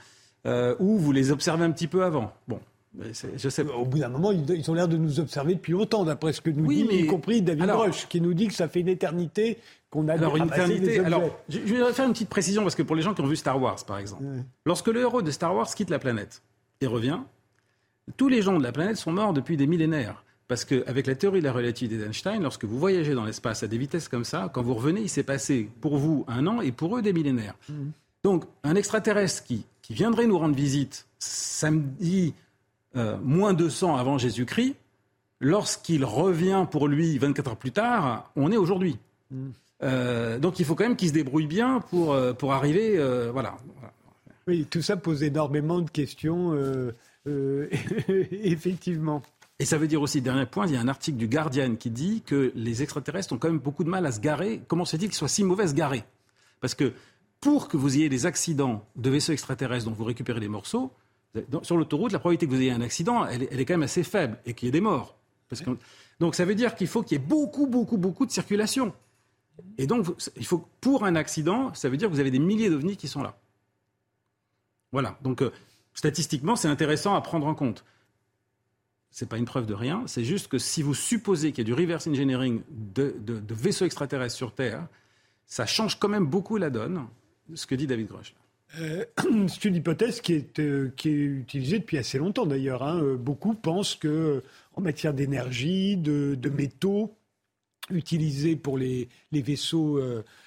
ou vous les observez un petit peu avant? Bon, je sais Au bout d'un moment, ils, ont l'air de nous observer depuis longtemps, d'après ce que nous dit, y compris David alors, qui nous dit que ça fait une éternité qu'on a alors, une éternité, alors, je, vais faire une petite précision, parce que pour les gens qui ont vu Star Wars, par exemple, lorsque le héros de Star Wars quitte la planète et revient, tous les gens de la planète sont morts depuis des millénaires. Parce qu'avec la théorie de la relativité d'Einstein, lorsque vous voyagez dans l'espace à des vitesses comme ça, quand vous revenez, il s'est passé pour vous un an et pour eux des millénaires. Mmh. Donc, un extraterrestre qui, qui viendrait nous rendre visite samedi euh, moins 200 avant Jésus-Christ, lorsqu'il revient pour lui 24 heures plus tard, on est aujourd'hui. Mm. Euh, donc il faut quand même qu'il se débrouille bien pour, euh, pour arriver. voilà. Oui, tout ça pose énormément de questions, effectivement. Et ça veut dire aussi, dernier point, il y a un article du Guardian qui dit que les extraterrestres ont quand même beaucoup de mal à se garer. Comment se fait-il qu'ils soient si mauvais à se garer? Parce que pour que vous ayez des accidents de vaisseaux extraterrestres dont vous récupérez les morceaux, sur l'autoroute, la probabilité que vous ayez un accident, elle, est quand même assez faible et qu'il y ait des morts. donc ça veut dire qu'il faut qu'il y ait beaucoup, beaucoup, beaucoup de circulation. Et donc, il faut, pour un accident, ça veut dire que vous avez des milliers d'ovnis qui sont là. Voilà. Donc, euh, statistiquement, c'est intéressant à prendre en compte. Ce n'est pas une preuve de rien. C'est juste que si vous supposez qu'il y a du reverse engineering de, vaisseaux extraterrestres sur Terre, ça change quand même beaucoup la donne, ce que dit David Grosch. Euh, c'est une hypothèse qui est, euh, qui est utilisée depuis assez longtemps d'ailleurs. Hein. Euh, beaucoup pensent que en matière d'énergie, de, métaux utilisés pour les, les vaisseaux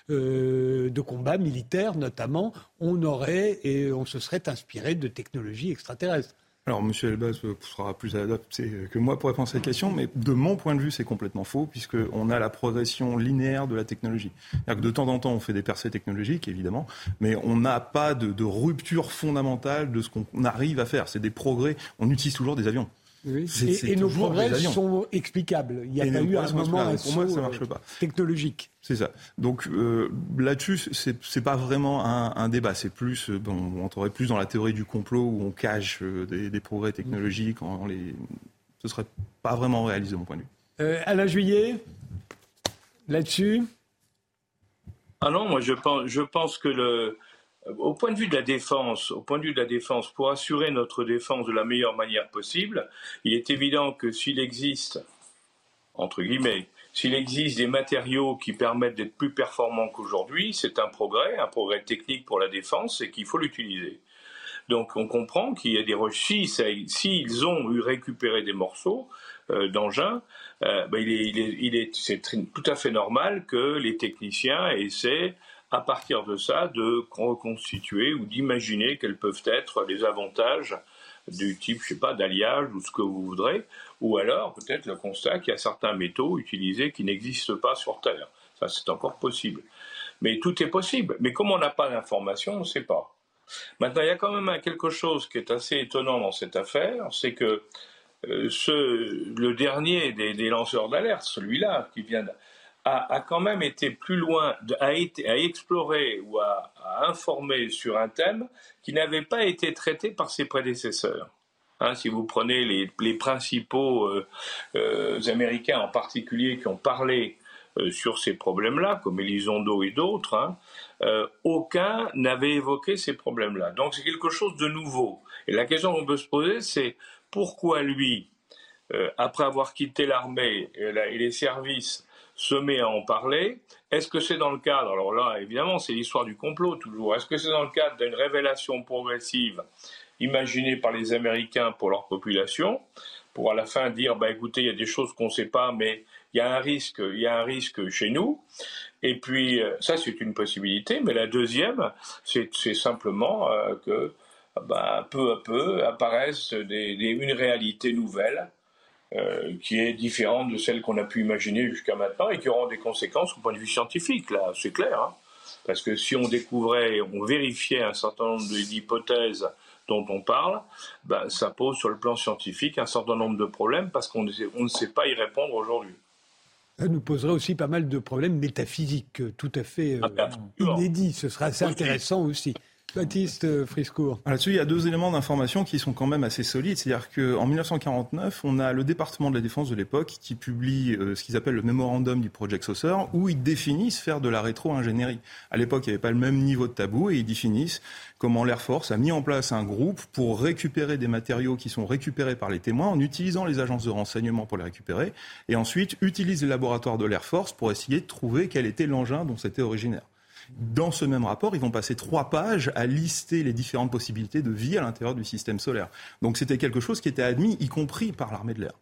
de combat militaires notamment, on aurait et on se serait inspiré de technologies extraterrestres. Alors, M. Elbaz sera plus adapté que moi pour répondre à cette question, mais de mon point de vue, c'est complètement faux, puisqu'on a la progression linéaire de la technologie. Que de temps en temps, on fait des percées technologiques, évidemment, mais on n'a pas de, rupture fondamentale de ce qu'on arrive à faire. C'est des progrès. On utilise toujours des avions. Oui. et, nos progrès sont explicables. Il y a pas eu un moment un pour moi, ça marche pas. technologique. C'est ça. Donc euh, là-dessus, c'est, pas vraiment un, un débat. C'est plus, euh, bon, on entrerait plus dans la théorie du complot où on cache euh, des, des, progrès technologiques. En, les... Ce serait pas vraiment réalisé de mon point de vue. Euh, Alain Juillet, là-dessus. Ah non, moi je pense, je pense que le, au point de vue de la défense, au point de vue de la défense, pour assurer notre défense de la meilleure manière possible, il est évident que s'il existe, entre guillemets, s'il existe des matériaux qui permettent d'être plus performants qu'aujourd'hui, c'est un progrès, un progrès technique pour la défense et qu'il faut l'utiliser. Donc on comprend qu'il y a des s'ils si, ont eu récupéré des morceaux euh, d'engins, euh, ben il est, c'est tout à fait normal que les techniciens essaient à partir de ça, de reconstituer ou d'imaginer quels peuvent être les avantages du type, je sais pas, d'alliage ou ce que vous voudrez, ou alors peut-être le constat qu'il y a certains métaux utilisés qui n'existent pas sur Terre. Ça, c'est encore possible. Mais tout est possible. Mais comme on n'a pas d'informations, on ne sait pas. Maintenant, il y a quand même quelque chose qui est assez étonnant dans cette affaire, c'est que euh, le dernier des, des lanceurs d'alerte, celui-là qui vient a, quand même été plus loin, a, été, a exploré ou à informer sur un thème qui n'avait pas été traité par ses prédécesseurs. Hein, si vous prenez les, les principaux euh, euh, Américains en particulier qui ont parlé euh, sur ces problèmes-là, comme Elizondo et d'autres, hein, aucun n'avait évoqué ces problèmes-là. Donc c'est quelque chose de nouveau. Et la question qu'on peut se poser, c'est pourquoi lui, après avoir quitté l'armée et les services, se met à en parler. Est-ce que c'est dans le cadre, alors là évidemment c'est l'histoire du complot toujours, est-ce que c'est dans le cadre d'une révélation progressive imaginée par les Américains pour leur population, pour à la fin dire bah écoutez il y a des choses qu'on ne sait pas mais il y a un risque, il y a un risque chez nous. Et puis euh, ça c'est une possibilité, mais la deuxième c'est simplement euh, que bah, peu à peu apparaissent des, une réalité nouvelle euh, qui est différente de celle qu'on a pu imaginer jusqu'à maintenant et qui aura des conséquences au point de vue scientifique, là, c'est clair. Hein. Parce que si on découvrait, on vérifiait un certain nombre d'hypothèses dont on parle, ben, ça pose sur le plan scientifique un certain nombre de problèmes parce qu'on ne sait pas y répondre aujourd'hui. Ça nous poserait aussi pas mal de problèmes métaphysiques, tout à fait euh, ah, inédits. Ce serait assez intéressant aussi. Baptiste Friscourt. Là-dessus, il y a deux éléments d'information qui sont quand même assez solides. C'est-à-dire qu'en 1949, on a le département de la défense de l'époque qui publie euh, ce qu'ils appellent le mémorandum du Project Saucer, où ils définissent faire de la rétro-ingénierie. À l'époque, il n'y avait pas le même niveau de tabou et ils définissent comment l'Air Force a mis en place un groupe pour récupérer des matériaux qui sont récupérés par les témoins en utilisant les agences de renseignement pour les récupérer et ensuite utilise les laboratoires de l'Air Force pour essayer de trouver quel était l'engin dont c'était originaire. Dans ce même rapport, ils vont passer trois pages à lister les différentes possibilités de vie à l'intérieur du système solaire. Donc c'était quelque chose qui était admis, y compris par l'armée de l'air.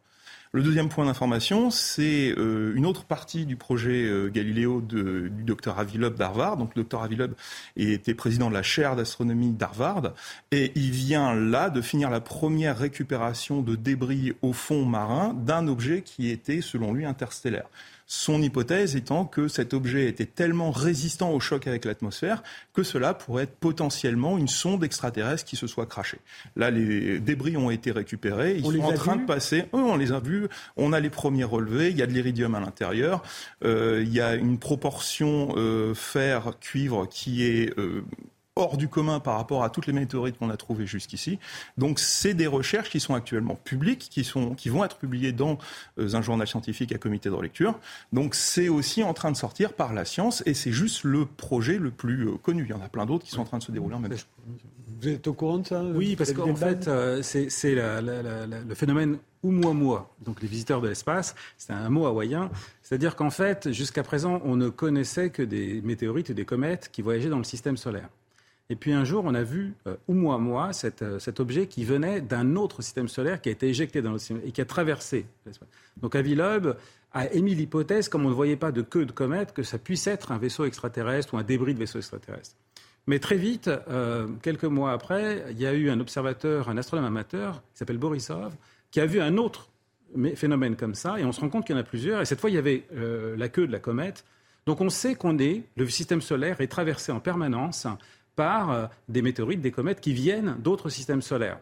Le deuxième point d'information, c'est euh, une autre partie du projet euh, Galileo du docteur Avilob d'Harvard. Donc, le docteur Avilob était président de la chaire d'astronomie d'Harvard et il vient là de finir la première récupération de débris au fond marin d'un objet qui était, selon lui, interstellaire. Son hypothèse étant que cet objet était tellement résistant au choc avec l'atmosphère que cela pourrait être potentiellement une sonde extraterrestre qui se soit crachée. Là, les débris ont été récupérés. Ils sont en train de passer. on les a vus. On a les premiers relevés. Il y a de l'iridium à l'intérieur. Euh, il y a une proportion euh, fer-cuivre qui est euh, hors du commun par rapport à toutes les météorites qu'on a trouvées jusqu'ici. Donc c'est des recherches qui sont actuellement publiques, qui, sont, qui vont être publiées dans euh, un journal scientifique à comité de lecture. Donc c'est aussi en train de sortir par la science et c'est juste le projet le plus euh, connu. Il y en a plein d'autres qui sont en train de se dérouler en même temps. Vous êtes au courant de ça Oui, parce qu'en fait, euh, c'est le phénomène Oumuamua, donc les visiteurs de l'espace, c'est un mot hawaïen. C'est-à-dire qu'en fait, jusqu'à présent, on ne connaissait que des météorites et des comètes qui voyageaient dans le système solaire. Et puis un jour, on a vu euh, Oumuamua, cet, euh, cet objet qui venait d'un autre système solaire qui a été éjecté dans le système et qui a traversé. Donc Avilob a émis l'hypothèse, comme on ne voyait pas de queue de comète, que ça puisse être un vaisseau extraterrestre ou un débris de vaisseau extraterrestre. Mais très vite, euh, quelques mois après, il y a eu un observateur, un astronome amateur, qui s'appelle Borisov, qui a vu un autre phénomène comme ça, et on se rend compte qu'il y en a plusieurs. Et cette fois, il y avait euh, la queue de la comète. Donc on sait qu'on est, le système solaire est traversé en permanence par euh, des météorites, des comètes qui viennent d'autres systèmes solaires.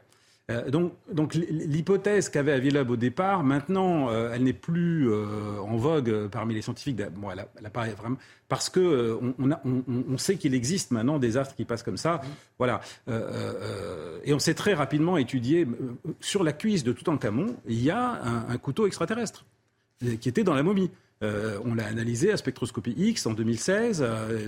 Euh, donc, donc l'hypothèse qu'avait Avilab au départ, maintenant, euh, elle n'est plus en vogue parmi les scientifiques. Bon, elle, apparaît vraiment parce que on, on, sait qu'il existe maintenant des astres qui passent comme ça. Voilà. et on s'est très rapidement étudié sur la cuisse de Toutankhamon, il y a un, couteau extraterrestre qui était dans la momie. on l'a analysé à spectroscopie X en 2016,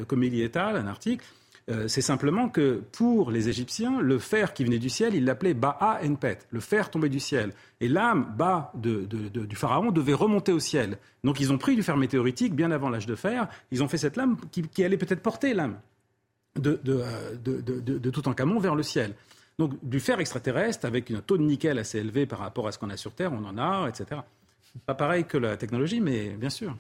comme il y un article. Euh, c'est simplement que pour les Égyptiens, le fer qui venait du ciel, ils l'appelaient Ba'a Enpet, le fer tombé du ciel. Et l'âme, Ba, du pharaon, devait remonter au ciel. Donc ils ont pris du fer météoritique bien avant l'âge de fer, ils ont fait cette lame qui, allait peut-être porter l'âme de, de, de, Toutankhamon vers le ciel. Donc du fer extraterrestre avec un taux de nickel assez élevé par rapport à ce qu'on a sur Terre, on en a, etc. Pas pareil que la technologie, mais bien sûr.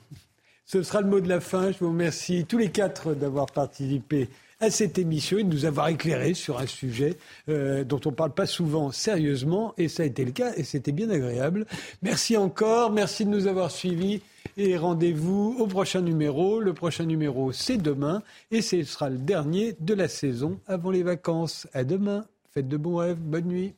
Ce sera le mot de la fin. Je vous remercie tous les quatre d'avoir participé à cette émission et de nous avoir éclairé sur un sujet euh, dont on ne parle pas souvent sérieusement. Et ça a été le cas et c'était bien agréable. Merci encore. Merci de nous avoir suivis. Et rendez-vous au prochain numéro. Le prochain numéro, c'est demain. Et ce sera le dernier de la saison avant les vacances. À demain. Faites de bons rêves. Bonne nuit.